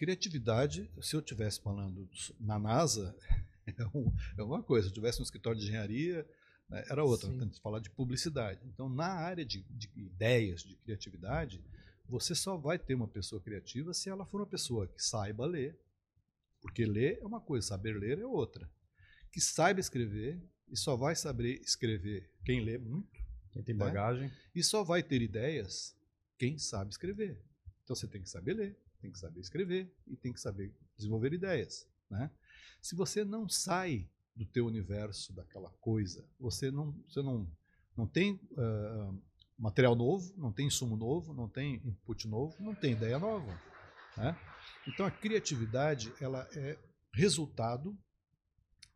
criatividade, se eu estivesse falando na NASA, é, é, uma coisa. Se eu tivesse um escritório de engenharia, né, era outra. Que falar de publicidade. Então, na área de, de ideias, de criatividade, você só vai ter uma pessoa criativa se ela for uma pessoa que saiba ler, porque ler é uma coisa, saber ler é outra. Que saiba escrever, e só vai saber escrever quem lê muito. Quem tem né? bagagem. E só vai ter ideias quem sabe escrever. Então você tem que saber ler, tem que saber escrever e tem que saber desenvolver ideias. Né? Se você não sai do teu universo daquela coisa, você não, você não, não tem uh, material novo, não tem insumo novo, não tem input novo, não tem ideia nova. Né? Então a criatividade ela é resultado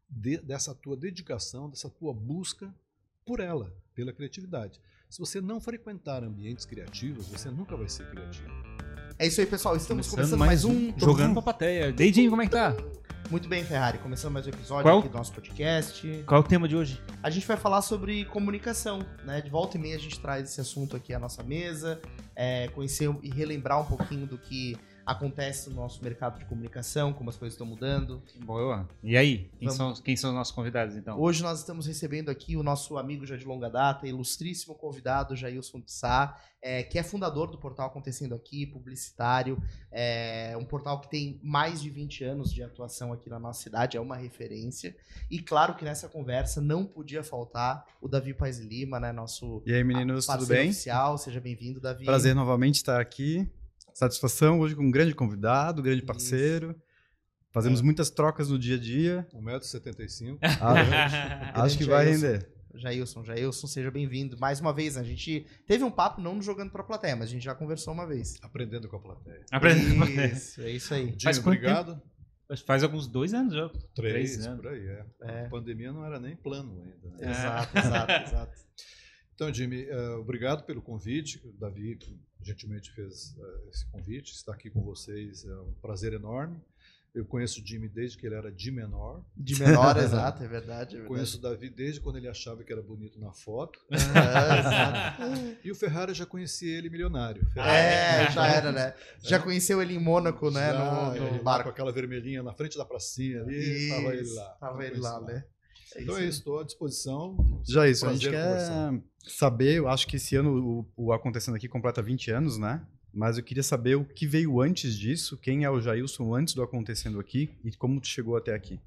de, dessa tua dedicação, dessa tua busca por ela, pela criatividade. Se você não frequentar ambientes criativos, você nunca vai ser criativo. É isso aí, pessoal. Estamos começando, começando mais, mais, um. Jogando pra plateia. Deidinho, como é que tá? Muito bem, Ferrari. Começando mais um episódio Qual? aqui do nosso podcast. Qual é o tema de hoje? A gente vai falar sobre comunicação, né? De volta e meia a gente traz esse assunto aqui à nossa mesa, é, conhecer e relembrar um pouquinho do que acontece no nosso mercado de comunicação, como as coisas estão mudando. Boa. E aí, quem, são, quem são os nossos convidados então? Hoje nós estamos recebendo aqui o nosso amigo já de longa data, ilustríssimo convidado, Jailson de Sá, é, que é fundador do portal Acontecendo Aqui, publicitário, é um portal que tem mais de 20 anos de atuação aqui na nossa cidade, é uma referência. E claro que nessa conversa não podia faltar o Davi Paz Lima, né, nosso E aí, meninos, tudo bem? oficial. Seja bem-vindo, Davi. Prazer novamente estar aqui. Satisfação hoje com um grande convidado, grande parceiro. Isso. Fazemos é. muitas trocas no dia a dia. 1,75m. Ah, acho que vai render. Jailson, Jailson, seja bem-vindo. Mais uma vez, a gente teve um papo não jogando para a plateia, mas a gente já conversou uma vez. Aprendendo com a plateia. Aprendendo com a plateia. Isso, é isso aí. Jimmy, obrigado. Faz alguns dois anos já. Três, Três anos. por aí, é. é. A pandemia não era nem plano ainda. Né? Exato, exato, exato. Então, Jimmy, uh, obrigado pelo convite. O Davi gentilmente fez uh, esse convite. Estar aqui com vocês é um prazer enorme. Eu conheço o Jimmy desde que ele era de menor. De menor, exato, é verdade, é verdade. Conheço o Davi desde quando ele achava que era bonito na foto. É, exato. E o Ferrari já conhecia ele milionário. Ferrari, é, já era, né? Já conheceu ele em Mônaco, né? Já, no, no barco. Com aquela vermelhinha na frente da pracinha ali. Isso, tava ele lá. Tava ele lá, né? É então é isso, estou à disposição. Já é isso, a gente quer conversar. saber, eu acho que esse ano o, o Acontecendo Aqui completa 20 anos, né? Mas eu queria saber o que veio antes disso, quem é o Jailson antes do Acontecendo Aqui e como tu chegou até aqui.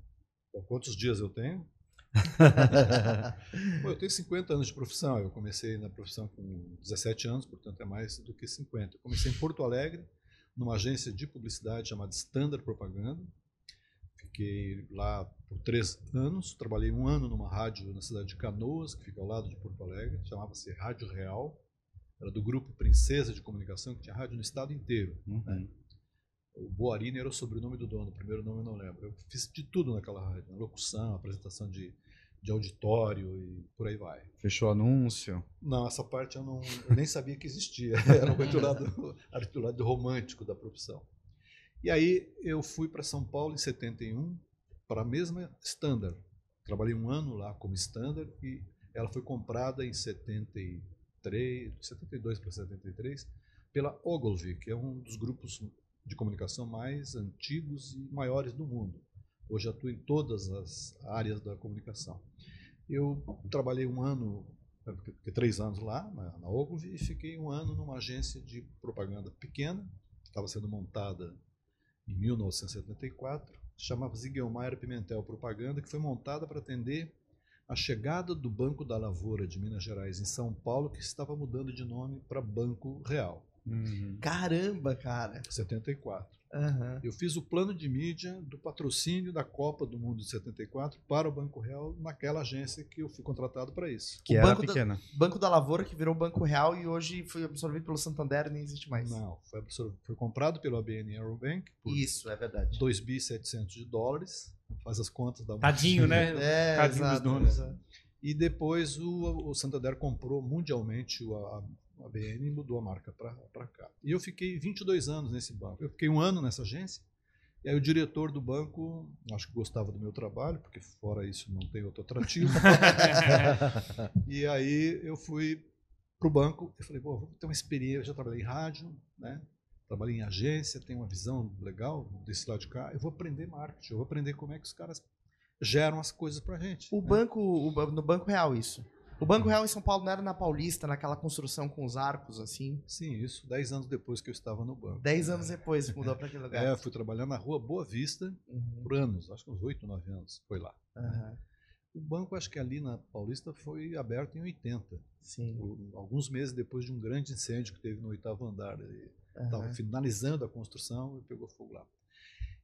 Bom, quantos dias eu tenho? Bom, eu tenho 50 anos de profissão. Eu comecei na profissão com 17 anos, portanto é mais do que 50. Eu comecei em Porto Alegre, numa agência de publicidade chamada Standard Propaganda. Fiquei lá por três anos. Trabalhei um ano numa rádio na cidade de Canoas, que fica ao lado de Porto Alegre. Chamava-se Rádio Real. Era do grupo Princesa de Comunicação, que tinha rádio no estado inteiro. Uhum. Né? O Boarini era o sobrenome do dono, o primeiro nome eu não lembro. Eu fiz de tudo naquela rádio: locução, apresentação de, de auditório e por aí vai. Fechou anúncio? Não, essa parte eu, não, eu nem sabia que existia. Era o lado, lado romântico da profissão. E aí eu fui para São Paulo em 71 para a mesma Standard. Trabalhei um ano lá como Standard e ela foi comprada em 73, 72 para 73 pela Ogilvy, que é um dos grupos de comunicação mais antigos e maiores do mundo. Hoje atua em todas as áreas da comunicação. Eu trabalhei um ano, três anos lá na Ogilvy e fiquei um ano numa agência de propaganda pequena, estava sendo montada em 1974, chamava Ziguelmaier Pimentel Propaganda, que foi montada para atender a chegada do Banco da Lavoura de Minas Gerais em São Paulo, que estava mudando de nome para Banco Real. Uhum. Caramba, cara! 74. Uhum. Eu fiz o plano de mídia do patrocínio da Copa do Mundo de 74 para o Banco Real naquela agência que eu fui contratado para isso. Que o era Banco pequena. Da, Banco da Lavoura que virou Banco Real e hoje foi absorvido pelo Santander e nem existe mais. Não, foi, absorvido, foi comprado pelo ABN Aerobank por Isso, é verdade. 2.700 de dólares. Faz as contas da Tadinho, né? É, Tadinho exato, dos donos. Exato. E depois o, o Santander comprou mundialmente a, a BN mudou a marca para cá. E eu fiquei 22 anos nesse banco. Eu fiquei um ano nessa agência. E aí o diretor do banco, acho que gostava do meu trabalho, porque fora isso não tem outro atrativo. e aí eu fui para o banco e falei, pô, vou ter uma experiência, eu já trabalhei em rádio, né? trabalhei em agência, tenho uma visão legal desse lado de cá, eu vou aprender marketing, eu vou aprender como é que os caras geram as coisas pra gente. O né? banco, o no Banco Real, isso. O Banco Real em São Paulo não era na Paulista, naquela construção com os arcos, assim. Sim, isso dez anos depois que eu estava no banco. Dez anos depois mudou para aquele lugar. É, fui trabalhar na rua Boa Vista Uhum, por anos, acho que uns oito, nove anos, foi lá. aham, O banco, acho que ali na Paulista, foi aberto em 80, Sim. alguns meses depois de um grande incêndio que teve no oitavo andar. Estava aham. finalizando a construção e pegou fogo lá.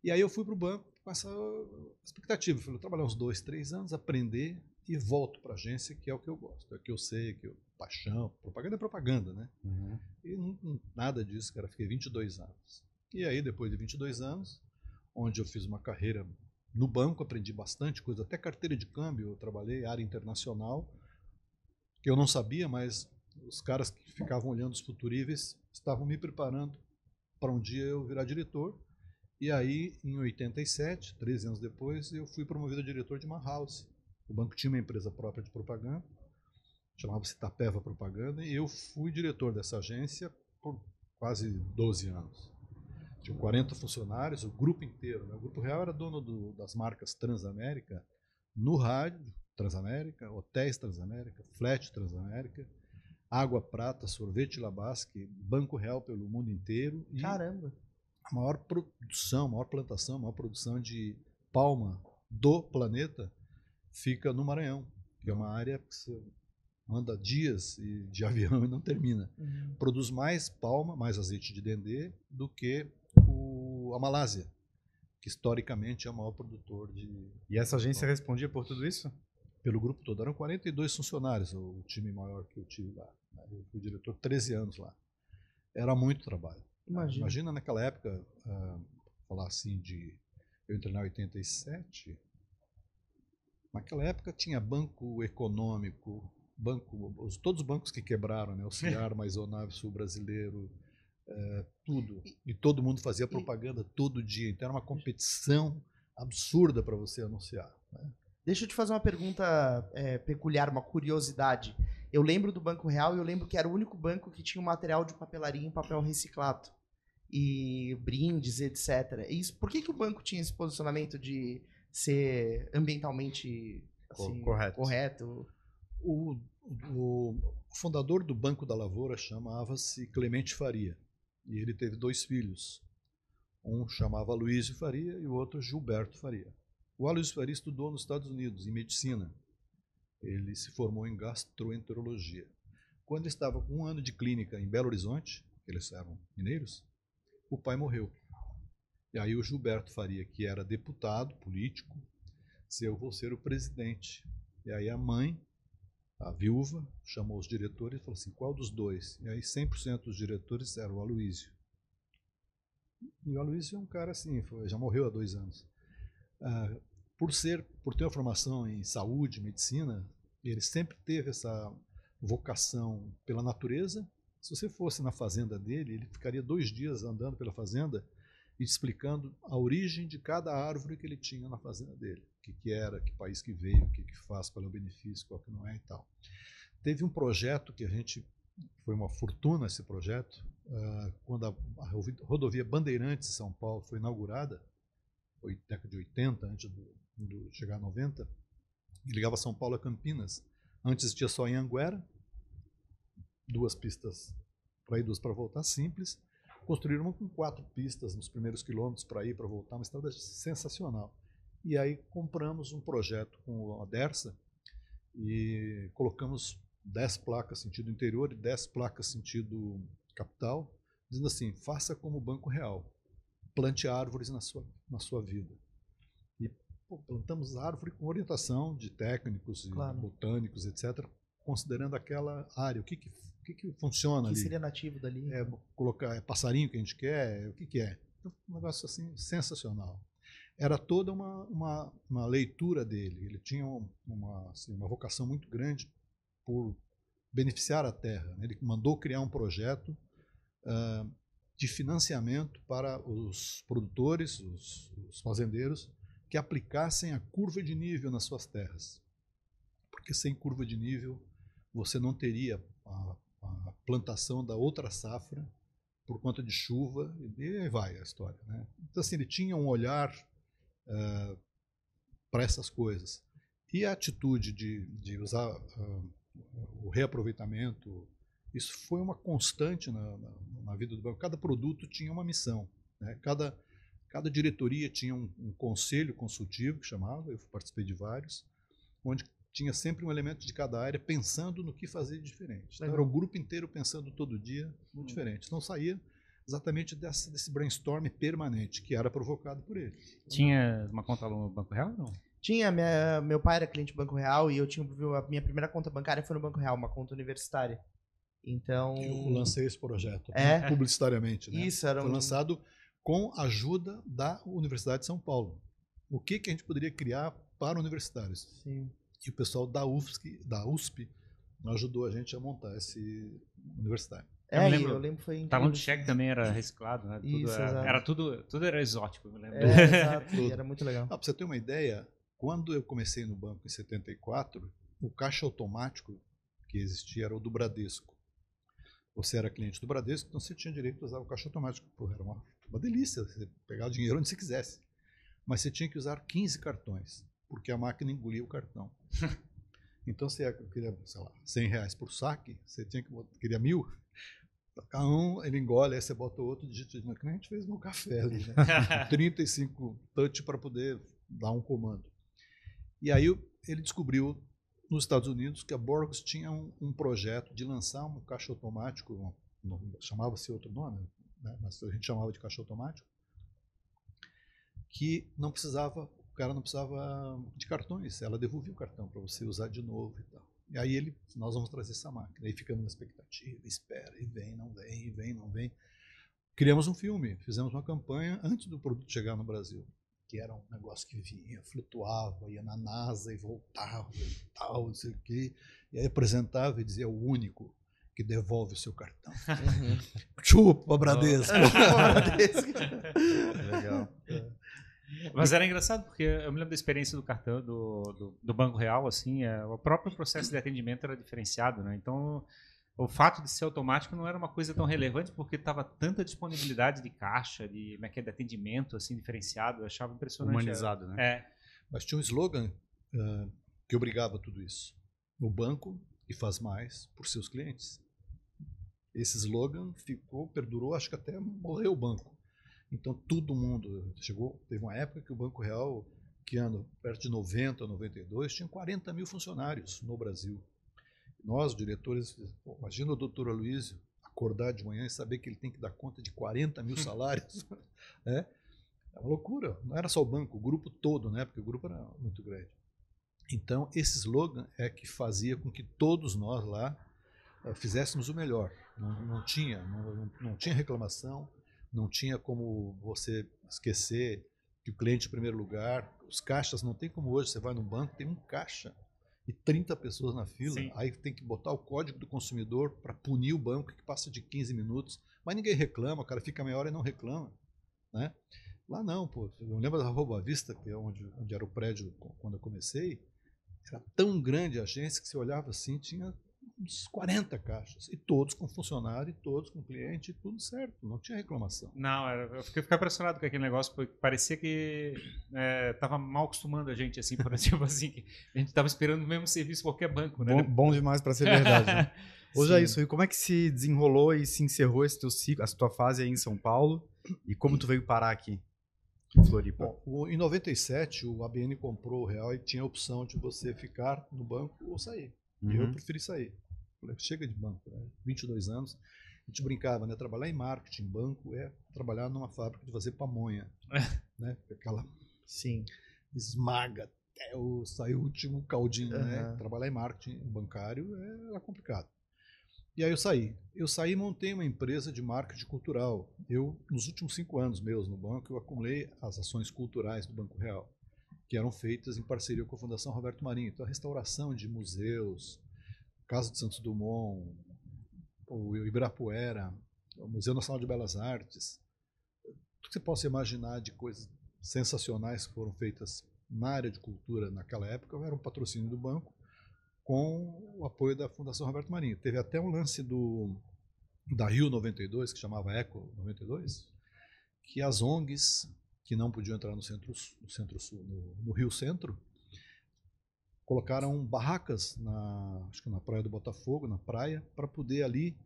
E aí eu fui para o banco com essa expectativa. Falei, vou trabalhar uns dois, três anos, aprender e volto para a agência, que é o que eu gosto, é o que eu sei, que eu paixão. Propaganda é propaganda, né? Uhum. E não, nada disso, cara. Fiquei 22 anos. E aí, depois de 22 anos, onde eu fiz uma carreira no banco, aprendi bastante coisa, até carteira de câmbio, eu trabalhei, área internacional, que eu não sabia, mas os caras que ficavam olhando os futuríveis estavam me preparando para um dia eu virar diretor. E aí, em 87, 13 anos depois, eu fui promovido a diretor de uma house. O banco tinha uma empresa própria de propaganda, chamava-se Tapeva Propaganda, e eu fui diretor dessa agência por quase 12 anos. Tinha 40 funcionários, o grupo inteiro. Né? O Grupo Real era dono do- das marcas Transamérica, no rádio, Transamérica, Hotéis Transamérica, Flat Transamérica, Água Prata, Sorvete Labasque, Banco Real pelo mundo inteiro e Caramba. a maior produção, a maior plantação, a maior produção de palma do planeta fica no Maranhão, que é uma área que você anda dias e- de avião e não termina. Uhum. Produz mais palma, mais azeite de dendê do que o, a Malásia, que historicamente é o maior produtor de. E essa agência respondia por tudo isso? Pelo grupo todo. Eram 42 funcionários, o time maior que eu tive lá. né? Eu fui diretor 13 anos lá. Era muito trabalho. Imagina. Imagina naquela época, ah, falar assim de. Eu entrei em 87. Naquela época tinha banco econômico, banco, os, todos os bancos que quebraram, né? Auxiliar, Maisonave, Sul Brasileiro, eh, tudo. E todo mundo fazia propaganda todo dia. Então era uma competição absurda para você anunciar. né? Deixa eu te fazer uma pergunta é, peculiar, uma curiosidade. Eu lembro do Banco Real e eu lembro que era o único banco que tinha um material de papelaria em papel reciclado. E brindes, etc. E Isso, por que, que o banco tinha esse posicionamento de ser ambientalmente assim, correto. correto? O, o fundador do Banco da Lavoura chamava-se Clemente Faria. E ele teve dois filhos. Um chamava Aloysio Faria e o outro Gilberto Faria. O Aloysio Faria estudou nos Estados Unidos, em medicina. Ele se formou em gastroenterologia. Quando ele estava com um ano de clínica em Belo Horizonte, eles eram mineiros, o pai morreu. E aí o Gilberto Faria, que era deputado, político, disse, eu vou ser o presidente. E aí a mãe a viúva chamou os diretores e falou assim: qual dos dois? E aí 100% dos diretores eram o Aloysio. E o Aloysio é um cara assim, foi- já morreu há dois anos. Ah, por ser, por ter uma formação em saúde, medicina, ele sempre teve essa vocação pela natureza. Se você fosse na fazenda dele, ele ficaria dois dias andando pela fazenda explicando a origem de cada árvore que ele tinha na fazenda dele. O que, que era, que país que veio, o que, que faz, qual é o benefício, qual que não é e tal. Teve um projeto que a gente, foi uma fortuna esse projeto, ah, quando a, rodovia Bandeirantes de São Paulo foi inaugurada, foi década de 80, antes do, do chegar a 90, e ligava São Paulo a Campinas. Antes existia só em Anguera, duas pistas para ir, duas para voltar, simples. Construíram uma com quatro pistas nos primeiros quilômetros para ir para voltar, uma estrada sensacional. E aí compramos um projeto com a Dersa e colocamos 10 placas sentido interior e 10 placas sentido capital, dizendo assim: faça como o Banco Real, plante árvores na sua, na sua vida. E pô, plantamos árvore com orientação de técnicos, e Claro. botânicos, etc., considerando aquela área, o que, que, o que, que funciona Que ali. seria nativo dali? É, colocar é passarinho que a gente quer, o que, que é. Então, um negócio assim sensacional. Era toda uma, uma, uma leitura dele. Ele tinha um- uma, assim, uma vocação muito grande por beneficiar a terra. né? Ele mandou criar um projeto ah, de financiamento para os produtores, os, os fazendeiros, que aplicassem a curva de nível nas suas terras. Porque sem curva de nível você não teria a, a plantação da outra safra por conta de chuva, e aí vai a história. Né? Então, assim, ele tinha um olhar uh, para essas coisas. E a atitude de, de usar uh, o reaproveitamento, isso foi uma constante na, na, na, vida do banco. Cada produto tinha uma missão. Né? Cada, cada diretoria tinha um, um conselho consultivo, que chamava, eu participei de vários, onde tinha sempre um elemento de cada área pensando no que fazer de diferente. Então, era o grupo inteiro pensando todo dia no hum. diferente. Então saía exatamente dessa, desse brainstorm permanente que era provocado por ele. Tinha uma conta no Banco Real não? Tinha, minha, meu pai era cliente do Banco Real e eu tinha a minha primeira conta bancária foi no Banco Real, uma conta universitária. Então. Eu lancei esse projeto é? Né, publicitariamente. Né? Isso, era Foi lançado com a ajuda da Universidade de São Paulo. O que, que a gente poderia criar para universitários? Sim. E o pessoal da USP, da USP ajudou a gente a montar esse universitário. É, eu lembro, eu lembro foi Talão de cheque também era reciclado, né? Tudo Isso, era, era, tudo, tudo era exótico, eu lembro. É, exato, era muito legal. Ah, para você ter uma ideia, quando eu comecei no banco em 74, o caixa automático que existia era o do Bradesco. Você era cliente do Bradesco, então você tinha direito a usar o caixa automático. Pô, era uma, uma delícia você pegar o dinheiro onde você quisesse. Mas você tinha que usar 15 cartões porque a máquina engolia o cartão. então, você queria, sei lá, 100 reais por saque, você tinha que queria mil, cada um, ele engole, aí você bota outro, digita, que nem a gente fez no café ali, né? 35 touch para poder dar um comando. E aí ele descobriu nos Estados Unidos que a Borges tinha um, um projeto de lançar um caixa automático, chamava-se outro nome, né? mas a gente chamava de caixa automático, que não precisava o cara não precisava de cartões, ela devolvia o cartão para você usar de novo e tal. E aí ele, nós vamos trazer essa máquina. Aí ficamos na expectativa, espera, e vem, não vem, e vem, não vem. Criamos um filme, fizemos uma campanha antes do produto chegar no Brasil, que era um negócio que vinha, flutuava, ia na NASA e voltava e tal, não sei o quê. E aí apresentava e dizia, é o único que devolve o seu cartão. Uhum. Chupa, Bradesco! Bradesco. Legal. É. Mas era engraçado porque eu me lembro da experiência do cartão do, do, do, Banco Real, assim, é, o próprio processo de atendimento era diferenciado, né? Então, o fato de ser automático não era uma coisa tão relevante porque estava tanta disponibilidade de caixa, de, como é que é, de atendimento, assim, diferenciado, eu achava impressionante. Humanizado, né? É. Mas tinha um slogan uh, que obrigava tudo isso. O banco que faz mais por seus clientes. Esse slogan ficou, perdurou, acho que até morreu o banco. Então todo mundo chegou. Teve uma época que o Banco Real, que ano perto de 90, 92, tinha 40 mil funcionários no Brasil. Nós, diretores, imagina o doutor Aloysio acordar de manhã e saber que ele tem que dar conta de 40 mil salários. é, é uma loucura. Não era só o banco, o grupo todo, né? porque o grupo era muito grande. Então, esse slogan é que fazia com que todos nós lá uh, fizéssemos o melhor. Não, não tinha, não, não tinha reclamação, não tinha como você esquecer que o cliente em primeiro lugar, os caixas não tem como hoje, você vai no banco, tem um caixa e 30 pessoas na fila, Sim. aí tem que botar o código do consumidor para punir o banco que passa de 15 minutos, mas ninguém reclama, o cara fica meia hora e não reclama, né? Lá não, pô, eu lembro da Rua Vista, que é onde, onde era o prédio quando eu comecei, era tão grande a agência que você olhava assim, tinha uns 40 caixas. E todos com funcionário, e todos com cliente, tudo certo. Não tinha reclamação. Não, eu fiquei, fiquei impressionado com aquele negócio, porque parecia que estava é, mal acostumando a gente, assim, por exemplo, assim, a gente estava esperando o mesmo serviço qualquer banco. Né? Bom, bom demais para ser verdade. Né? Hoje é isso. E como é que se desenrolou e se encerrou esse teu ciclo, a tua fase aí em São Paulo? E como tu veio parar aqui? Floripa. Bom, em 97, o ABN comprou o Real e tinha a opção de você ficar no banco ou sair. Uhum. E eu uhum. preferi sair. Falei, chega de banco, né? 22 anos. A gente brincava, né? Trabalhar em marketing, banco, é trabalhar numa fábrica de fazer pamonha. né? Aquela. Sim. Esmaga até o, sair o último caldinho, uhum. né? Trabalhar em marketing bancário era complicado. E aí eu saí. Eu saí e montei uma empresa de marketing cultural. Eu, nos últimos cinco anos meus no banco, eu acumulei as ações culturais do Banco Real, que eram feitas em parceria com a Fundação Roberto Marinho. Então, a restauração de museus, Casa de Santos Dumont, o Ibirapuera, o Museu Nacional de Belas Artes, tudo que você possa imaginar de coisas sensacionais que foram feitas na área de cultura naquela época era um patrocínio do banco com o apoio da Fundação Roberto Marinho. Teve até um lance do da Rio 92, que chamava Eco 92, que as ONGs que não podiam entrar no centro, no centro sul, no, no Rio Centro, colocaram barracas na, acho que na praia do Botafogo, na praia, para poder ali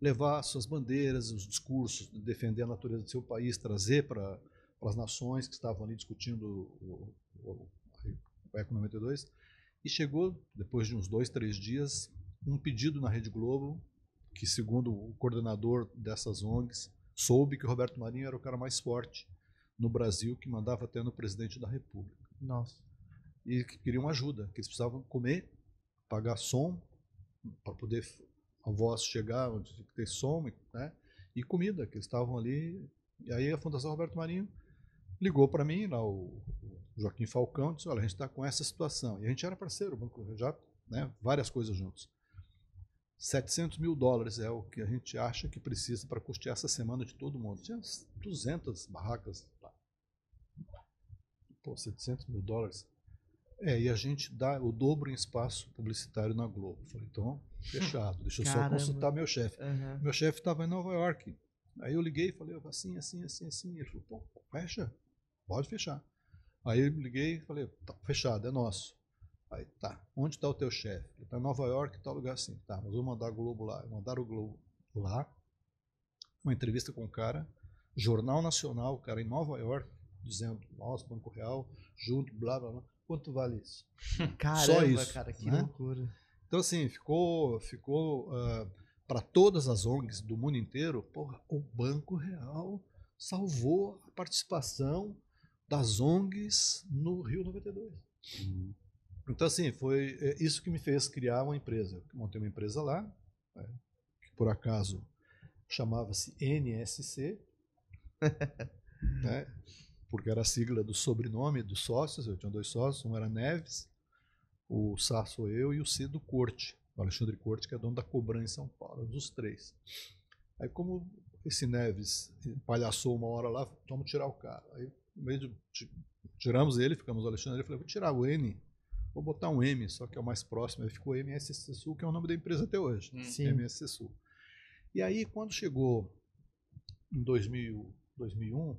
levar suas bandeiras, os discursos, defender a natureza do seu país, trazer para as nações que estavam ali discutindo o, o, o Eco 92. E chegou, depois de uns dois, três dias, um pedido na Rede Globo, que segundo o coordenador dessas ONGs, soube que o Roberto Marinho era o cara mais forte no Brasil, que mandava até no presidente da República. Nossa. E que queriam ajuda, que eles precisavam comer, pagar som, para poder a voz chegar onde tem que ter som, né? E comida, que eles estavam ali. E aí a Fundação Roberto Marinho ligou para mim, lá o Joaquim Falcão, disse: Olha, a gente está com essa situação. E a gente era parceiro, já, né, várias coisas juntos. 700 mil dólares é o que a gente acha que precisa para custear essa semana de todo mundo. Tinha 200 barracas. Pô, 700 mil dólares. É, e a gente dá o dobro em espaço publicitário na Globo. Falei, então, fechado. Deixa eu Caramba. só consultar meu chefe. Uhum. Meu chefe estava em Nova York. Aí eu liguei e falei, assim, assim, assim, assim. Ele falou, pô, fecha, pode fechar. Aí eu liguei e falei, tá fechado, é nosso. Aí, tá, onde está o teu chefe? Ele está em Nova York, tal lugar assim. Tá, nós vamos mandar o Globo lá. Mandaram o Globo lá, uma entrevista com o cara, Jornal Nacional, o cara em Nova York, dizendo, nossa, Banco Real, junto, blá, blá, blá. Quanto vale isso? Caramba, isso, cara, que né? loucura. Então, assim, ficou, ficou para todas as ONGs do mundo inteiro, porra, o Banco Real salvou a participação das ONGs no Rio 92. Então, assim, foi é, isso que me fez criar uma empresa. Eu montei uma empresa lá, né, que por acaso chamava-se NSC, né, porque era a sigla do sobrenome dos sócios. Eu tinha dois sócios, um era Neves, o Sá sou eu e o C do Corte, o Alexandre Corte, que é dono da Cobran em São Paulo, dos três. Aí, como esse Neves palhaçou uma hora lá, vamos tirar o cara. Aí, no meio de, ti- tiramos ele, ficamos o Alexandre, eu falei, vou tirar o N, vou botar um M, só que é o mais próximo, aí ficou MSC Sul, que é o nome da empresa até hoje. Sim. MSC Sul. E aí, quando chegou em 2000, 2001,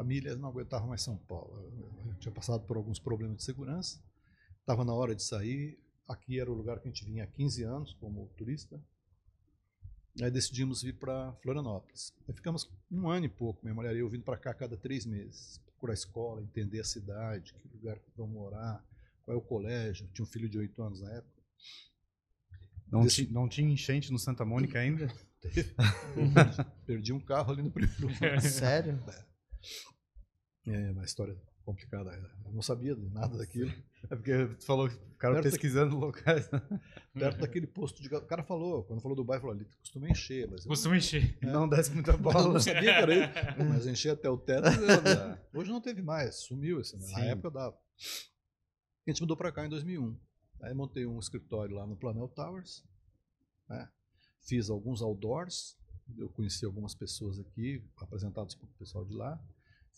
famílias não aguentavam mais São Paulo. Eu tinha passado por alguns problemas de segurança, estava na hora de sair. Aqui era o lugar que a gente vinha há 15 anos como turista. Aí decidimos vir para Florianópolis. Aí ficamos um ano e pouco, minha mulher e eu, vindo para cá a cada três meses. Procurar escola, entender a cidade, que lugar que vão morar, qual é o colégio. Tinha um filho de oito anos na época. Não, Desse- não tinha enchente no Santa Mônica ainda? Perdi um carro ali no primeiro. Sério? É uma história complicada. Eu não sabia de nada daquilo. É porque tu falou, ficaram Perto- pesquisando locais. Perto daquele posto de. O cara falou, quando falou do bairro, falou ali, costuma encher, mas eu Costuma encher. Não desce muita bola. não sabia que era ele. Mas encher até o teto. né? Hoje não teve mais, sumiu esse. né? Na época dava. A gente mudou para cá em 2001. Aí montei um escritório lá no Planel Towers. né? Fiz alguns outdoors. Eu conheci algumas pessoas aqui, apresentados para o pessoal de lá.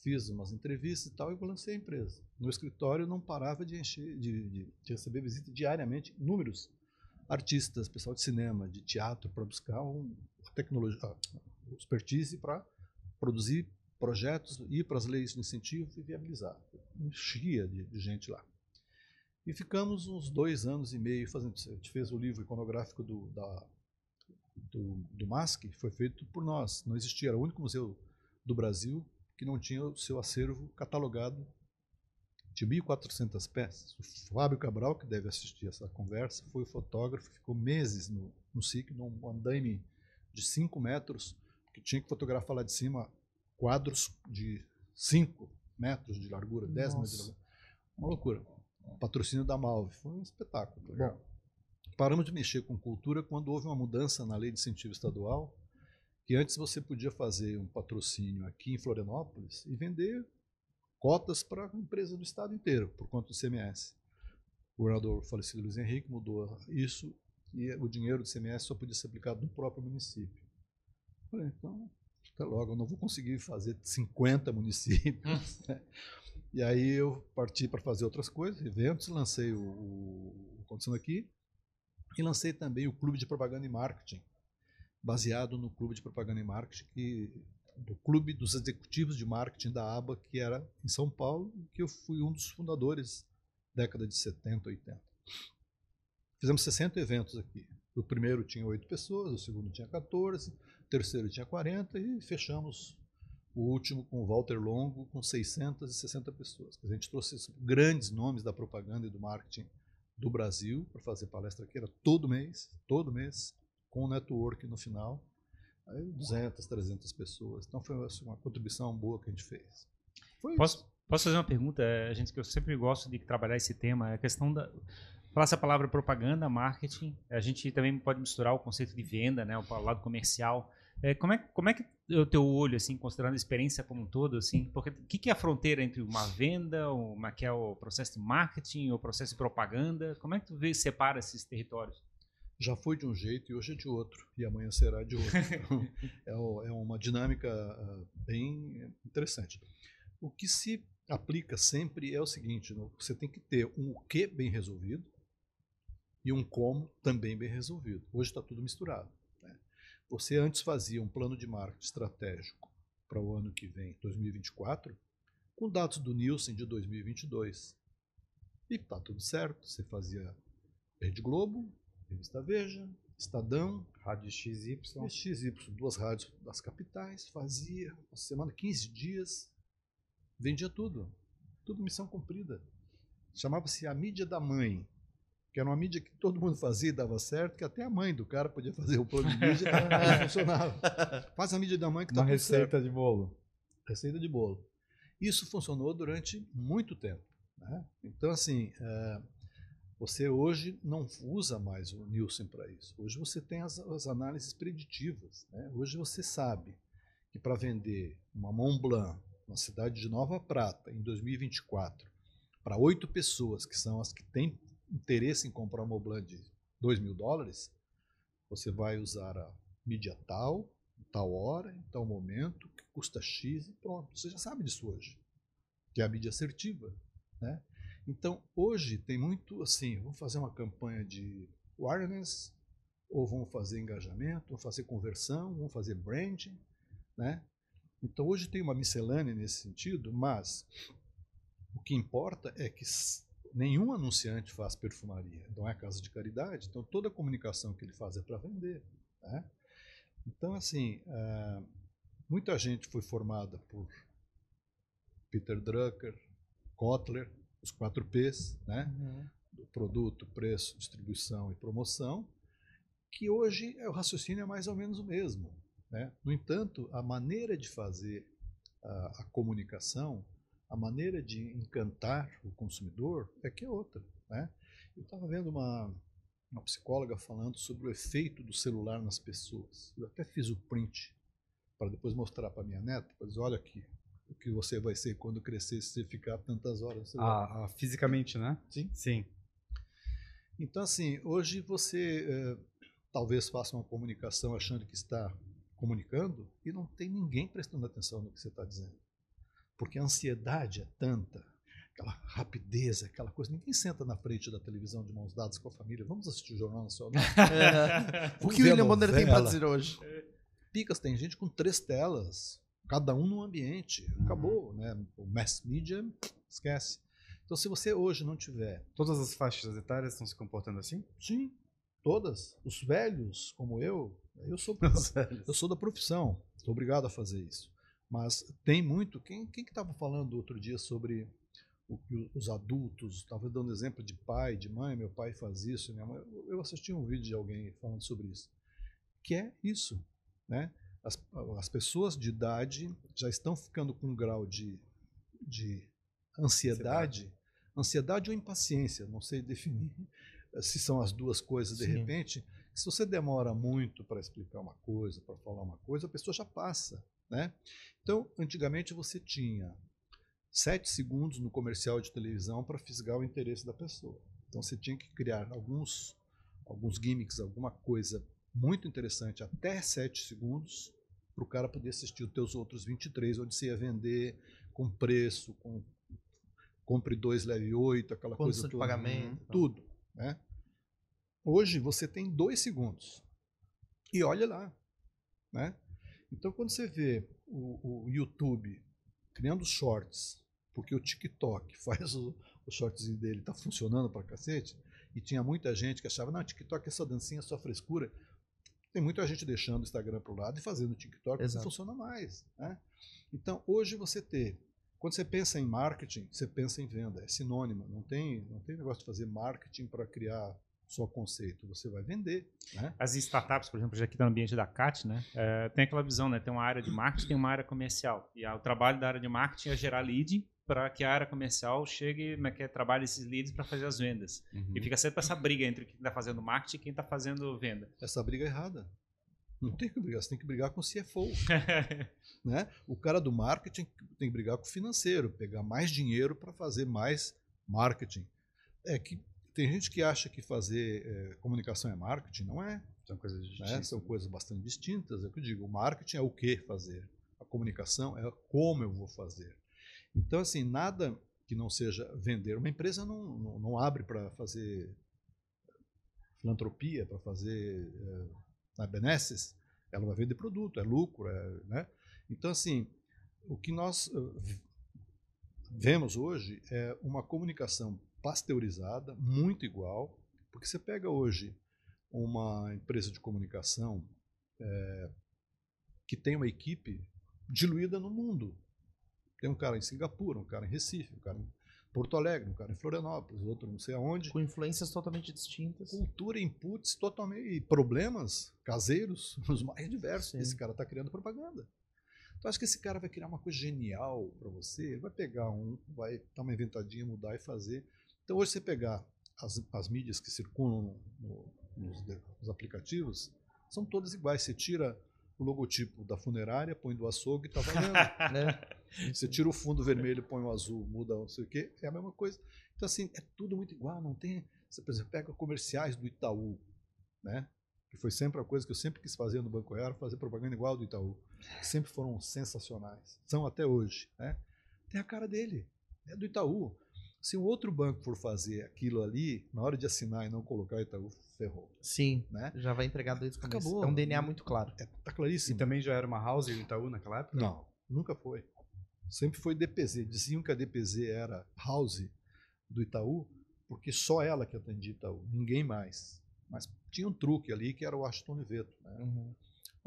Fiz umas entrevistas e tal, e lancei a empresa. No escritório não parava de encher, de, de- de receber visita diariamente, inúmeros artistas, pessoal de cinema, de teatro, para buscar um, a tecnologia, a expertise para produzir projetos, ir para as leis de incentivo e viabilizar. Enchia de, de gente lá. E ficamos uns dois anos e meio fazendo isso. A gente fez o livro iconográfico do, da, do, do MASC, foi feito por nós. Não existia, era o único museu do Brasil que não tinha o seu acervo catalogado de 1.400 peças. O Fábio Cabral, que deve assistir essa conversa, foi o fotógrafo, ficou meses no, no SIC, num andaime de 5 metros, que tinha que fotografar lá de cima quadros de 5 metros de largura, 10 metros de largura. Uma loucura. Patrocínio da Malve. Foi um espetáculo. Bom, paramos de mexer com cultura quando houve uma mudança na lei de incentivo estadual, que antes você podia fazer um patrocínio aqui em Florianópolis e vender cotas para a empresa do estado inteiro, por conta do CMS. O governador falecido Luiz Henrique mudou isso e o dinheiro do CMS só podia ser aplicado no próprio município. Falei, então, até logo, eu não vou conseguir fazer 50 municípios. né? E aí eu parti para fazer outras coisas, eventos, lancei o, o Acontecendo Aqui e lancei também o Clube de Propaganda e Marketing, baseado no clube de propaganda e marketing, que, do clube dos executivos de marketing da ABA, que era em São Paulo, que eu fui um dos fundadores, década de 70, 80. Fizemos 60 eventos aqui. O primeiro tinha oito pessoas, o segundo tinha 14, o terceiro tinha 40 e fechamos o último com o Walter Longo com 660 pessoas. A gente trouxe grandes nomes da propaganda e do marketing do Brasil para fazer palestra aqui, era todo mês, todo mês, com o network no final. Aí 200, 300 pessoas. Então foi assim, uma contribuição boa que a gente fez. Foi posso, isso. posso fazer uma pergunta? A gente que eu sempre gosto de trabalhar esse tema, é a questão da falar essa palavra propaganda, marketing. A gente também pode misturar o conceito de venda, né, o lado comercial. É, como, é, como é que é o teu olho, assim, considerando a experiência como um todo, assim, porque o que, que, é a fronteira entre uma venda, uma, que é o processo de marketing, o processo de propaganda? Como é que tu vê, separa esses territórios? Já foi de um jeito e hoje é de outro, e amanhã será de outro. Então, é, é uma dinâmica uh, bem interessante. O que se aplica sempre é o seguinte: você tem que ter um o que bem resolvido e um como também bem resolvido. Hoje está tudo misturado. Você antes fazia um plano de marketing estratégico para o ano que vem, 2024, com dados do Nielsen de 2022. E está tudo certo. Você fazia Rede Globo, Revista Veja, Estadão, Rádio XY. XY, duas rádios das capitais, fazia uma semana, 15 dias, vendia tudo. Tudo missão cumprida. Chamava-se a mídia da mãe que era uma mídia que todo mundo fazia e dava certo, que até a mãe do cara podia fazer o plano de mídia e funcionava. Faz a mídia da mãe que está Uma receita certo. de bolo. Receita de bolo. Isso funcionou durante muito tempo. Né? Então, assim, é, você hoje não usa mais o Nielsen para isso. Hoje você tem as, as análises preditivas. Né? Hoje você sabe que para vender uma Mont Blanc na cidade de Nova Prata, em 2024, para oito pessoas, que são as que têm interesse em comprar um Moblan de 2 mil dólares, você vai usar a mídia tal, tal hora, em tal momento, que custa X e pronto. Você já sabe disso hoje, que é a mídia assertiva. Né? Então, hoje tem muito assim, vamos fazer uma campanha de awareness, ou vamos fazer engajamento, vamos fazer conversão, vamos fazer branding, né? Então, hoje tem uma miscelânea nesse sentido, mas o que importa é que Nenhum anunciante faz perfumaria, não é casa de caridade, então toda a comunicação que ele faz é para vender. Né? Então, assim, uh, muita gente foi formada por Peter Drucker, Kotler, os quatro P's, né? Uhum. produto, preço, distribuição e promoção, que hoje é, o raciocínio é mais ou menos o mesmo. Né? No entanto, a maneira de fazer a, a comunicação a maneira de encantar o consumidor é que é outra. Né? Eu estava vendo uma, uma psicóloga falando sobre o efeito do celular nas pessoas. Eu até fiz o print para depois mostrar para minha neta, pois olha aqui o que você vai ser quando crescer se você ficar tantas horas. Ah, ah, fisicamente, né? Sim. Sim. Então, assim, hoje você eh, talvez faça uma comunicação achando que está comunicando e não tem ninguém prestando atenção no que você está dizendo. Porque a ansiedade é tanta, aquela rapidez, aquela coisa. Ninguém senta na frente da televisão de mãos dadas com a família. Vamos assistir o Jornal Nacional. É. o que o William Bonner tem para dizer hoje? Picas, tem gente com três telas, cada um num ambiente. Acabou, né? O mass media, esquece. Então, se você hoje não tiver. Todas as faixas etárias estão se comportando assim? Sim, todas. Os velhos, como eu, eu sou, eu sou da profissão, sou obrigado a fazer isso. Mas tem muito. Quem que estava falando outro dia sobre o, os adultos? Estava dando exemplo de pai, de mãe. Meu pai faz isso, minha mãe. Eu assisti um vídeo de alguém falando sobre isso. Que é isso, né? As, as pessoas de idade já estão ficando com um grau de, de ansiedade, ansiedade, ansiedade ou impaciência, não sei definir se são as duas coisas de Sim. repente. Se você demora muito para explicar uma coisa, para falar uma coisa, a pessoa já passa. Né? Então, antigamente você tinha sete segundos no comercial de televisão para fisgar o interesse da pessoa. Então você tinha que criar alguns, alguns gimmicks, alguma coisa muito interessante até sete segundos para o cara poder assistir os teus outros 23, onde você ia vender com preço, com compre dois, leve oito, aquela Condição coisa de pagamento. Tudo. Né? Hoje você tem dois segundos. E olha lá, Né? Então, quando você vê o, o YouTube criando shorts, porque o TikTok faz o, o shortzinho dele, está funcionando para cacete, e tinha muita gente que achava, não, TikTok é só dancinha, só frescura. Tem muita gente deixando o Instagram para o lado e fazendo o TikTok, Exato. não funciona mais. Né? Então, hoje você ter, quando você pensa em marketing, você pensa em venda, é sinônimo. Não tem, não tem negócio de fazer marketing para criar só conceito, você vai vender. Né? As startups, por exemplo, já aqui no ambiente da CAT, né, é, tem aquela visão, né, tem uma área de marketing, tem uma área comercial. E a, o trabalho da área de marketing é gerar lead para que a área comercial chegue, né, que trabalhe esses leads para fazer as vendas. Uhum. E fica sempre essa briga entre quem está fazendo marketing e quem está fazendo venda. Essa briga é errada. Não tem que brigar, você tem que brigar com o CFO. né? O cara do marketing tem que brigar com o financeiro, pegar mais dinheiro para fazer mais marketing. É que tem gente que acha que fazer é, comunicação é marketing, não é. São coisas Né? distintas. São coisas bastante distintas. É o que eu digo. O marketing é o que fazer. A comunicação é como eu vou fazer. Então, assim, nada que não seja vender. Uma empresa não, não, não abre para fazer filantropia, para fazer é, benesses. Ela vai vender produto, é lucro. É, né? Então, assim, o que nós eh, vemos hoje é uma comunicação pasteurizada, muito igual, porque você pega hoje uma empresa de comunicação é, que tem uma equipe diluída no mundo. Tem um cara em Singapura, um cara em Recife, um cara em Porto Alegre, um cara em Florianópolis, outro não sei aonde. Com influências totalmente distintas. Cultura, inputs totalmente. e problemas caseiros, os mais diversos. Sim. Esse cara está criando propaganda. Então acho que esse cara vai criar uma coisa genial para você. Ele vai pegar um, vai dar uma inventadinha, mudar e fazer. Então hoje você pegar as, as mídias que circulam no- nos, nos aplicativos, são todas iguais. Você tira o logotipo da funerária, põe do açougue e está valendo. né? Você tira o fundo vermelho, põe o azul, muda não sei o quê, é a mesma coisa. Então, assim, é tudo muito igual, não tem. Você, por exemplo, pega comerciais do Itaú, né? Que foi sempre a coisa que eu sempre quis fazer no Banco Real, fazer propaganda igual do Itaú. Sempre foram sensacionais. São até hoje, né? Tem a cara dele, é do Itaú. Se o outro banco for fazer aquilo ali, na hora de assinar e não colocar Itaú, ferrou, Sim, né? já vai entregar desde o começo. Acabou. É um DNA muito claro. É, tá E claríssimo. também já era uma house do Itaú naquela época? Não, nunca foi. Sempre foi DPZ. Diziam que a DPZ era house do Itaú, porque só ela que atendia Itaú, ninguém mais. Mas tinha um truque ali que era o Washington Oliveto. Né? O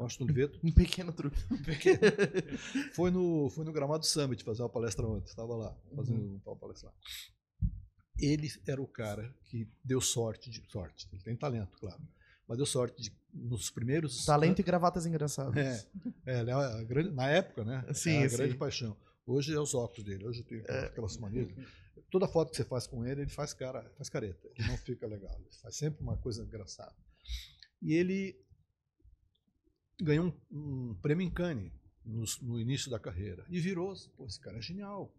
Washington Oliveto Um pequeno truque. foi no, foi no Gramado Summit fazer uma palestra ontem, estava lá, fazendo uma palestra lá. Ele era o cara que deu sorte, de sorte, ele tem talento, claro, mas deu sorte de, nos primeiros... Talento e gravatas engraçadas. É, é, é na época, né? Sim, era a sim. grande paixão. Hoje é os óculos dele, hoje tem aquelas manias. Toda foto que você faz com ele, ele faz cara, faz careta. Ele não fica legal, ele faz sempre uma coisa engraçada. E ele ganhou um, um prêmio em Cannes no, no início da carreira e virou, pô, esse cara é genial.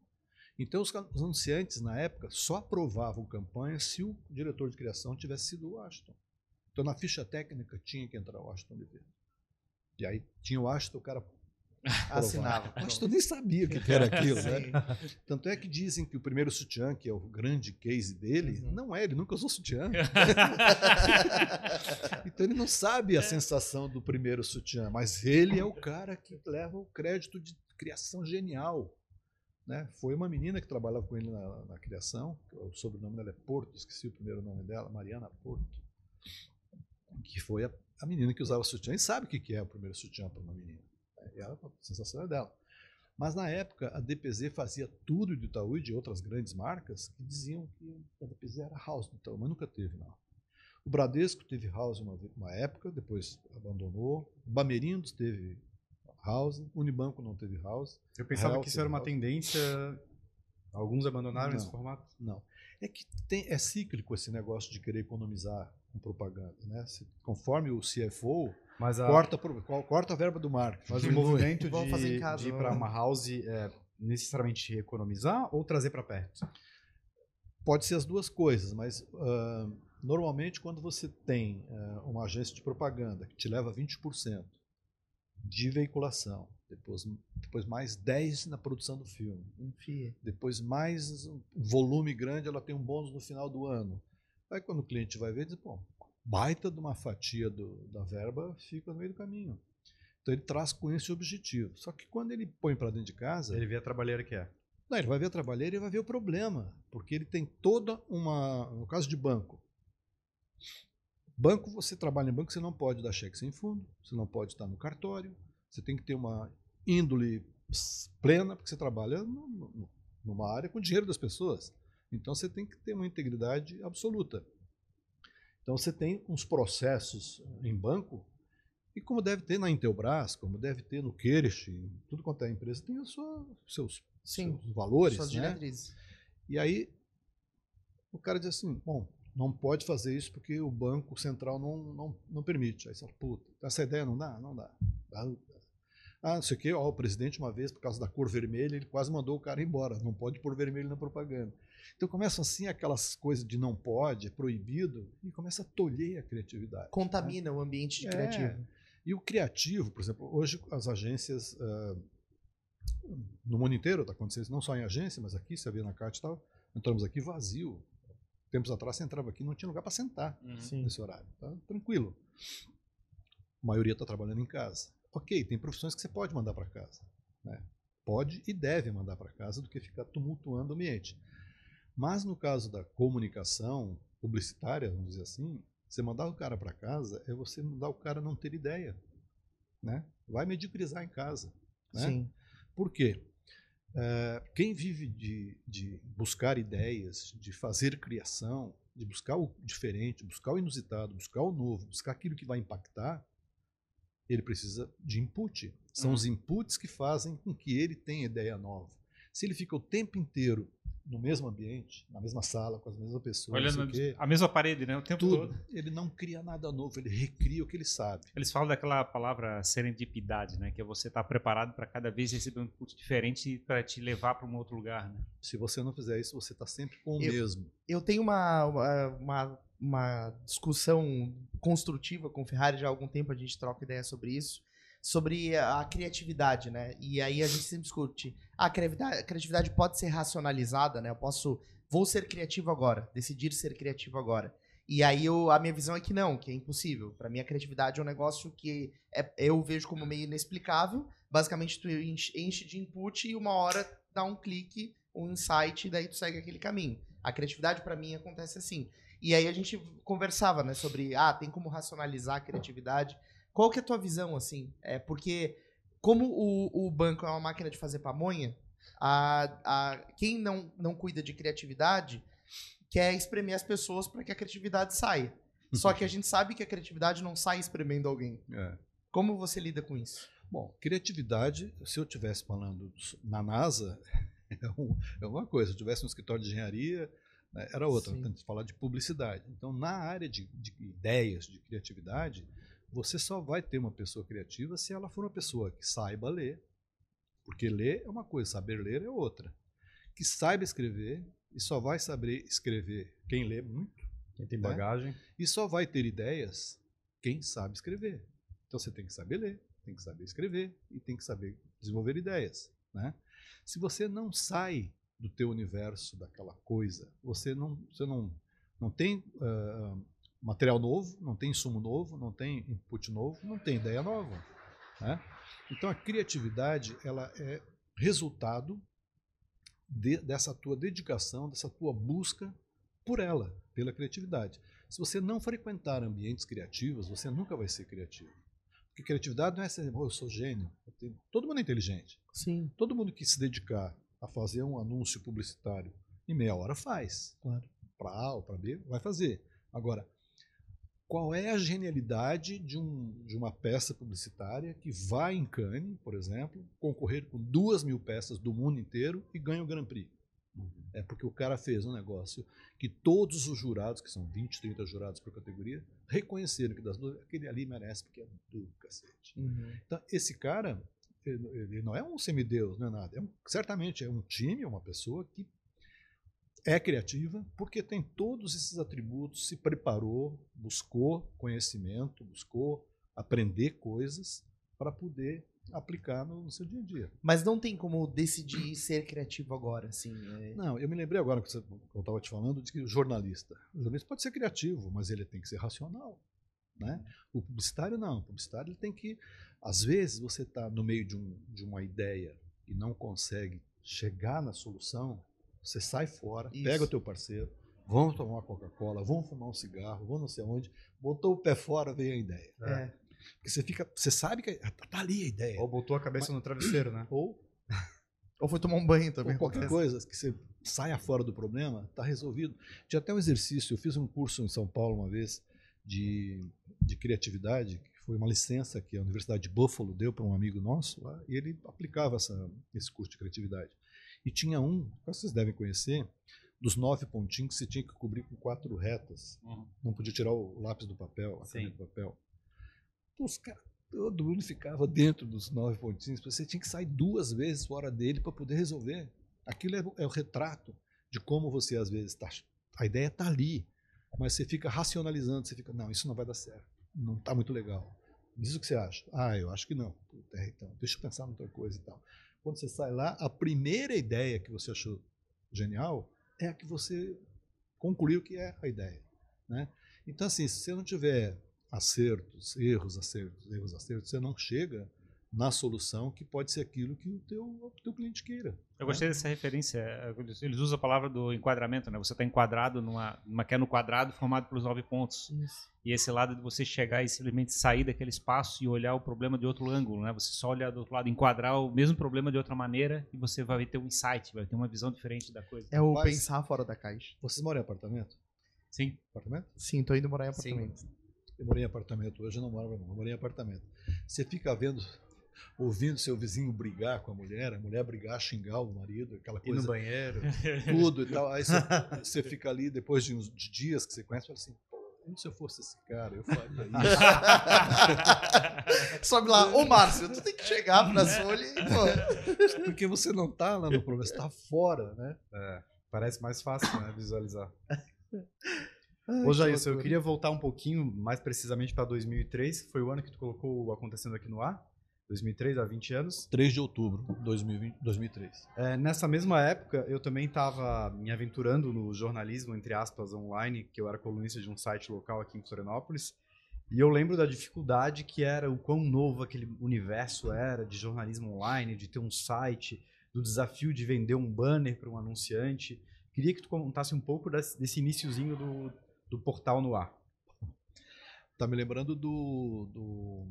Então os, os anunciantes na época só aprovavam campanhas se o diretor de criação tivesse sido o Washington. Então na ficha técnica tinha que entrar o Washington Oliveira. E aí tinha o Washington, o cara Assinava. o Washington nem sabia o que era aquilo, né? Tanto é que dizem que o primeiro sutiã, que é o grande case dele, Uhum. não é, ele nunca usou sutiã. então ele não sabe a sensação do primeiro sutiã, mas ele é o cara que leva o crédito de criação genial. Né? Foi uma menina que trabalhava com ele na, na criação, o sobrenome dela é Porto, esqueci o primeiro nome dela, Mariana Porto, que foi a, a menina que usava sutiã e sabe o que que é o primeiro sutiã para uma menina. E ela, a sensação é dela. Mas na época a DPZ fazia tudo do Itaú e de outras grandes marcas que diziam que a DPZ era house do Itaú, mas nunca teve, não. O Bradesco teve house uma, uma época, depois abandonou. O Bamerindos teve house, Unibanco não teve house. Eu pensava que isso era uma teve tendência. Alguns abandonaram Não. esse formato. Não. É que tem, é cíclico esse negócio de querer economizar com propaganda. Né? Se- conforme o CFO, Mas, a, corta, co- corta a verba do marketing. mas o movimento Vamos fazer em de, casa, de ir para uma house é necessariamente economizar ou trazer para perto? Pode ser as duas coisas, mas ah, normalmente quando você tem ah, uma agência de propaganda que te leva 20% de veiculação, depois, depois mais 10% na produção do filme, Enfia. depois mais um volume grande, ela tem um bônus no final do ano. Aí quando o cliente vai ver, diz, bom, baita de uma fatia do- da verba fica no meio do caminho. Então ele traz com esse objetivo. Só que quando ele põe para dentro de casa, Ele vê a trabalheira que é. não, ele vai ver a trabalheira e vai ver o problema, porque ele tem toda uma, no caso de banco, banco você trabalha em banco, você não pode dar cheque sem fundo, você não pode estar no cartório, você tem que ter uma índole plena, porque você trabalha no- no- numa área com dinheiro das pessoas. Então você tem que ter uma integridade absoluta. Então você tem uns processos em banco, e como deve ter na Intelbras, como deve ter no Queirich, em tudo quanto é empresa, tem os seus, Sim. seus valores. Suas né? diretrizes. E aí o cara diz assim, bom, não pode fazer isso porque o Banco Central não, não, não permite. Aí você fala, puta, essa ideia não dá? Não dá. Dá- Ah, não sei o quê, ó, o presidente uma vez, por causa da cor vermelha, ele quase mandou o cara embora. Não pode pôr vermelho na propaganda. Então começam assim aquelas coisas de não pode, é proibido, e começa a tolher a criatividade. Contamina o ambiente de É. criativo. E o criativo, por exemplo, hoje as agências, ah, no mundo inteiro está acontecendo não só em agência, mas aqui, você vê na CAT e tal, entramos aqui vazio. Tempos atrás você entrava aqui não tinha lugar para sentar Sim. nesse horário. Tá tranquilo. A maioria está trabalhando em casa. Ok, tem profissões que você pode mandar para casa. Né? Pode e deve mandar para casa do que ficar tumultuando o ambiente. Mas no caso da comunicação publicitária, vamos dizer assim, você mandar o cara para casa é você mandar o cara não ter ideia. Né? Vai medicrizar em casa. Né? Sim. Por quê? Eh, quem vive de, de buscar ideias, de fazer criação, de buscar o diferente, buscar o inusitado, buscar o novo, buscar aquilo que vai impactar, ele precisa de input. São Uhum. os inputs que fazem com que ele tenha ideia nova. Se ele fica o tempo inteiro no mesmo ambiente, na mesma sala, com as mesmas pessoas, Olhando o quê, a mesma parede, né? O tempo tudo, todo. ele não cria nada novo, ele recria o que ele sabe. Eles falam daquela palavra serendipidade, né? Que é você estar preparado para cada vez receber um input diferente para te levar para um outro lugar, né? Se você não fizer isso, você está sempre com o Eu- mesmo. Eu tenho uma, uma, uma, uma discussão construtiva com o Ferrari já há algum tempo, a gente troca ideia sobre isso, sobre a criatividade, né? E aí a gente sempre discute, ah, a criatividade, a criatividade pode ser racionalizada, né? Eu posso, vou ser criativo agora, decidir ser criativo agora. E aí eu, a minha visão é que não, que é impossível. Para mim a criatividade é um negócio que é- eu vejo como meio inexplicável. Basicamente tu enche, de input e uma hora dá um clique, um insight e daí tu segue aquele caminho. A criatividade para mim acontece assim. E aí a gente conversava, né, sobre, ah, tem como racionalizar a criatividade. Qual que é a tua visão, assim? É porque, como o, o banco é uma máquina de fazer pamonha, a, a, quem não, não cuida de criatividade quer espremer as pessoas para que a criatividade saia. Só que a gente sabe que a criatividade não sai espremendo alguém. É. Como você lida com isso? Bom, criatividade, se eu estivesse falando na NASA, é, um- é uma coisa. Se eu tivesse um escritório de engenharia, né, era outra. Sim. Temos que falar de publicidade. Então, na área de, de ideias, de criatividade, você só vai ter uma pessoa criativa se ela for uma pessoa que saiba ler. Porque ler é uma coisa, saber ler é outra. Que saiba escrever, e só vai saber escrever quem lê muito, Quem tem Né? bagagem. e só vai ter ideias quem sabe escrever. Então você tem que saber ler, tem que saber escrever e tem que saber desenvolver ideias, né? Se você não sai do teu universo daquela coisa, você não, você não, não tem ah, material novo, não tem insumo novo, não tem input novo, não tem ideia nova, né? Então a criatividade ela é resultado de- dessa tua dedicação, dessa tua busca por ela, pela criatividade. Se você não frequentar ambientes criativos, você nunca vai ser criativo. Porque criatividade não é ser, "Oh, eu sou gênio. Eu tenho-" Todo mundo é inteligente. Sim, Todo mundo que se dedicar a fazer um anúncio publicitário em meia hora faz. claro. Para A ou para B, vai fazer. Agora, qual é a genialidade de, um, de uma peça publicitária que vai em Cannes, por exemplo, concorrer com duas mil peças do mundo inteiro e ganha o Grand Prix? É porque o cara fez um negócio que todos os jurados, que são 20, 30 jurados por categoria, reconheceram que das duas, aquele ali merece porque é do cacete. Uhum. Então, esse cara, ele, ele não é um semideus, não é nada. É um- certamente é um time, é uma pessoa que é criativa porque tem todos esses atributos, se preparou, buscou conhecimento, buscou aprender coisas para poder aplicar no, no seu dia a dia. Mas não tem como decidir ser criativo agora, assim. é- Não, eu me lembrei agora que você- eu estava te falando de que o jornalista. O jornalista pode ser criativo, mas ele tem que ser racional. Né? O publicitário não. O publicitário ele tem que. Às vezes você está no meio de, um, de uma ideia e não consegue chegar na solução, você sai fora, Isso. pega o teu parceiro, vamos tomar uma Coca-Cola, vamos fumar um cigarro, vamos não sei onde, botou o pé fora, veio a ideia. É. Porque você fica, você sabe que tá, tá ali a ideia. Ou botou a cabeça no travesseiro, né? Ou, Ou foi tomar um banho também. ou qualquer acontece. coisa que você saia fora do problema, tá resolvido. Tinha até um exercício, eu fiz um curso em São Paulo uma vez de, de criatividade, que foi uma licença que a Universidade de Buffalo deu para um amigo nosso lá, e ele aplicava essa, esse curso de criatividade. E tinha um, que vocês devem conhecer, dos nove pontinhos que você tinha que cobrir com quatro retas. Uhum. Não podia tirar o lápis do papel, a caneta do papel. Então, os caras, todo mundo ficava dentro dos nove pontinhos. Você tinha que sair duas vezes fora dele para poder resolver. Aquilo é, o- é o retrato de como você, às vezes, está. A ideia está ali, mas você fica racionalizando. Você fica, não, isso não vai dar certo. Não está muito legal. Diz o que você acha. Ah, eu acho que não. Puta, então, deixa eu pensar em outra coisa e tal. Quando você sai lá, a primeira ideia que você achou genial é a que você concluiu que é a ideia. Né? Então, assim, se você não tiver acertos, erros, acertos, erros, acertos, você não chega na solução que pode ser aquilo que o teu, o teu cliente queira. Eu gostei dessa referência. é, Eles usam a palavra do enquadramento, né? Você está enquadrado numa, numa que é no quadrado formado pelos nove pontos. Isso. E esse lado de você chegar e simplesmente sair daquele espaço e olhar o problema de outro ângulo, né? Você só olhar do outro lado, enquadrar o mesmo problema de outra maneira e você vai ter um insight, vai ter uma visão diferente da coisa. É o Mas- pensar fora da caixa. Vocês moram em apartamento? Sim. Apartamento? Sim, tô indo morar em Sim. apartamento. Eu morei em apartamento hoje, eu não moro, não. Eu morei em apartamento. Você fica vendo, ouvindo seu vizinho brigar com a mulher, a mulher brigar, xingar o marido, aquela Ir no coisa, banheiro. tudo e tal. Aí você, você fica ali, depois de uns de dias que você conhece, fala assim, e se eu fosse esse cara, eu faria isso. Sobe lá, ô Márcio, tu tem que chegar pra e, pô. Porque você não está lá no problema, você está fora, né? É, parece mais fácil, né? Visualizar. Ai, Ô, que Jailson, eu queria voltar um pouquinho, mais precisamente para 2003, que foi o ano que tu colocou o Acontecendo Aqui no Ar. 2003, há 20 anos. 3 de outubro de 2020, 2003. É, nessa mesma época, eu também estava me aventurando no jornalismo, entre aspas, online, que eu era colunista de um site local aqui em Florianópolis. E eu lembro da dificuldade que era, o quão novo aquele universo era de jornalismo online, de ter um site, do desafio de vender um banner para um anunciante. Queria que tu contasse um pouco desse, desse iniciozinho do, do portal no ar. Tá me lembrando do, do,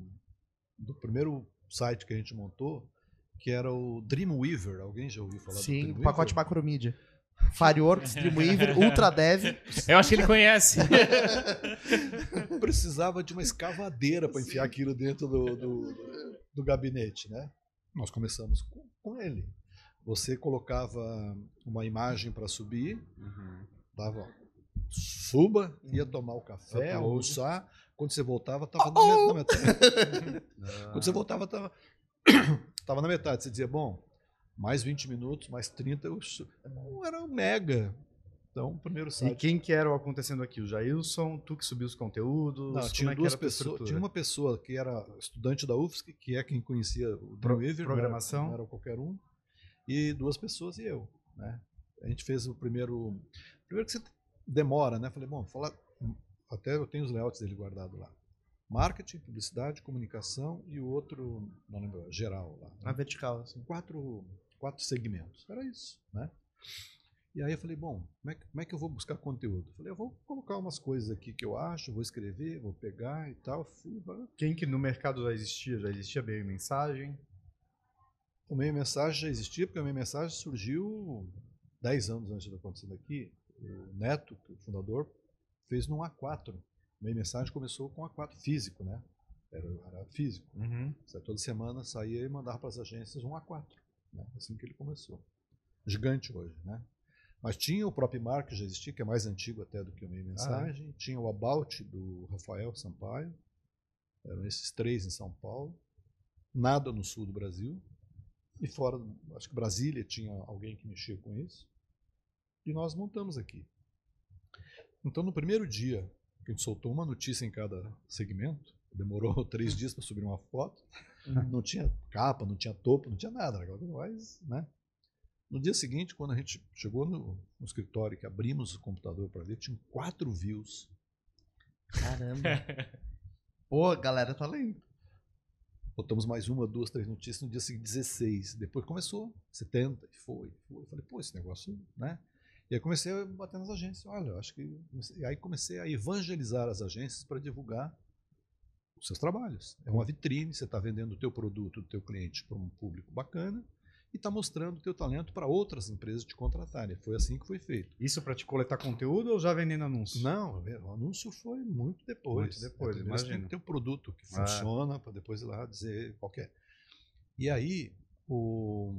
do primeiro site que a gente montou, que era o Dreamweaver. Alguém já ouviu falar do Sim, pacote macromídia. Fireworks, Dreamweaver, Ultradev. Eu acho que ele conhece. Precisava de uma escavadeira para enfiar aquilo dentro do, do, do gabinete, né? Nós começamos com, com ele. Você colocava uma imagem para subir, dava suba, ia tomar o café, almoçar. Quando você voltava, estava na, na metade. Quando você voltava, estava tava na metade. Você dizia, bom, mais 20 minutos, mais 30, eu, não era um mega. Então, o primeiro E site. quem que era o acontecendo aqui? O Jailson, tu que subiu os conteúdos? Não, como tinha é que duas pessoas. Tinha uma pessoa que era estudante da UFSC, que é quem conhecia o Pro- Dreamweaver, programação. Não era, não era qualquer um. E duas pessoas e eu. Né? A gente fez o primeiro. Primeiro que você demora, né? Falei, bom, falar. Até eu tenho os layouts dele guardado lá. Marketing, publicidade, comunicação e o outro, não lembro, geral lá. né? Na vertical, assim. quatro, quatro segmentos. Era isso, né? E aí eu falei, bom, como é, que, como é que eu vou buscar conteúdo? Eu falei, eu vou colocar umas coisas aqui que eu acho, vou escrever, vou pegar e tal. Fui. Quem que no mercado já existia? Já existia meio mensagem? o meio mensagem já existia, porque o meio mensagem surgiu 10 anos antes de acontecer daqui. O Neto, é o fundador, fez num A4. O meio mensagem começou com A4 físico, né? Era, era físico. Você Toda semana saía e mandava para as agências um A4. Né? Assim que ele começou. Gigante hoje, né? Mas tinha o próprio Mar, que já existia, que é mais antigo até do que o Meio Mensagem. Tinha o About, do Rafael Sampaio. Eram esses três em São Paulo. Nada no sul do Brasil. E fora, acho que Brasília tinha alguém que mexia com isso. E nós montamos aqui. Então, no primeiro dia, que a gente soltou uma notícia em cada segmento, demorou três dias para subir uma foto, não tinha capa, não tinha topo, não tinha nada, era mais, né? No dia seguinte, quando a gente chegou no, no escritório, que abrimos o computador para ver, tinha quatro views. Caramba. Pô, a galera tá lendo. Botamos mais uma, duas, três notícias no dia seguinte, 16. Depois começou, 70, e foi, foi. Eu falei, pô, esse negócio, né? E aí comecei a bater nas agências. Olha, eu acho que. E aí comecei a evangelizar as agências para divulgar os seus trabalhos. É uma vitrine, você está vendendo o teu produto, o teu cliente para um público bacana e está mostrando o teu talento para outras empresas te contratarem. Foi assim que foi feito. Isso para te coletar conteúdo ou já vendendo anúncio? Não, o anúncio foi muito depois. Muito depois, é, imagina. Tem que ter um produto que funciona ah. para depois ir lá dizer qualquer. E aí, o,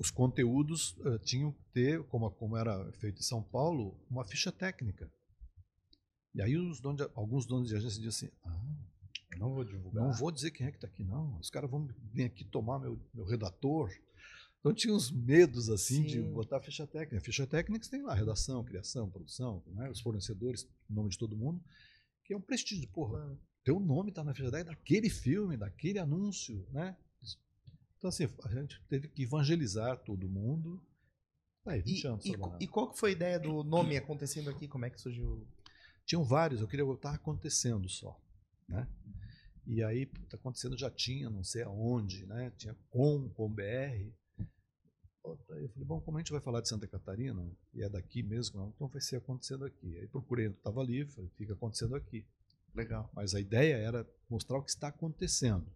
os conteúdos uh, tinham que ter, como, como era feito em São Paulo, uma ficha técnica. E aí os donos de, alguns donos de agência diziam assim, ah, não vou divulgar. Não vou dizer quem é que está aqui, não. Os caras vão vir aqui tomar meu, meu redator. Então tinha uns medos assim Sim. de botar a ficha técnica. A ficha técnica tem lá redação, criação, produção, né? os fornecedores, nome de todo mundo, que é um prestígio. Porra, ah. teu nome está na ficha técnica daquele filme, daquele anúncio, né? Então, assim, a gente teve que evangelizar todo mundo. Aí, 20 e, anos. E, e, qual que foi a ideia do nome acontecendo aqui? Como é que surgiu? Tinham vários, eu queria botar acontecendo só. Né? E aí, tá acontecendo já tinha, não sei aonde, né? Tinha com, com BR. Eu falei, bom, como a gente vai falar de Santa Catarina, e é daqui mesmo, então vai ser acontecendo aqui. Aí procurei, estava ali, falei, fica acontecendo aqui. Legal. Mas a ideia era mostrar o que está acontecendo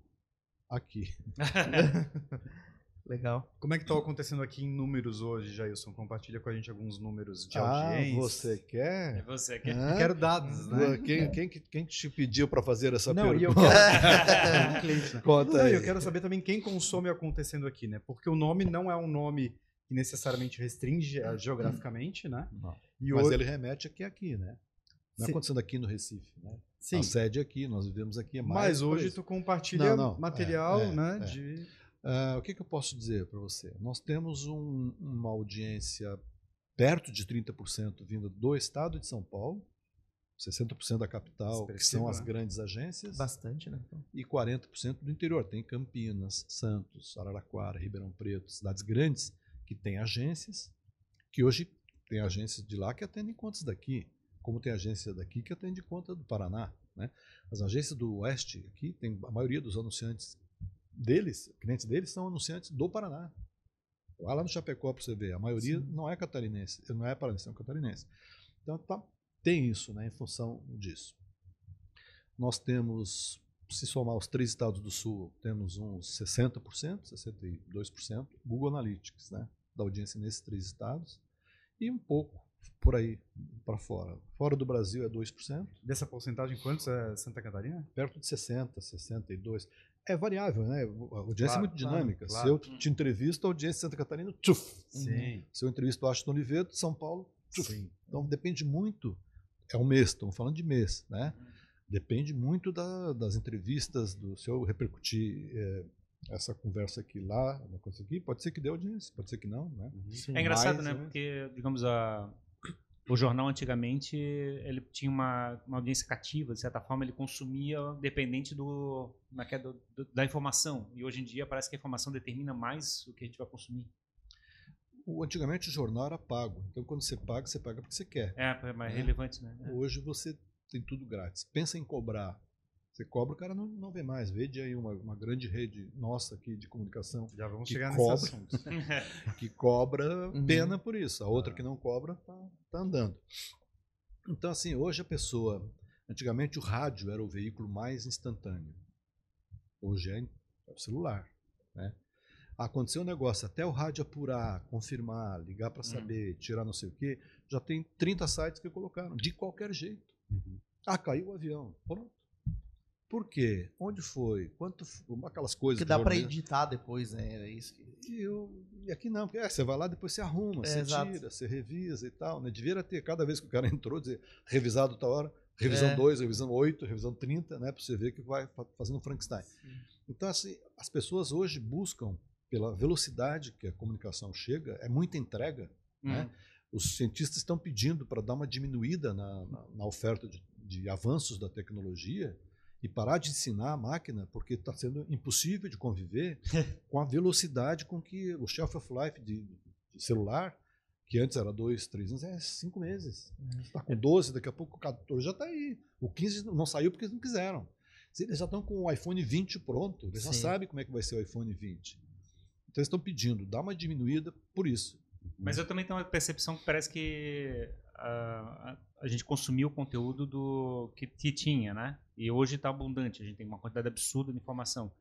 aqui. Legal. Como é que está acontecendo aqui em números hoje, Jailson? Compartilha com a gente alguns números de ah, audiência. você quer? É você quer. Eu quero dados, né? Quem, quem, quem te pediu para fazer essa Não, pergunta? E eu quero... um cliente, né? Conta não, aí. eu quero saber também quem consome acontecendo aqui, né? Porque o nome não é um nome que necessariamente restringe uh, geograficamente, né? Não. E Mas ele remete aqui aqui, né? Não é acontecendo aqui no Recife, né? Sim. A sede aqui, nós vivemos aqui. É mais Mas hoje tu compartilha Não, não, material, é, é, né? é. De... Uh, o que, que, eu posso dizer para você? Nós temos um, uma audiência perto de 30% vinda do estado de São Paulo, 60% da capital, que são as né? grandes agências, Bastante, né? e 40% do interior. Tem Campinas, Santos, Araraquara, Ribeirão Preto, cidades grandes que têm agências, que hoje tem agências de lá que atendem contas daqui, como tem agência daqui que atende conta do Paraná. Né? As agências do Oeste aqui, tem a maioria dos anunciantes deles, clientes deles, são anunciantes do Paraná. Vai lá no Chapecó para você ver, a maioria Sim. não é catarinense, não é paranense, é catarinense. Então tá, tem isso né, em função disso. Nós temos, se somar os três estados do Sul, temos uns 60%, 62% Google Analytics, né, da audiência nesses três estados, e um pouco por aí para fora. Fora do Brasil é 2%. Dessa porcentagem, quantos é Santa Catarina? Perto de 60, 62. É variável, né? A audiência Claro, é muito dinâmica. claro, Se eu te entrevisto, a audiência de Santa Catarina, tchuf! Sim. Se eu entrevisto o Ashton Oliveira, de São Paulo, tchuf! Sim. Então depende muito. É um mês, estamos falando de mês, né? Depende muito da- das entrevistas, do se eu repercutir eh, essa conversa aqui lá, uma coisa aqui, pode ser que dê audiência, pode ser que não, né? É engraçado, Mas, né? Porque, digamos, a, o jornal antigamente ele tinha uma, uma audiência cativa, de certa forma ele consumia dependente do, naquela- do- do- da informação. E hoje em dia parece que a informação determina mais o que a gente vai consumir. O, antigamente o jornal era pago, então quando você paga, você paga porque você quer. É, é mais É. relevante, né? É. Hoje você tem tudo grátis. Pensa em cobrar. Você cobra, o cara não, não vê mais. Vede aí uma, uma grande rede nossa aqui de comunicação Já vamos Que chegar nesse cobra. assunto. que cobra Uhum. pena por isso. A outra Ah. que não cobra tá, tá andando. Então, assim, hoje a pessoa. Antigamente o rádio era o veículo mais instantâneo. Hoje é, é o celular. Né? Aconteceu um negócio, até o rádio apurar, confirmar, ligar para saber, tirar não sei o quê, já tem 30 sites que colocaram, de qualquer jeito. Uhum. Ah, caiu o avião. Pronto. Por quê? Onde foi? Quanto? Aquelas coisas. Que dá jornalista- editar depois, né? Era isso que... e, eu, e aqui não, porque é, você vai lá, depois você arruma, É, você exato. tira, você revisa e tal. Né? Devia ter, cada vez que o cara entrou, dizer revisado tal hora, revisão É. 2, revisão 8, revisão 30, né? Para você ver que vai fa- fazendo Frankenstein. Então, assim, as pessoas hoje buscam, pela velocidade que a comunicação chega, é muita entrega. Né? Os cientistas estão pedindo para dar uma diminuída na, na, na oferta de, de avanços da tecnologia e parar de ensinar a máquina, porque está sendo impossível de conviver com a velocidade com que o shelf of life de, de celular que antes era dois, três anos, é cinco meses. Está com 12, daqui a pouco o 14 já está aí. O 15 não saiu porque eles não quiseram. Eles já estão com o iPhone 20 pronto, eles já Sim. sabem como é que vai ser o iPhone 20. Então eles estão pedindo, dá uma diminuída por isso. Mas eu também tenho uma percepção que parece que ah, a, a gente consumiu o conteúdo do que tinha, né? E hoje está abundante, a gente tem uma quantidade absurda de informação.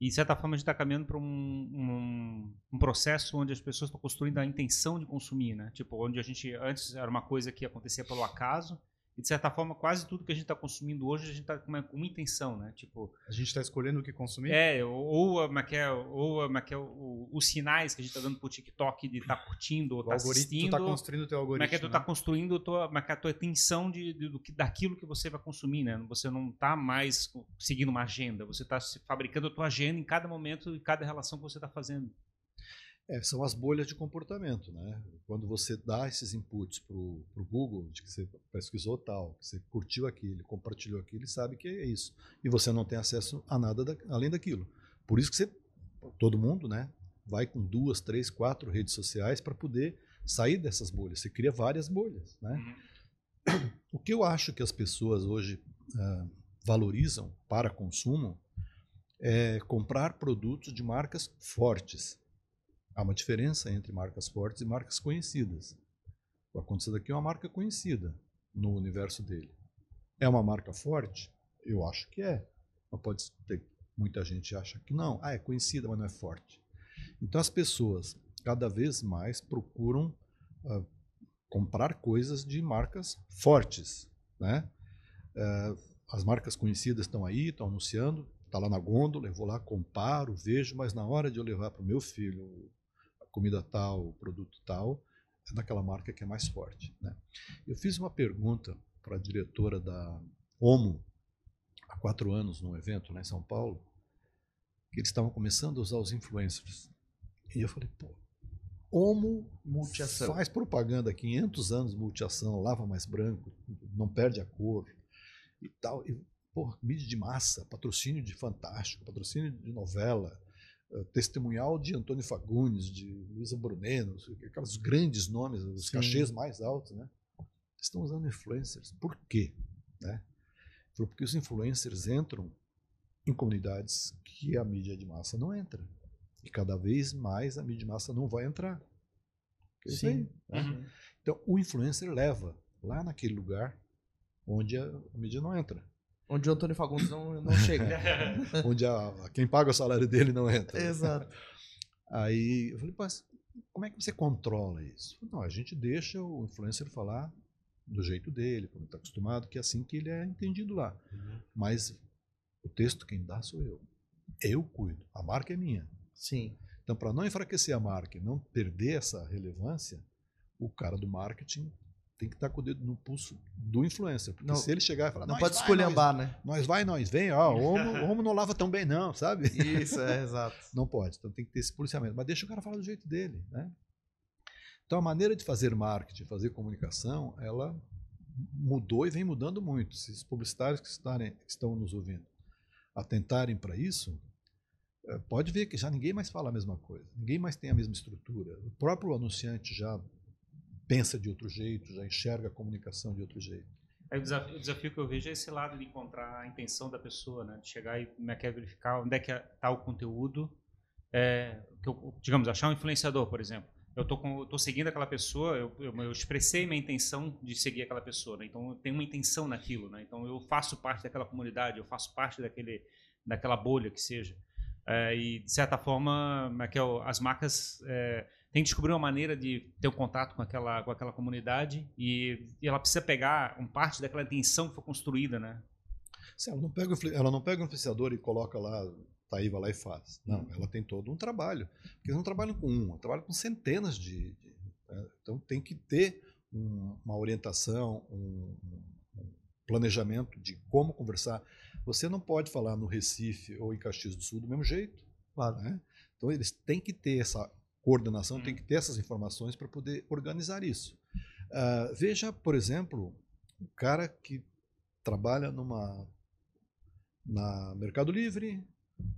E, de certa forma, a gente está caminhando para um, um, um processo onde as pessoas estão construindo a intenção de consumir, né? Tipo, onde a gente, antes era uma coisa que acontecia pelo acaso, e, de certa forma, quase tudo que a gente está consumindo hoje, a gente está com uma, intenção, né? Tipo, A gente está escolhendo o que consumir? é, ou, ou, a- como é é, ou a- como é o- os sinais que a gente está dando pro TikTok de estar curtindo ou O estar algoritmo, assistindo. tu tá construindo o teu como algoritmo. que tu né? tá construindo a tua, como a tua atenção de, de- do daquilo que você vai consumir, né? Você não tá mais seguindo uma agenda, você está fabricando a tua agenda em cada momento e cada relação que você está fazendo. É, são as bolhas de comportamento, né? Quando você dá esses inputs para o Google, de que você pesquisou tal, que você curtiu aquilo, compartilhou aquilo, ele sabe que é isso. E você não tem acesso a nada da- além daquilo. Por isso que você, todo mundo, né, vai com duas, três, quatro redes sociais para poder sair dessas bolhas. Você cria várias bolhas, né? O que eu acho que as pessoas hoje ah, valorizam para consumo é comprar produtos de marcas fortes. Há uma diferença entre marcas fortes e marcas conhecidas. O acontecido aqui é uma marca conhecida no universo dele. É uma marca forte? Eu acho que é. Mas pode ter muita gente acha que não. Ah, é conhecida, mas não é forte. Então as pessoas cada vez mais procuram ah, comprar coisas de marcas fortes, né? Eh, as marcas conhecidas estão aí, estão anunciando, está lá na gôndola, eu vou lá, comparo, vejo, mas na hora de eu levar para o meu filho comida tal, produto tal, é daquela marca que é mais forte. Né? Eu fiz uma pergunta para a diretora da Omo há quatro anos num evento lá em São Paulo, que eles estavam começando a usar os influencers. E eu falei, pô, Omo Multiação. faz propaganda há 500 anos, multiação, lava mais branco, não perde a cor e tal. E, porra, mídia de massa, patrocínio de Fantástico, patrocínio de novela, testemunhal de Antônio Fagundes, de Luísa Bruneno, aqueles grandes nomes, os Sim. cachês mais altos, né? Estão usando influencers. Por quê? Né? Porque os influencers entram em comunidades que a mídia de massa não entra. E cada vez mais a mídia de massa não vai entrar. Aí, né? Uhum. Então, o influencer leva lá naquele lugar onde a a mídia não entra. Onde o Antônio Fagundes não, não chega. onde a, quem paga o salário dele não entra. Exato. Aí eu falei, mas como é que você controla isso? Não, a gente deixa o influencer falar do jeito dele, como está acostumado, que é assim que ele é entendido lá. Mas o texto quem dá sou eu. Eu cuido. A marca é minha. Sim. Então, para não enfraquecer a marca e não perder essa relevância, o cara do marketing tem que estar com o dedo no pulso do influencer. Porque Não- se ele chegar e falar, Não "Nós pode vai, esculhambar, né? Nós, nós vai, nós vem, ó, o homo, o homo não lava tão bem não, sabe? Isso, é, exato. Não pode. Então tem que ter esse policiamento. Mas deixa o cara falar do jeito dele, né? Então a maneira de fazer marketing, fazer comunicação, ela mudou e vem mudando muito. Se os publicitários que, estarem, que estão nos ouvindo atentarem para isso, eh, pode ver que já ninguém mais fala a mesma coisa. Ninguém mais tem a mesma estrutura. O próprio anunciante já pensa de outro jeito, já enxerga a comunicação de outro jeito. Aí o desafio, o desafio que eu vejo é esse lado de encontrar a intenção da pessoa, né? De chegar e como é é verificar onde é que está o conteúdo. É, que eu, digamos, achar um influenciador, por exemplo. Eu tô seguindo aquela pessoa, eu, eu, eu expressei minha intenção de seguir aquela pessoa, né? Então eu tenho uma intenção naquilo, né? Então eu faço parte daquela comunidade, eu faço parte daquele, daquela bolha que seja. É, e de certa forma, é é, as marcas é, têm que descobrir uma maneira de ter um contato com aquela, com aquela comunidade e, e ela precisa pegar um parte daquela intenção que foi construída, né? Se ela não pega ela não pega o influenciador e coloca lá, tá aí, vai lá e faz. Não, ela tem todo um trabalho. Porque eles não trabalham com um, ela trabalha com centenas de. de, né? então tem que ter um- uma orientação, um, um planejamento de como conversar. Você não pode falar no Recife ou em Caxias do Sul do mesmo jeito. Claro. né? Então eles têm que ter essa coordenação, têm que ter essas informações para poder organizar isso. Ah, veja, por exemplo, o cara que trabalha numa na Mercado Livre,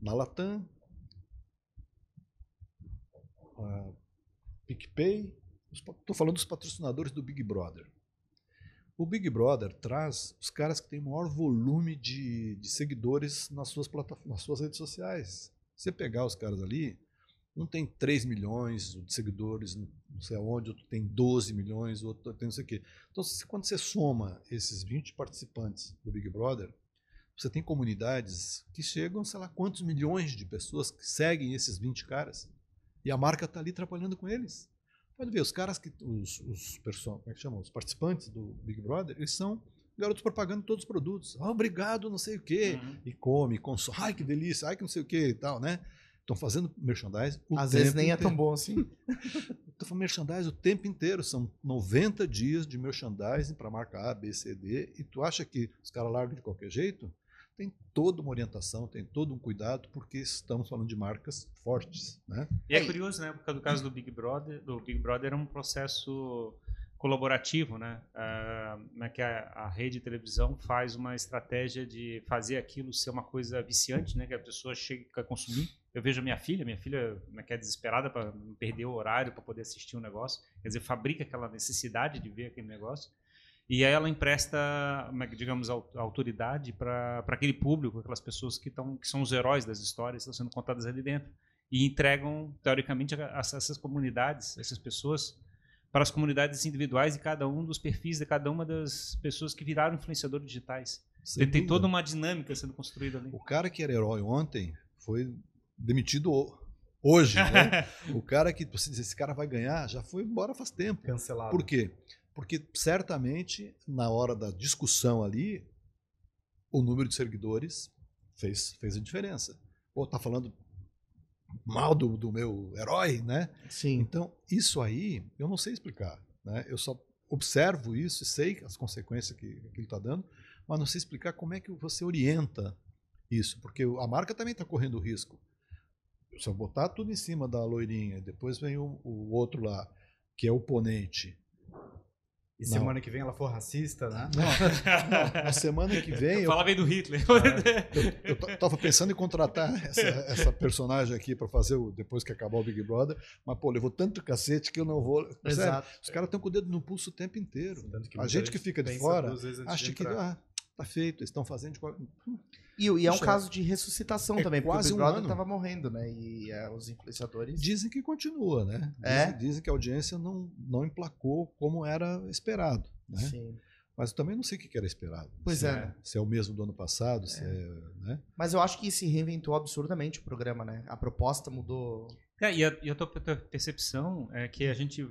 na Latam, ah, PicPay, Estou falando dos patrocinadores do Big Brother. O Big Brother traz os caras que têm maior volume de, de seguidores nas suas, plataformas, nas suas redes sociais. Você pegar os caras ali, um tem 3 milhões de seguidores, não sei aonde, outro tem 12 milhões, outro tem não sei o quê. Então, quando você soma esses 20 participantes do Big Brother, você tem comunidades que chegam, sei lá, quantos milhões de pessoas que seguem esses 20 caras. E a marca está ali trabalhando com eles. Pode ver, os caras que. Os, os, como é que chama? os participantes do Big Brother, eles são garotos propagando todos os produtos. Ah, obrigado, não sei o quê. Uhum. E come, consome. Ai, que delícia, ai, que não sei o quê e tal, né? Estão fazendo merchandise. Às vezes nem inteiro. é tão bom assim. Estou falando merchandise o tempo inteiro. São 90 dias de merchandising para marca A, B, C, D. E tu acha que os caras largam de qualquer jeito? tem toda uma orientação, tem todo um cuidado, porque estamos falando de marcas fortes. Né? E é curioso, né? Porque no caso do Big Brother, do Big Brother é um processo colaborativo, né? Uh, que a, a, rede de televisão faz uma estratégia de fazer aquilo ser uma coisa viciante, né? Que a pessoa chega a consumir. Eu vejo a minha filha, minha filha né, que é desesperada para perder o horário para poder assistir um negócio, quer dizer, fabrica aquela necessidade de ver aquele negócio. E aí ela empresta, digamos, autoridade para aquele público, aquelas pessoas que, tão, que são os heróis das histórias, estão sendo contadas ali dentro. E entregam, teoricamente, essas comunidades, essas pessoas, para as comunidades individuais de cada um dos perfis de cada uma das pessoas que viraram influenciadores digitais. Tem, tem, toda uma dinâmica sendo construída ali. O cara que era herói ontem foi demitido hoje. Né? o cara que você diz, esse cara vai ganhar, já foi embora faz tempo. Cancelado. Por quê? Porque certamente, na hora da discussão ali, o número de seguidores fez, fez a diferença. Pô, tá falando mal do, do meu herói, né? Sim. Então, isso aí, eu não sei explicar. Né? Eu só observo isso e sei as consequências que, ele está dando, mas não sei explicar como é que você orienta isso, porque a marca também está correndo risco. Se eu botar tudo em cima da loirinha, depois vem o, o outro lá, que é o oponente, e não. semana que vem ela for racista, né? Não, não. na semana que vem. Eu, Fala bem do Hitler. eu, eu tava pensando em contratar essa, essa personagem aqui para fazer o, depois que acabar o Big Brother, mas, pô, levou tanto cacete que eu não vou. Exato. Sério, os caras estão com o dedo no pulso o tempo inteiro. A gente que fica de fora acha que ah, tá feito, eles estão fazendo de qualquer. E, e é um caso de ressuscitação é também, quase porque o Big Brother estava morrendo, né? E é, os influenciadores. Dizem que continua, né? Dizem, é? dizem que a audiência não, não emplacou como era esperado. Né? Sim. Mas eu também não sei o que era esperado. Pois se é. é. Se é o mesmo do ano passado, é. se é. Né? Mas eu acho que se reinventou absurdamente o programa, né? A proposta mudou. É, e a, e a tua percepção é que a gente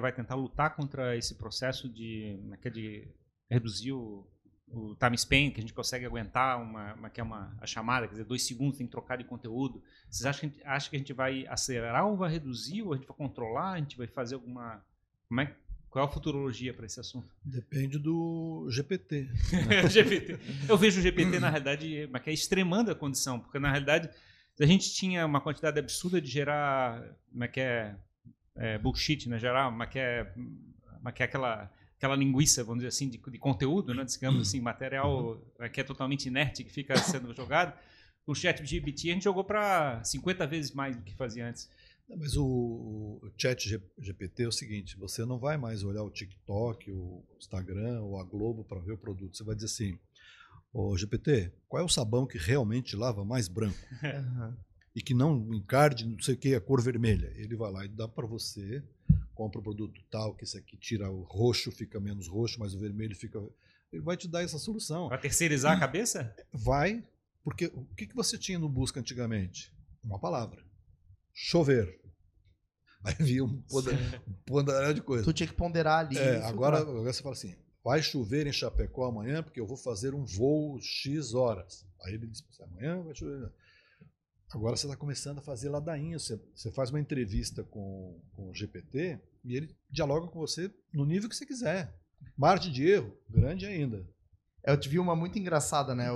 vai tentar lutar contra esse processo de, de reduzir o o time span, que a gente consegue aguentar uma, uma, que é uma a chamada, quer dizer, dois segundos tem que trocar de conteúdo. Vocês acham que, acham que a gente vai acelerar ou vai reduzir, ou a gente vai controlar, a gente vai fazer alguma... Como é, qual é a futurologia para esse assunto? Depende do GPT. Né? GPT. Eu vejo o GPT, na realidade, que é extremando a condição, porque, na realidade, a gente tinha uma quantidade absurda de gerar, como é que é, é bullshit, né? Gerar, uma que é, uma que é aquela aquela linguiça, vamos dizer assim, de, de conteúdo, né, digamos assim, material uhum. que é totalmente inerte, que fica sendo jogado. O chat GPT a gente jogou para 50 vezes mais do que fazia antes. Não, mas o, o chat GPT é o seguinte, você não vai mais olhar o TikTok, o Instagram ou a Globo para ver o produto. Você vai dizer assim, ô GPT, qual é o sabão que realmente lava mais branco? Uhum. E que não encarde, não sei o que, a cor vermelha. Ele vai lá e dá para você compra o produto tal, que esse aqui tira o roxo, fica menos roxo, mas o vermelho fica. Ele vai te dar essa solução. Vai terceirizar a cabeça? Vai, porque o que, que você tinha no busca antigamente? Uma palavra. Chover. Aí vinha um ponderar de coisa. Tu tinha que ponderar ali. É, agora, agora você fala assim: vai chover em Chapecó amanhã porque eu vou fazer um voo X horas. Aí ele diz: amanhã vai chover. Agora você está começando a fazer ladainha. Você, você faz uma entrevista com, com o GPT e ele dialoga com você no nível que você quiser. Margem de erro, grande ainda. Eu te vi uma muito engraçada, né?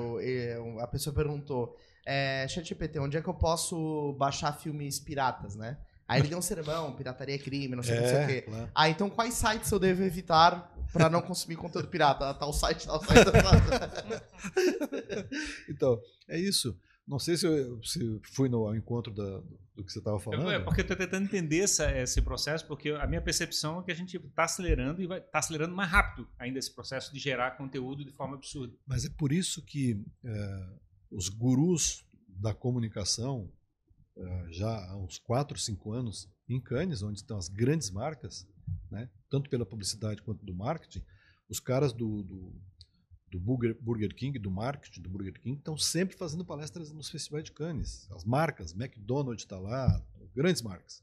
A pessoa perguntou: é, ChatGPT, onde é que eu posso baixar filmes piratas, né? Aí ele deu um sermão, pirataria é crime, não sei, é, não sei o é, quê. Claro. Ah, então quais sites eu devo evitar para não consumir conteúdo pirata? Tal site, tal site. Tal então, é isso. Não sei se, eu, se fui no ao encontro da, do que você estava falando. É porque eu estou tentando entender essa, esse processo, porque a minha percepção é que a gente está acelerando e vai estar tá acelerando mais rápido ainda esse processo de gerar conteúdo de forma absurda. Mas é por isso que é, os gurus da comunicação, é, já há uns 4, 5 anos, em Cannes, onde estão as grandes marcas, né, tanto pela publicidade quanto do marketing, os caras do, do do Burger, Burger King, do marketing do Burger King, estão sempre fazendo palestras nos festivais de Cannes. As marcas, McDonald's está lá, grandes marcas.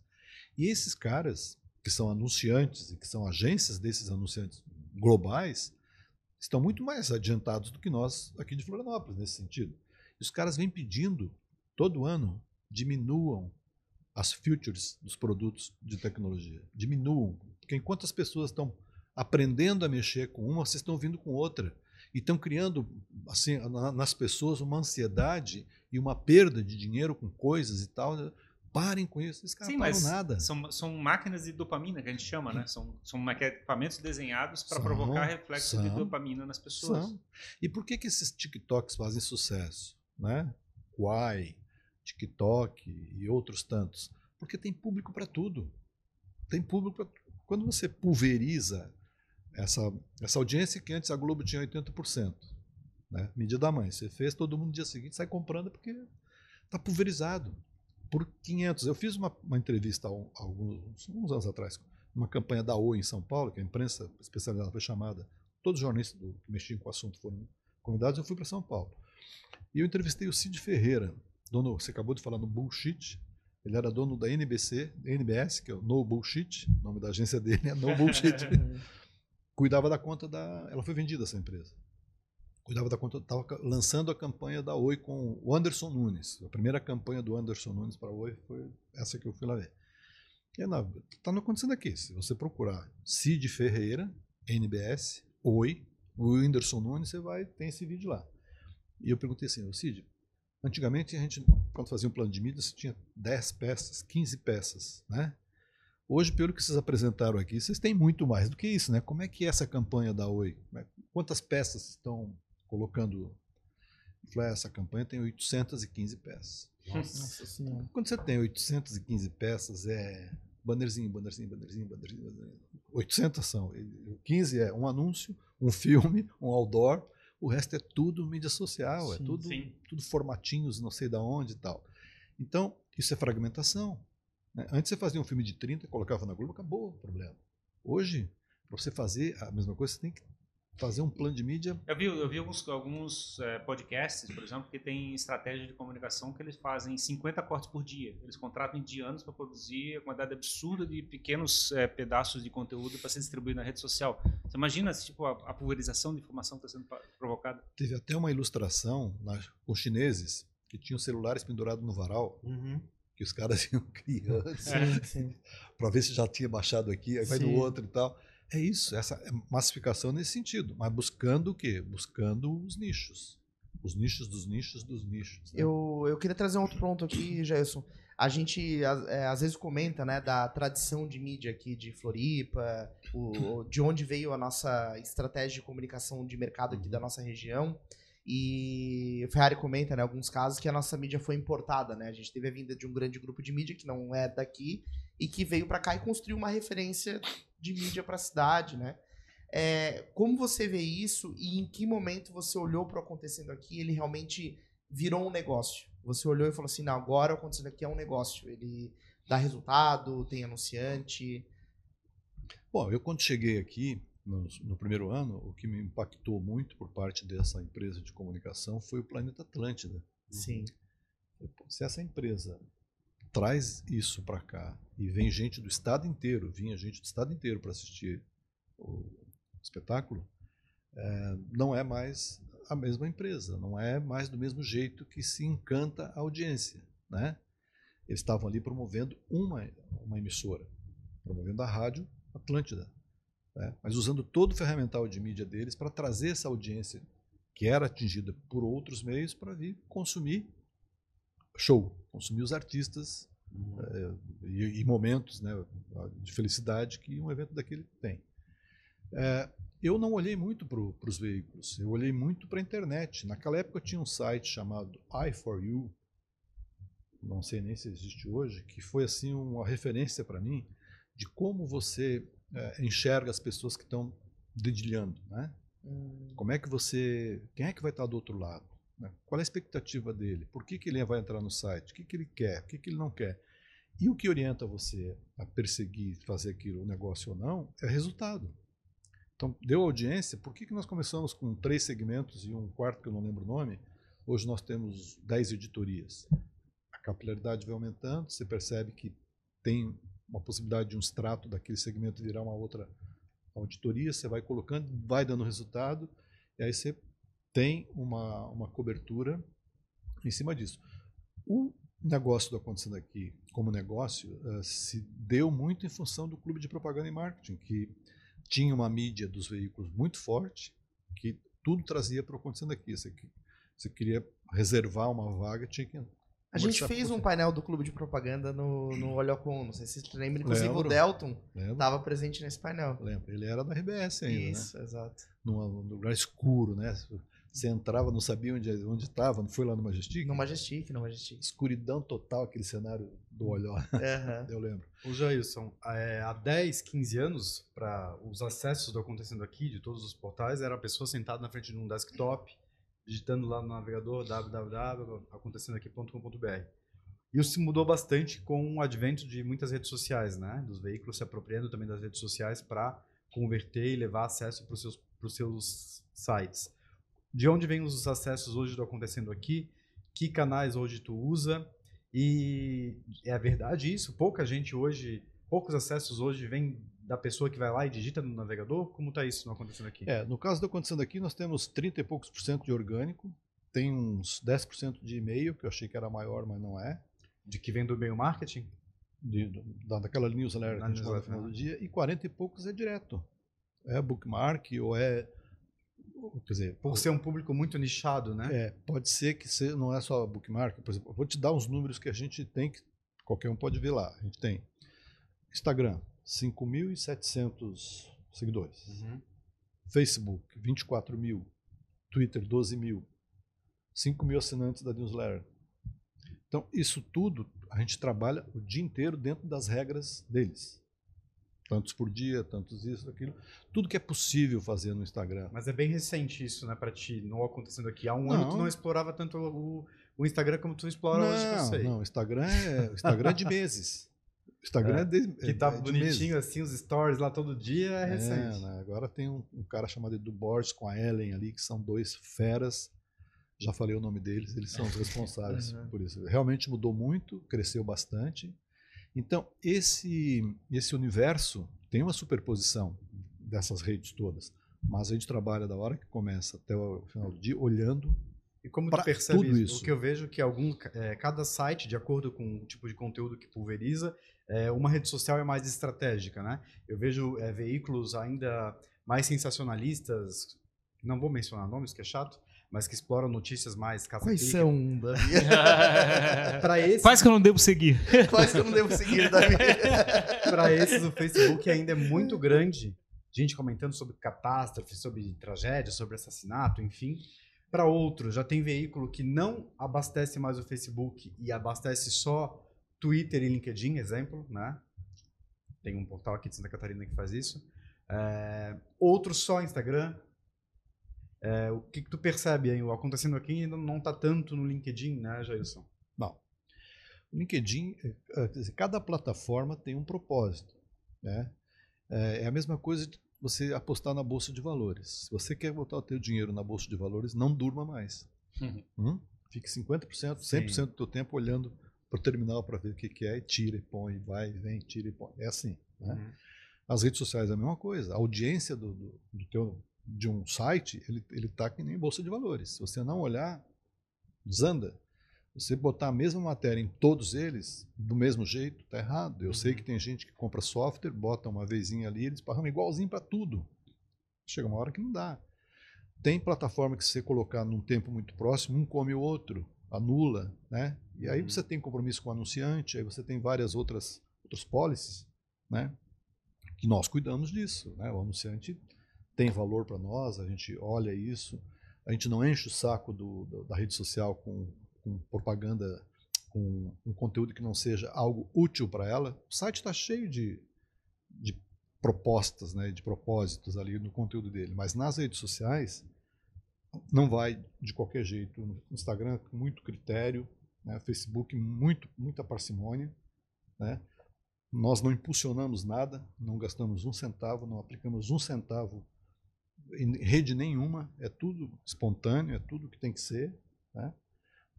E esses caras, que são anunciantes e que são agências desses anunciantes globais, estão muito mais adiantados do que nós aqui de Florianópolis, nesse sentido. E os caras vêm pedindo, todo ano, diminuam as futures dos produtos de tecnologia. Diminuam. Porque enquanto as pessoas estão aprendendo a mexer com uma, vocês estão vindo com outra e estão criando assim nas pessoas uma ansiedade e uma perda de dinheiro com coisas e tal. Parem com isso, esses caras Sim, não nada. São, são máquinas de dopamina que a gente chama, né? São, são equipamentos desenhados para provocar reflexo são, de dopamina nas pessoas. São. E por que, que esses TikToks fazem sucesso? Né? Quai, TikTok e outros tantos. Porque tem público para tudo. Tem público pra... Quando você pulveriza essa, essa audiência que antes a Globo tinha 80%. Né? Mídia da mãe. Você fez, todo mundo no dia seguinte sai comprando porque está pulverizado por 500. Eu fiz uma, uma entrevista há alguns, alguns anos atrás, uma campanha da Oi em São Paulo, que a imprensa especializada foi chamada, todos os jornalistas do, que mexiam com o assunto foram convidados, eu fui para São Paulo. E eu entrevistei o Cid Ferreira, dono, você acabou de falar no Bullshit, ele era dono da NBC, NBS, que é o No Bullshit, o nome da agência dele é No Bullshit. cuidava da conta da. Ela foi vendida essa empresa. Cuidava da conta, estava lançando a campanha da Oi com o Anderson Nunes. A primeira campanha do Anderson Nunes para a Oi foi essa que eu fui lá ver. Está acontecendo aqui. Se você procurar Cid Ferreira, NBS, Oi, o Whindersson Nunes, você vai ter esse vídeo lá. E eu perguntei assim, Cid, antigamente a gente, quando fazia um plano de mídia, você tinha 10 peças, 15 peças, né? Hoje, pelo que vocês apresentaram aqui, vocês têm muito mais do que isso, né? Como é que é essa campanha da Oi? É, quantas peças estão colocando? essa campanha tem 815 peças. Nossa Senhora. Quando você tem 815 peças, é bannerzinho, bannerzinho, bannerzinho, bannerzinho, bannerzinho. 800 são. 15 é um anúncio, um filme, um outdoor. O resto é tudo mídia social, é sim, é tudo, sim. tudo formatinhos, não sei da onde e tal. Então, isso é fragmentação. Né? Antes você fazia um filme de 30, colocava na Globo, acabou o problema. Hoje, para você fazer a mesma coisa, você tem que fazer um plano de mídia. Eu vi, eu vi alguns, alguns é, podcasts, por exemplo, que tem estratégia de comunicação que eles fazem 50 cortes por dia. Eles contratam indianos para produzir uma quantidade absurda de pequenos é, pedaços de conteúdo para ser distribuído na rede social. Você imagina tipo, a, a pulverização de informação que está sendo provocada? Teve até uma ilustração na, com chineses que tinham celulares pendurados no varal. Uhum que os caras iam criando para ver se já tinha baixado aqui, aí vai no outro e tal. É isso, essa é massificação nesse sentido, mas buscando o quê? Buscando os nichos. Os nichos dos nichos dos nichos. Né? Eu, eu queria trazer um outro ponto aqui, Gerson. A gente é, às vezes comenta né, da tradição de mídia aqui de Floripa, o, de onde veio a nossa estratégia de comunicação de mercado aqui da uhum. nossa região. E o Ferrari comenta, né, alguns casos que a nossa mídia foi importada, né? A gente teve a vinda de um grande grupo de mídia que não é daqui e que veio para cá e construiu uma referência de mídia para a cidade, né? É, como você vê isso e em que momento você olhou para o acontecendo aqui ele realmente virou um negócio? Você olhou e falou assim, não, agora o acontecendo aqui é um negócio, ele dá resultado, tem anunciante. Bom, eu quando cheguei aqui, no, no, primeiro ano, o que me impactou muito por parte dessa empresa de comunicação foi o Planeta Atlântida. Sim. Se essa empresa traz isso para cá e vem gente do estado inteiro, vinha gente do estado inteiro para assistir o espetáculo, é, não é mais a mesma empresa, não é mais do mesmo jeito que se encanta a audiência, né? Eles estavam ali promovendo uma, uma emissora, promovendo a rádio Atlântida né? mas usando todo o ferramental de mídia deles para trazer essa audiência que era atingida por outros meios para vir consumir show, consumir os artistas uhum. é, e, e, momentos né, de felicidade que um evento daquele tem. É, eu não olhei muito para os veículos, eu olhei muito para a internet. Naquela época eu tinha um site chamado i4u, não sei nem se existe hoje, que foi assim uma referência para mim de como você é, enxerga as pessoas que estão dedilhando, né? Hum. Como é que você, quem é que vai estar do outro lado? Né? Qual é a expectativa dele? Por que, que ele vai entrar no site? O que, que ele quer? O que, que ele não quer? E o que orienta você a perseguir, fazer aquilo, o negócio ou não, é resultado. Então, deu audiência, por que, que nós começamos com três segmentos e um quarto que eu não lembro o nome? Hoje nós temos dez editorias. A capilaridade vai aumentando, você percebe que tem uma possibilidade de um extrato daquele segmento virar uma outra auditoria, você vai colocando, vai dando resultado, e aí você tem uma, uma cobertura em cima disso. O negócio do Acontecendo Aqui, como negócio, uh, se deu muito em função do clube de propaganda e marketing, que tinha uma mídia dos veículos muito forte, que tudo trazia para o Acontecendo Aqui. Você, você queria reservar uma vaga, tinha que a gente fez um painel do clube de propaganda no, no Olhocon, não sei se você lembra. Inclusive Lembro. o Delton estava presente nesse painel. Lembro, ele era da RBS ainda, né? Isso, né? exato. Num, lugar escuro, né? Você entrava, não sabia onde onde estava, não foi lá no Majestic? No Majestic, no Majestic. Escuridão total, aquele cenário do Olhó. Uhum. Eu lembro. O Jailson, é, há 10, 15 anos, para os acessos do Acontecendo Aqui, de todos os portais, era a pessoa sentada na frente de um desktop, digitando lá no navegador www.acontecendaqui.com.br. Isso mudou bastante com o advento de muitas redes sociais, né? Dos veículos se apropriando também das redes sociais para converter e levar acesso para os seus, seus sites. De onde vêm os acessos hoje do Acontecendo Aqui? Que canais hoje tu usa? E é verdade isso? Pouca gente hoje, poucos acessos hoje vêm da pessoa que vai lá e digita no navegador? Como está isso Acontecendo Aqui? É, no caso do Acontecendo Aqui, nós temos 30 e poucos por cento de orgânico, tem uns 10% de e-mail, que eu achei que era maior, mas não é. De que vem do e-mail marketing? De, da, daquela newsletter que a gente fala no final do dia, e 40 e poucos é direto. É bookmark ou é. Quer dizer, por ser um público muito nichado, né? É, pode ser que não é só bookmark. Por exemplo, vou te dar uns números que a gente tem, que qualquer um pode ver lá. A gente tem Instagram, 5.700 seguidores. Uhum. Facebook, 24 mil. Twitter, 12 mil. 5 mil assinantes da newsletter. Então, isso tudo a gente trabalha o dia inteiro dentro das regras deles. Tantos por dia, tantos isso, aquilo. Tudo que é possível fazer no Instagram. Mas é bem recente isso, né, para ti, não acontecendo aqui. Há um não. ano tu não explorava tanto o, o Instagram como tu explora não, hoje, que eu sei. Não, o Instagram é, Instagram é de meses. Instagram é, é de, Que tá é bonitinho assim, os stories lá todo dia, é, é recente. Né? Agora tem um, um, cara chamado Edu Borges com a Ellen ali, que são dois feras. Já falei o nome deles, eles são os responsáveis uhum. por isso. Realmente mudou muito, cresceu bastante. Então, esse, esse universo tem uma superposição dessas redes todas. Mas a gente trabalha da hora que começa até o final do dia, olhando e como tu percebe tudo isso? O que eu vejo é que algum, é, cada site, de acordo com o tipo de conteúdo que pulveriza, é, uma rede social é mais estratégica, né? Eu vejo é, veículos ainda mais sensacionalistas, não vou mencionar nomes, que é chato, mas que exploram notícias mais caça Quais são, para esses... Quais que eu não devo seguir? Quais que eu não devo seguir, Davi? para esses, o Facebook ainda é muito grande. Gente comentando sobre catástrofe, sobre tragédia, sobre assassinato, enfim. Para outros, já tem veículo que não abastece mais o Facebook e abastece só Twitter e LinkedIn, exemplo, né? Tem um portal aqui de Santa Catarina que faz isso. É, outros só Instagram. É, o que, que, tu percebe aí? O acontecendo aqui ainda não está tanto no LinkedIn, né, Jailson? Bom, o LinkedIn, é, é, cada plataforma tem um propósito. Né? É, é a mesma coisa de você apostar na bolsa de valores. Se você quer botar o teu dinheiro na bolsa de valores, não durma mais. Uhum. Hum? Fique 50%, 100% Sim. do teu tempo olhando para o terminal para ver o que, que é, e tira e põe, vai, vem, tira e põe. É assim. Né? Uhum. As redes sociais é a mesma coisa. A audiência do, do, do teu, de um site, ele está que nem bolsa de valores. Se você não olhar, desanda. Você botar a mesma matéria em todos eles, do mesmo jeito, está errado. Eu uhum. sei que tem gente que compra software, bota uma vezinha ali, eles pagam igualzinho para tudo. Chega uma hora que não dá. Tem plataforma que se você colocar num tempo muito próximo, um come o outro anula, né? E aí uhum. você tem compromisso com o anunciante, aí você tem várias outras outros policies, né? Que nós cuidamos disso, né? O anunciante tem valor para nós, a gente olha isso, a gente não enche o saco do, do, da rede social com, com propaganda, com um conteúdo que não seja algo útil para ela. O site está cheio de, de propostas, né, de propósitos ali no conteúdo dele, mas nas redes sociais não vai de qualquer jeito. No Instagram, muito critério, né, Facebook, muito, muita parcimônia. Né? Nós não impulsionamos nada, não gastamos um centavo, não aplicamos um centavo em rede nenhuma, é tudo espontâneo, é tudo que tem que ser. Né?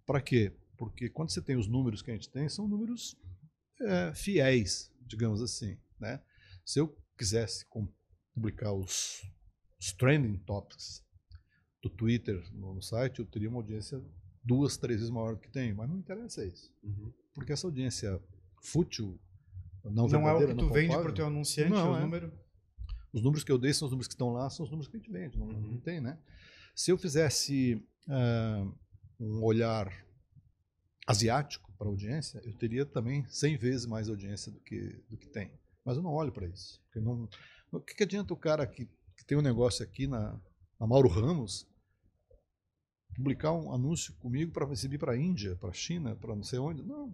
Para quê? Porque quando você tem os números que a gente tem, são números é, fiéis, digamos assim. Né? Se eu quisesse publicar os, os trending topics do Twitter no, no, site, eu teria uma audiência duas, três vezes maior do que tem, mas não interessa isso. Uhum. Porque essa audiência fútil, não, não é o que tu vende para o teu anunciante, não, é o número? Os números que eu dei são os números que estão lá, são os números que a gente vende, não, uhum. não tem, né? Se eu fizesse uh, um olhar asiático para a audiência, eu teria também 100 vezes mais audiência do que, do que tem. Mas eu não olho para isso. Não, o que, que, adianta o cara que, que tem um negócio aqui na, na Mauro Ramos publicar um anúncio comigo para receber para a Índia, para a China, para não sei onde? Não.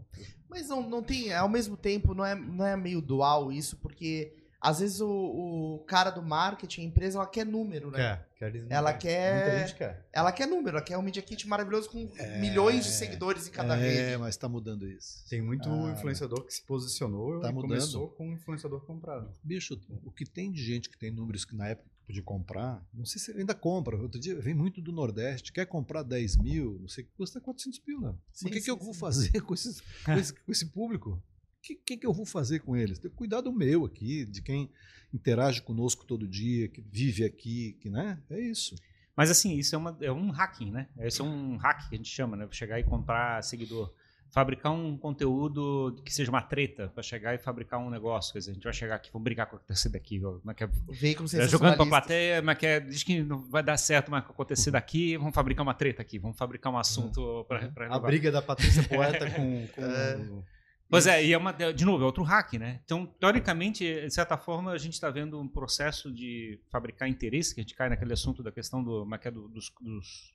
Mas não, não tem, ao mesmo tempo, não é, não é meio dual isso, porque às vezes o, o cara do marketing, a empresa, ela quer número, né? Quer, quer ela quer. Quer. Ela quer número, ela quer um Media Kit maravilhoso com é, milhões de seguidores em cada é, rede. É, mas está mudando isso. Tem muito ah, influenciador que se posicionou tá e mudando. começou com um influenciador comprado. Bicho, o que tem de gente que tem números que na época podia comprar, não sei se ainda compra. Outro dia vem muito do Nordeste, quer comprar 10 mil, não sei, custa 400 mil, né? Sim, o que, sim, que eu sim. vou fazer com, esses, com, esse, com esse público? Que, que, que eu vou fazer com eles? Ter cuidado meu aqui, de quem interage conosco todo dia, que vive aqui, que, né? É isso. Mas assim, isso é, uma, é um hacking, né? Esse é um hack que a gente chama, né? Chegar e comprar seguidor. Fabricar um conteúdo que seja uma treta para chegar e fabricar um negócio. Quer dizer, a gente vai chegar aqui, vamos brigar com a torcida aqui. Como é que é, é, jogando para a plateia, mas que é, diz que não vai dar certo mas acontecer daqui, vamos fabricar uma treta aqui, vamos fabricar um assunto uhum. para. A briga da Patrícia Poeta com. com... É. Pois é, e é uma, de novo, é outro hack, né? Então, teoricamente, de certa forma, a gente está vendo um processo de fabricar interesse, que a gente cai naquele assunto da questão do, é é, dos, dos,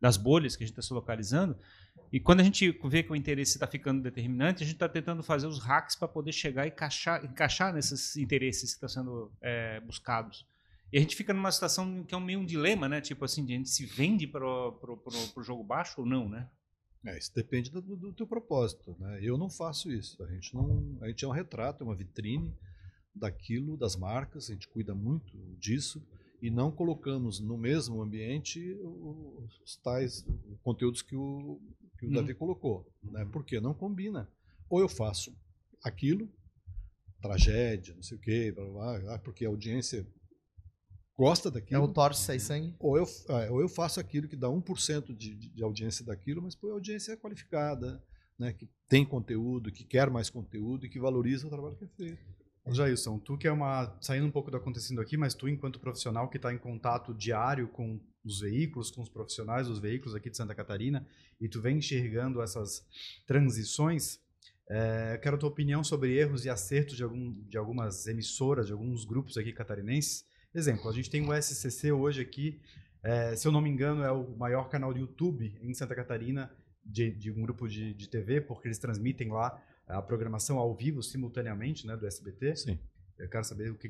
das bolhas que a gente está se localizando. E quando a gente vê que o interesse está ficando determinante, a gente está tentando fazer os hacks para poder chegar e encaixar, encaixar nesses interesses que estão sendo é, buscados. E a gente fica numa situação que é meio um dilema, né? Tipo assim, a gente se vende para o jogo baixo ou não, né? É, isso depende do, do, teu propósito. Né? Eu não faço isso. A gente, não, a gente é um retrato, é uma vitrine daquilo, das marcas, a gente cuida muito disso e não colocamos no mesmo ambiente os tais conteúdos que o, que o. Davi colocou. Né? Uhum. Porque não combina. Ou eu faço aquilo, tragédia, não sei o quê, blá, blá, blá, porque a audiência gosta daquilo. É o torce sai sangue. Ou eu, é, ou eu faço aquilo que dá 1% de, de, de audiência daquilo, mas pô, a audiência é qualificada, né, que tem conteúdo, que quer mais conteúdo e que valoriza o trabalho que é feito. Jailson, tu que é uma. saindo um pouco do acontecendo aqui, mas tu, enquanto profissional que está em contato diário com os veículos, com os profissionais dos veículos aqui de Santa Catarina, e tu vem enxergando essas transições, é, quero a tua opinião sobre erros e acertos de, algum, de algumas emissoras, de alguns grupos aqui catarinenses, Exemplo, a gente tem o SCC hoje aqui, é, se eu não me engano, é o maior canal de YouTube em Santa Catarina de, de um grupo de, de, TV, porque eles transmitem lá a programação ao vivo simultaneamente, né, do SBT. Sim. Eu quero saber o que,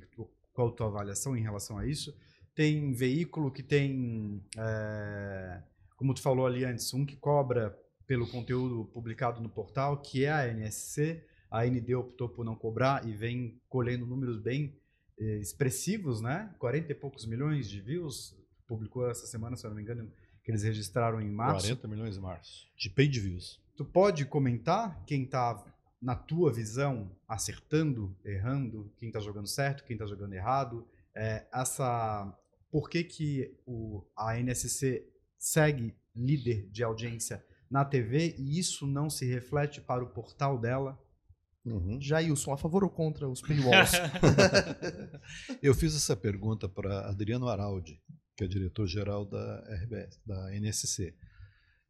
qual a tua avaliação em relação a isso. Tem veículo que tem, é, como tu falou ali antes, um que cobra pelo conteúdo publicado no portal, que é a NSC. A ND optou por não cobrar e vem colhendo números bem expressivos, né? 40 e poucos milhões de views. Publicou essa semana, se eu não me engano, que eles registraram em março. 40 milhões em março. De paid views. Tu pode comentar quem está, na tua visão, acertando, errando, quem está jogando certo, quem está jogando errado? É, essa, por que, que o, a NSC segue líder de audiência na TV e isso não se reflete para o portal dela? Uhum. Jailson, a favor ou contra os paywalls? eu fiz essa pergunta para Adriano Araldi, que é diretor-geral da RBS, da NSC.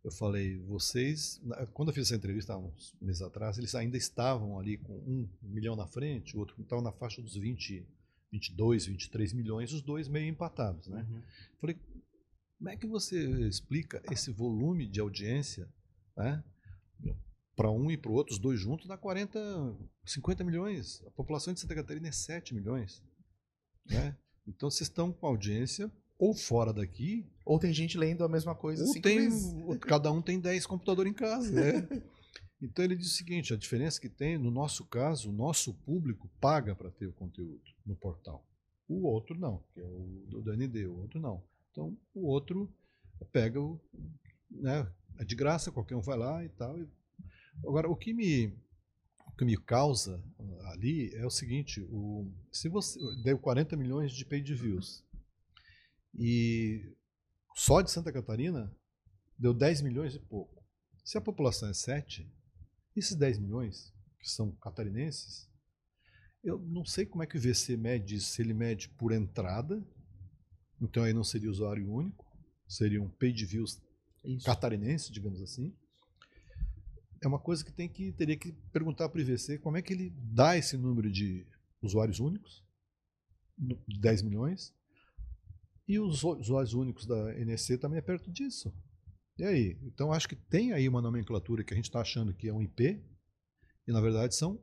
Eu falei, vocês, quando eu fiz essa entrevista há uns meses atrás, eles ainda estavam ali com um milhão na frente, o outro estava na faixa dos 20 22, 23 milhões, os dois meio empatados. Né? Uhum. Falei, como é que você explica esse volume de audiência né? Para um e para o outro, os dois juntos, dá 40, 50 milhões. A população de Santa Catarina é 7 milhões. Né? Então vocês estão com audiência ou fora daqui. Ou tem gente lendo a mesma coisa ou tem, vezes. cada um tem 10 computadores em casa. Né? Então ele diz o seguinte: a diferença que tem, no nosso caso, o nosso público paga para ter o conteúdo no portal. O outro não, que é o do DND, o outro não. Então o outro pega o. Né, é de graça, qualquer um vai lá e tal. Agora, o que me, o que me causa ali é o seguinte: o, se você deu 40 milhões de paid views e só de Santa Catarina deu 10 milhões e pouco. Se a população é 7, esses 10 milhões, que são catarinenses, eu não sei como é que o VC mede isso, se ele mede por entrada, então aí não seria usuário único, seria um paid views Isso. catarinense, digamos assim. É uma coisa que tem que teria que perguntar para o IVC como é que ele dá esse número de usuários únicos, no- 10 milhões, e os usuários únicos da NEC também é perto disso. E aí? Então acho que tem aí uma nomenclatura que a gente está achando que é um IP, e na verdade são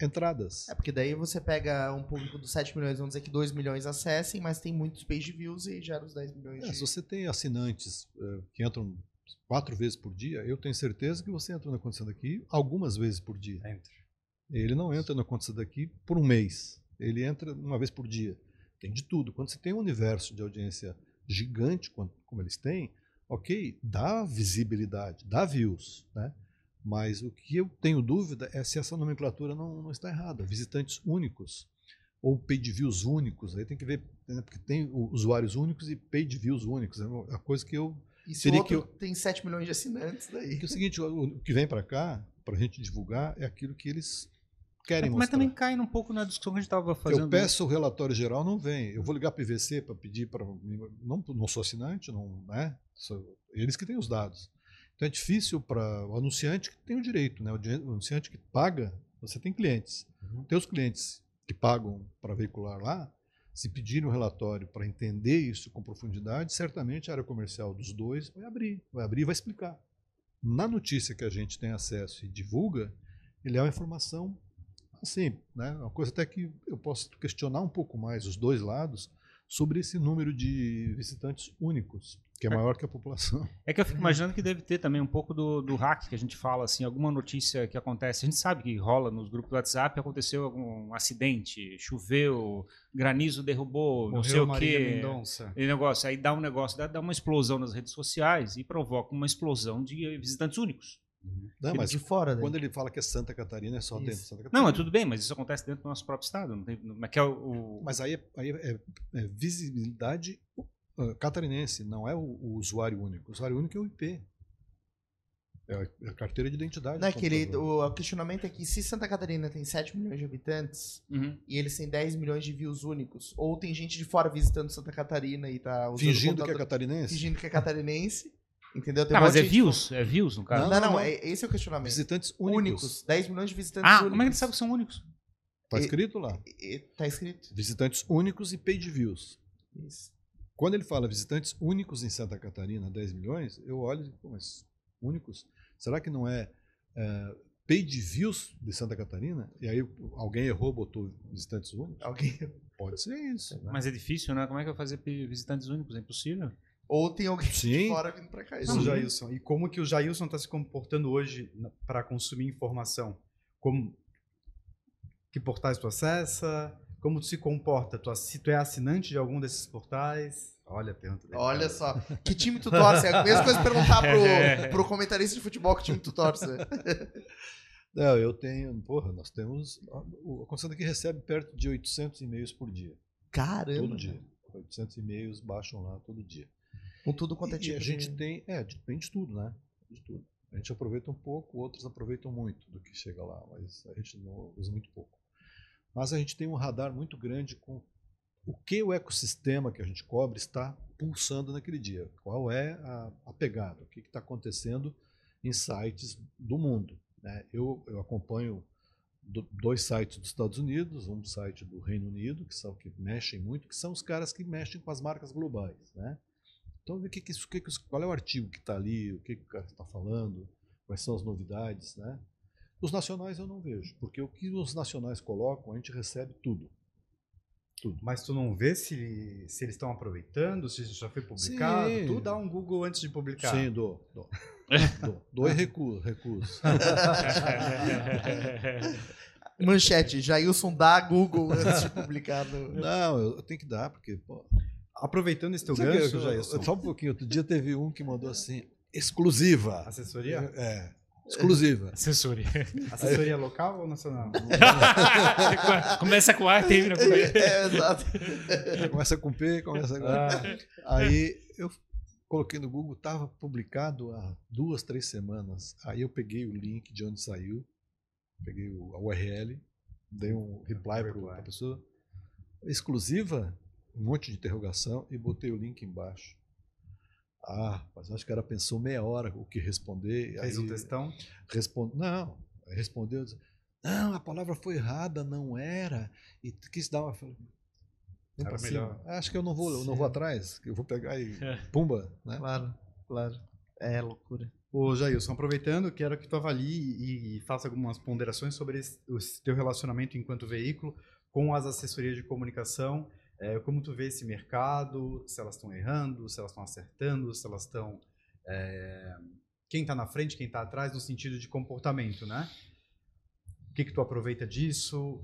entradas. É porque daí você pega um público dos 7 milhões, vamos dizer que 2 milhões acessem, mas tem muitos page views e gera os 10 milhões É, de... se você tem assinantes eh, que entram quatro vezes por dia, eu tenho certeza que você entra na condição daqui algumas vezes por dia. Entra. Ele não entra na condição daqui por um mês. Ele entra uma vez por dia. Tem de tudo. Quando você tem um universo de audiência gigante, como eles têm, ok, dá visibilidade, dá views, né? Mas o que eu tenho dúvida é se essa nomenclatura não, não está errada. Visitantes únicos ou paid views únicos, aí tem que ver, né? porque tem usuários únicos e paid views únicos. É uma a coisa que eu E se o teria outro que tem 7 milhões de assinantes, daí... porque é o seguinte, o, o que vem para cá, para a gente divulgar, é aquilo que eles querem Mas mostrar. também cai um pouco na discussão que a gente estava fazendo. Eu peço o relatório geral, não vem. Eu vou ligar para o IVC para pedir para. Não, não sou assinante, não, né? Sou- eles que têm os dados. Então é difícil para o anunciante que tem o direito, né? O, anunciante que paga, você tem clientes. Tem os clientes que pagam para veicular lá, se pedirem um relatório para entender isso com profundidade, certamente a área comercial dos dois vai abrir, vai abrir e vai explicar. Na notícia que a gente tem acesso e divulga, ele é uma informação assim, né? Uma coisa até que eu posso questionar um pouco mais os dois lados sobre esse número de visitantes únicos, que é maior que a população. É que eu fico imaginando que deve ter também um pouco do, do hack que a gente fala, assim, alguma notícia que acontece. A gente sabe que rola nos grupos do WhatsApp, aconteceu algum acidente, choveu, granizo derrubou, não sei Morreu o quê. Mendonça. E negócio, aí dá um negócio, dá, dá uma explosão nas redes sociais e provoca uma explosão de visitantes únicos. Não, mas de fora, daí. quando ele fala que é Santa Catarina, é só Isso. dentro de Santa Catarina. Não, é tudo bem, mas isso acontece dentro do nosso próprio estado. Não tem, mas que é o, o- Mas aí, é, aí é- é visibilidade uh, catarinense, não é o, o usuário único. O usuário único é o IP. É a, é a carteira de identidade. Não é do que ele, computador. o, o questionamento é que se Santa Catarina tem 7 milhões de habitantes Uhum. e eles têm 10 milhões de views únicos, ou tem gente de fora visitando Santa Catarina e tá usando Fingindo que é catarinense? fingindo que é catarinense, entendeu? Tem Tá, um mas é views? É views, no caso? Não, Não, não, não. é, esse é o questionamento. Visitantes únicos. únicos. 10 milhões de visitantes Ah, únicos. como é que ele sabe que são únicos? Está E- escrito lá. E- e- Tá escrito. Visitantes únicos e paid views. Isso. Quando ele fala visitantes únicos em Santa Catarina, 10 milhões, eu olho e digo, mas únicos? Será que não é, é paid views de Santa Catarina? E aí alguém errou, botou visitantes únicos? Alguém... Pode ser isso. Mas é difícil, né? Como é que vai fazer visitantes únicos? É impossível. Ou tem alguém de Sim. fora vindo pra cá. Isso, Isso. Jailson. E como que o Jailson está se comportando hoje para consumir informação? Como que portais tu acessa? Como tu se comporta? Tu, se tu é assinante de algum desses portais? Olha a pergunta dele. Olha só. Que time tu torce? É a mesma coisa perguntar É. pro, pro comentarista de futebol que time tu torce. Não, eu tenho, porra, nós temos, o- a Constante aqui recebe perto de 800 e-mails por dia, Caramba. todo dia. 800 e-mails baixam lá todo dia. Com tudo quanto é E tipo a gente tem, é, depende de tudo, né? De tudo. A gente aproveita um pouco, outros aproveitam muito do que chega lá, mas a gente não usa muito pouco. Mas a gente tem um radar muito grande com o que o ecossistema que a gente cobre está pulsando naquele dia. Qual é a, a pegada? O que está acontecendo em sites do mundo? né? Eu, eu acompanho dois sites dos Estados Unidos, um site do Reino Unido, que são que mexem muito, que são os caras que mexem com as marcas globais, né? Então, ver que que, que, qual é o artigo que está ali, o que, que o cara está falando, quais são as novidades, né? Os nacionais eu não vejo, porque o que os nacionais colocam, a gente recebe tudo. Tudo. Mas tu não vê se, se eles estão aproveitando, se já foi publicado? Sim. Tu dá um Google antes de publicar. Sim, dou. Dou, dou, dou e recuso. recuso. Manchete, Jailson dá Google antes de publicar. No... Não, eu tenho que dar, porque... Pô, Aproveitando esse teu gancho, Jailson. Só um pouquinho. Outro dia teve um que mandou assim, exclusiva. Assessoria? É. Exclusiva. Assessoria. Assessoria local ou nacional? começa com A e termina com B. É, exato. começa com P, começa com A. Ah. Aí eu coloquei no Google, estava publicado há duas, três semanas. Aí eu peguei o link de onde saiu, peguei a URL, dei um reply para a pessoa. Exclusiva, um monte de interrogação e botei o link embaixo. Ah, mas acho que ela pensou meia hora o que responder. Fez aí, um textão? Responde, não, respondeu. Não, a palavra foi errada, não era. E quis dar uma. Era melhor. Acho que eu não vou, eu não vou atrás, eu vou pegar e é. pumba, né? Claro, claro. É loucura. Ô Jailson, aproveitando, quero que tu avalie e faça algumas ponderações sobre esse, o teu relacionamento enquanto veículo com as assessorias de comunicação é, como tu vê esse mercado, se elas estão errando, se elas estão acertando, se elas estão... É, quem está na frente, quem está atrás, no sentido de comportamento, né? O que, que tu aproveita disso?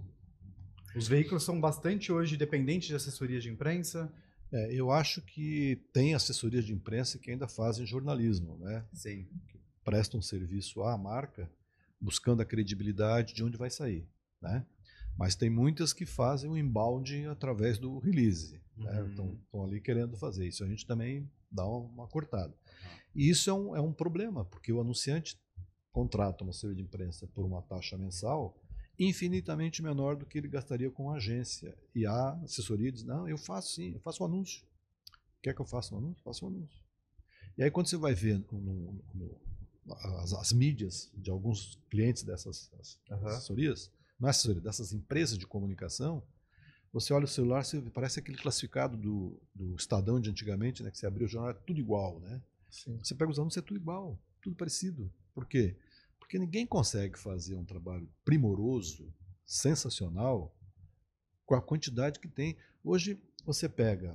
Os veículos são bastante hoje dependentes de assessorias de imprensa. É, eu acho que tem assessorias de imprensa que ainda fazem jornalismo, né? Sim. Que prestam serviço à marca, buscando a credibilidade de onde vai sair, né? Mas tem muitas que fazem o inbound através do release. Né? Estão uhum. ali querendo fazer. Isso a gente também dá uma, cortada. Uhum. E isso é um, é um problema, porque o anunciante contrata uma assessoria de imprensa por uma taxa mensal infinitamente menor do que ele gastaria com a agência. E a assessoria diz, não, eu faço sim, eu faço um anúncio. Quer que eu faça um anúncio? Faço um anúncio. E aí quando você vai ver no, no, as, as, mídias de alguns clientes dessas assessorias, é assessoria, dessas empresas de comunicação, você olha o celular, você, parece aquele classificado do, do Estadão de antigamente, né, que você abriu o jornal, é tudo igual. Né? Sim. Você pega os anúncios, é tudo igual, tudo parecido. Por quê? Porque ninguém consegue fazer um trabalho primoroso, sensacional, com a quantidade que tem. Hoje, você pega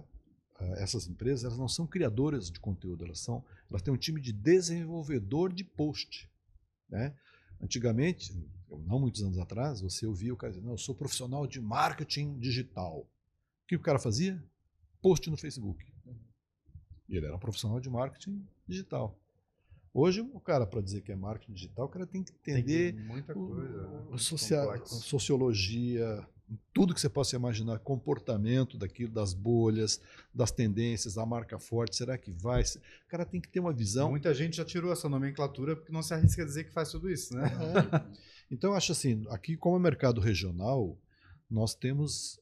uh, essas empresas, elas não são criadoras de conteúdo, elas, são, elas têm um time de desenvolvedor de post. Né? Antigamente, não muitos anos atrás, você ouvia o cara dizer, não, eu sou profissional de marketing digital. O que o cara fazia? Post no Facebook. E ele era um profissional de marketing digital. Hoje, o cara, para dizer que é marketing digital, o cara tem que entender tem muita coisa, o, social, sociologia, tudo que você possa imaginar, comportamento daquilo, das bolhas, das tendências, da marca forte, será que vai? O cara tem que ter uma visão. Muita gente já tirou essa nomenclatura porque não se arrisca a dizer que faz tudo isso, né? É. Então, eu acho assim, aqui como é mercado regional, nós temos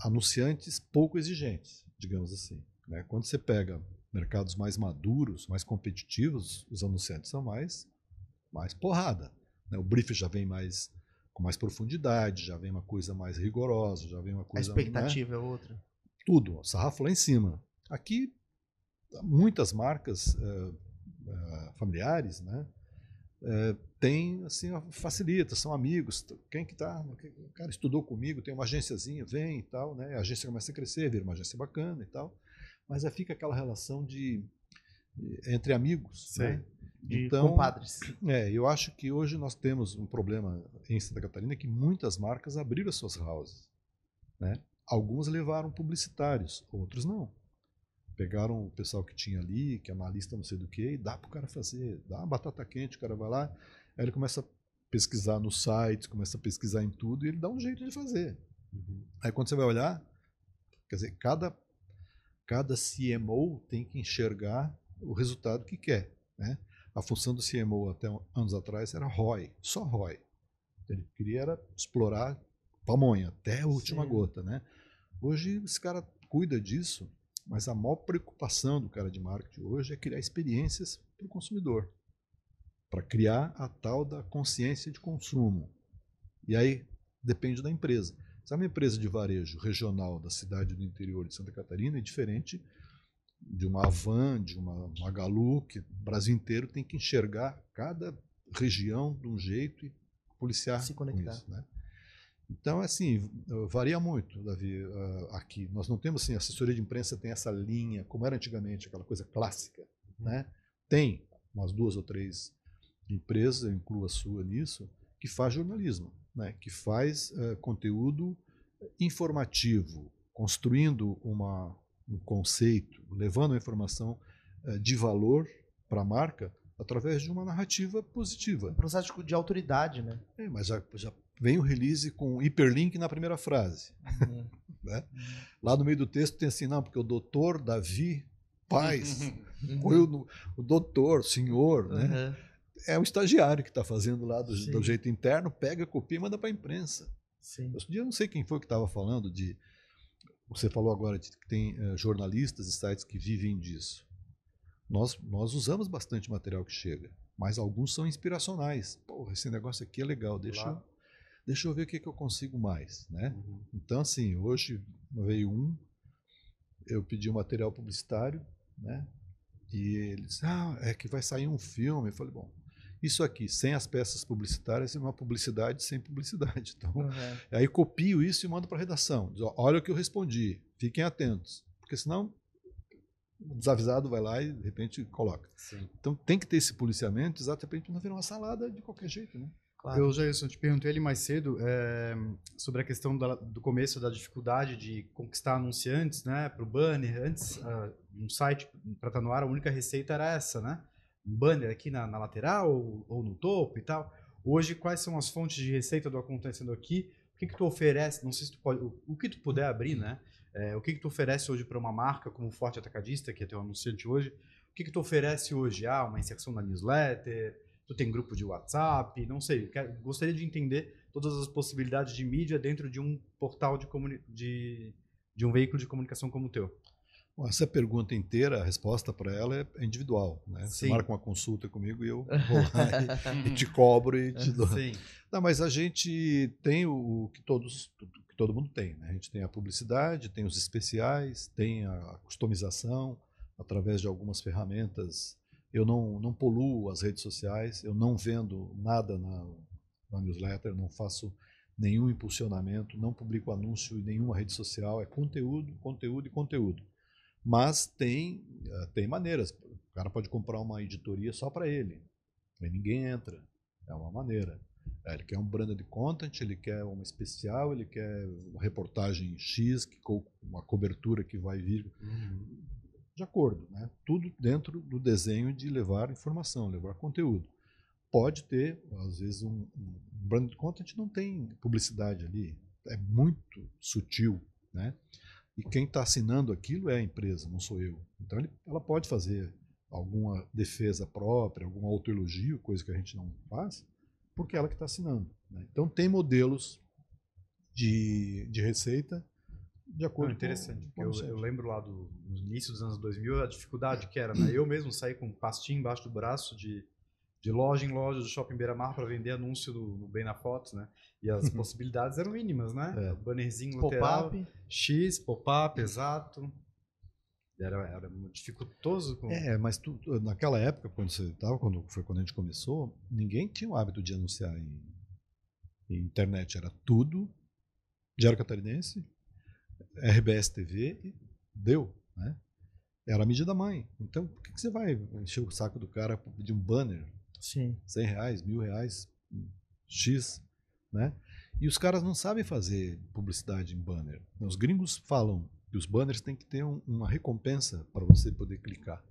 anunciantes pouco exigentes, digamos assim. Né? Quando você pega mercados mais maduros, mais competitivos, os anunciantes são mais, mais porrada. Né? O brief já vem mais com mais profundidade, já vem uma coisa mais rigorosa, já vem uma coisa. A expectativa né? é outra. Tudo, o sarrafo lá em cima. Aqui, muitas marcas uh, uh, familiares, né? Uh, tem assim facilita, são amigos. Quem que tá? O cara estudou comigo, tem uma agênciazinha, vem e tal, né? A agência começa a crescer, vira uma agência bacana e tal. Mas aí fica aquela relação de entre amigos, Sim. né? de então, compadres. É, eu acho que hoje nós temos um problema em Santa Catarina que muitas marcas abriram as suas houses. Né? Algumas levaram publicitários, outros não. Pegaram o pessoal que tinha ali, que é analista não sei do que, e dá para o cara fazer, dá uma batata quente, o cara vai lá, aí ele começa a pesquisar no site, começa a pesquisar em tudo, e ele dá um jeito de fazer. Uhum. Aí quando você vai olhar, quer dizer, cada, cada CMO tem que enxergar o resultado que quer. Né? A função do CMO até anos atrás era ROI, só ROI. Ele queria era explorar pamonha até a última Sim. gota, né? Hoje esse cara cuida disso, mas a maior preocupação do cara de marketing hoje é criar experiências para o consumidor, para criar a tal da consciência de consumo. E aí depende da empresa. Se é uma empresa de varejo regional da cidade do interior de Santa Catarina, é diferente de uma Avan, de uma Magalu, que o Brasil inteiro tem que enxergar cada região de um jeito e policiar Se com conectar. isso. Né? Então, assim, varia muito, Davi, ah, aqui. Nós não temos, assim, a assessoria de imprensa tem essa linha, como era antigamente, aquela coisa clássica. Né? Tem umas duas ou três empresas, eu incluo a sua nisso, que faz jornalismo, né? que faz eh, conteúdo informativo, construindo uma, um conceito, levando a informação eh, de valor para a marca através de uma narrativa positiva. Um processo de- de autoridade, né? É, mas já, já vem o release com hiperlink na primeira frase. Uhum. Lá no meio do texto tem assim, não, porque o doutor Davi Paz, Uhum. põe o, o doutor, senhor, né? Uhum. É o estagiário que está fazendo lá do, do jeito interno, pega, copia e manda para a imprensa. Sim. Outro dia eu não sei quem foi que estava falando de. Você falou agora de que tem eh, jornalistas e sites que vivem disso. Nós, nós usamos bastante material que chega, mas alguns são inspiracionais. Porra, esse negócio aqui é legal, deixa, Claro. Deixa eu ver o que, que eu consigo mais. Né? Uhum. Então, assim, hoje veio um, eu pedi um material publicitário, né? E ele disse, ah, é que vai sair um filme. Eu falei, bom, isso aqui, sem as peças publicitárias, é uma publicidade sem publicidade. Então, Uhum. Aí copio isso e mando para a redação. Diz, olha o que eu respondi, fiquem atentos. Porque senão o desavisado vai lá e de repente coloca. Sim. Então tem que ter esse policiamento exatamente para não virar uma salada de qualquer jeito. Né? Claro. Eu, Jailson, te perguntei ali mais cedo é, sobre a questão da- do começo da dificuldade de conquistar anunciantes né, para o banner. Antes, ah, um site para estar no ar, a única receita era essa, né? Um banner aqui na, na lateral ou, ou no topo e tal. Hoje, quais são as fontes de receita do acontecendo aqui? O que, que tu oferece? Não sei se tu pode. O, o que tu puder abrir, né? É, o que, que tu oferece hoje para uma marca como Forte Atacadista, que é teu anunciante hoje? O que, que tu oferece hoje? Ah, uma inserção na newsletter? Tu tem grupo de WhatsApp? Não sei. quero- gostaria de entender todas as possibilidades de mídia dentro de um portal de, de, de um veículo de comunicação como o teu. Bom, essa pergunta inteira, a resposta para ela é individual. Né? Você marca uma consulta comigo e eu vou lá e, e te cobro e te dou. Sim. Não, mas a gente tem o, o que todos que todo mundo tem. Né? A gente tem a publicidade, tem os especiais, tem a customização através de algumas ferramentas. Eu não, não poluo as redes sociais, eu não vendo nada na, na newsletter, não faço nenhum impulsionamento, não publico anúncio em nenhuma rede social, é conteúdo, conteúdo e conteúdo. Mas tem, eh, tem maneiras. O cara pode comprar uma editoria só para ele. Aí ninguém entra. É uma maneira. É, ele quer um branded content, ele quer um especial, ele quer uma reportagem X, que, uma cobertura que vai vir de acordo, né? Tudo dentro do desenho de levar informação, levar conteúdo. Pode ter, às vezes, um, um branded content não tem publicidade ali, é muito sutil, né? E quem está assinando aquilo é a empresa, não sou eu. Então ele- ela pode fazer alguma defesa própria, algum autoelogio, coisa que a gente não faz, porque é ela que está assinando. né? Então tem modelos de, de receita de acordo Não, interessante. com, porque eu, eu lembro lá do, no início dos anos 2000 a dificuldade que era, né? Eu mesmo saí com um pastinho embaixo do braço de, de loja em loja do Shopping Beira Mar para vender anúncio no, no Bem na Foto, né? E as possibilidades eram mínimas, né? É. Bannerzinho lateral, Pop-up. X, pop-up, exato. Era, era muito dificultoso. Com... É, mas tu- naquela época, quando você estava, quando foi quando a gente começou, ninguém tinha o hábito de anunciar em, em internet. Era tudo Diário Catarinense, RBS TV e deu, né? Era a mídia da mãe. Então, por que, que você vai encher o saco do cara pra pedir um banner? Sim. 100 reais, mil reais, X, né? E os caras não sabem fazer publicidade em banner. Os gringos falam que os banners têm que ter um- uma recompensa para você poder clicar.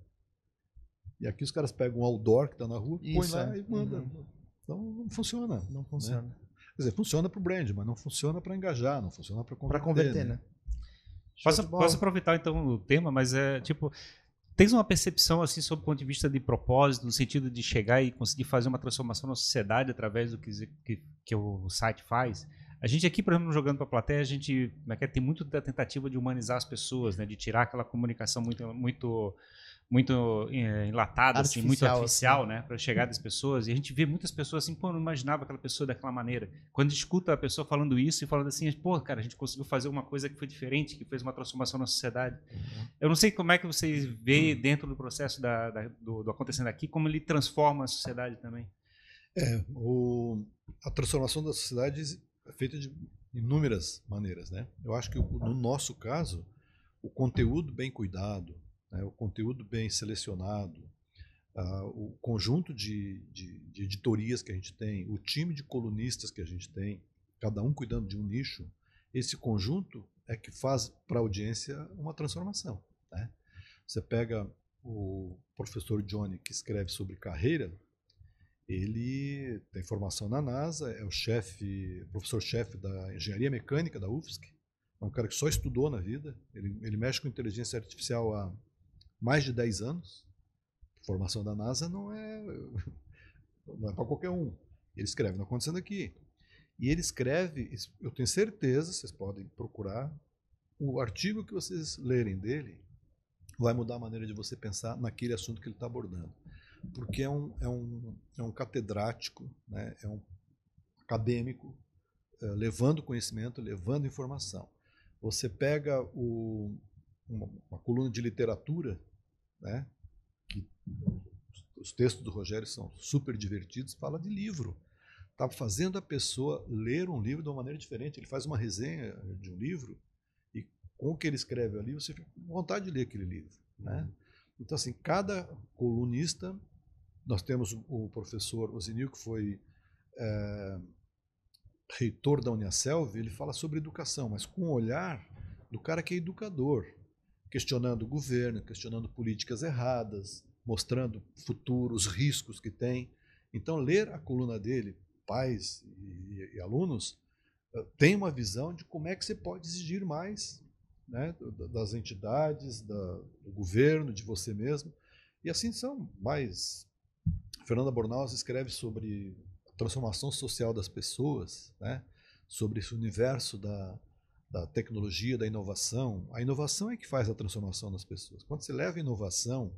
E aqui os caras pegam um outdoor que está na rua, põe Isso, lá é. e manda. Uhum. Então não funciona. Não funciona. Quer dizer, funciona para o brand, mas não funciona para engajar, não funciona para converter. Pra converter, né? Show Posso, posso aproveitar então o tema, mas é tipo. Tens uma percepção assim sob o ponto de vista de propósito, no sentido de chegar e conseguir fazer uma transformação na sociedade através do que, que, que o site faz? A gente aqui, por exemplo, no jogando para a plateia, a gente como é que é, tem muito da tentativa de humanizar as pessoas, né? de tirar aquela comunicação muito, muito muito é, enlatada, assim, muito Artificial, artificial, né? Para chegar das pessoas. E a gente vê muitas pessoas assim, pô, não imaginava aquela pessoa daquela maneira. Quando a gente escuta a pessoa falando isso e falando assim, pô, cara, a gente conseguiu fazer uma coisa que foi diferente, que fez uma transformação na sociedade. Eu não sei como é que vocês veem dentro do processo da, da- do, do acontecendo aqui, como ele transforma a sociedade também. É, o, a transformação da sociedade é feita de inúmeras maneiras, né? Eu acho que no nosso caso, o conteúdo bem cuidado, né, o conteúdo bem selecionado, ah, o conjunto de, de, de editorias que a gente tem, o time de colunistas que a gente tem, cada um cuidando de um nicho, esse conjunto é que faz para a audiência uma transformação. Né? Você pega o professor Johnny, que escreve sobre carreira, ele tem formação na NASA, é o chefe, professor-chefe da engenharia mecânica da UFSC, é um cara que só estudou na vida, ele, ele mexe com inteligência artificial há mais de 10 anos. A formação da NASA não é, não é para qualquer um. Ele escreve, não acontecendo aqui. E ele escreve, eu tenho certeza, vocês podem procurar, o artigo que vocês lerem dele vai mudar a maneira de você pensar naquele assunto que ele está abordando porque é um, é um, é um catedrático, né? é um acadêmico, eh, levando conhecimento, levando informação. Você pega o, uma, uma coluna de literatura, né? que os textos do Rogério são super divertidos, fala de livro. Está fazendo a pessoa ler um livro de uma maneira diferente. Ele faz uma resenha de um livro e com o que ele escreve ali, você fica com vontade de ler aquele livro. Né? Então, assim, cada colunista nós temos o professor Osinil, que foi é, reitor da Uniaselv, ele fala sobre educação, mas com o olhar do cara que é educador, questionando o governo, questionando políticas erradas, mostrando futuros riscos que tem. Então, ler a coluna dele, pais e, e alunos, tem uma visão de como é que você pode exigir mais né, das entidades, da, do governo, de você mesmo. E assim são mais Fernanda Bornaus escreve sobre a transformação social das pessoas, né? sobre esse universo da, da tecnologia, da inovação. A inovação é que faz a transformação das pessoas. Quando você leva inovação,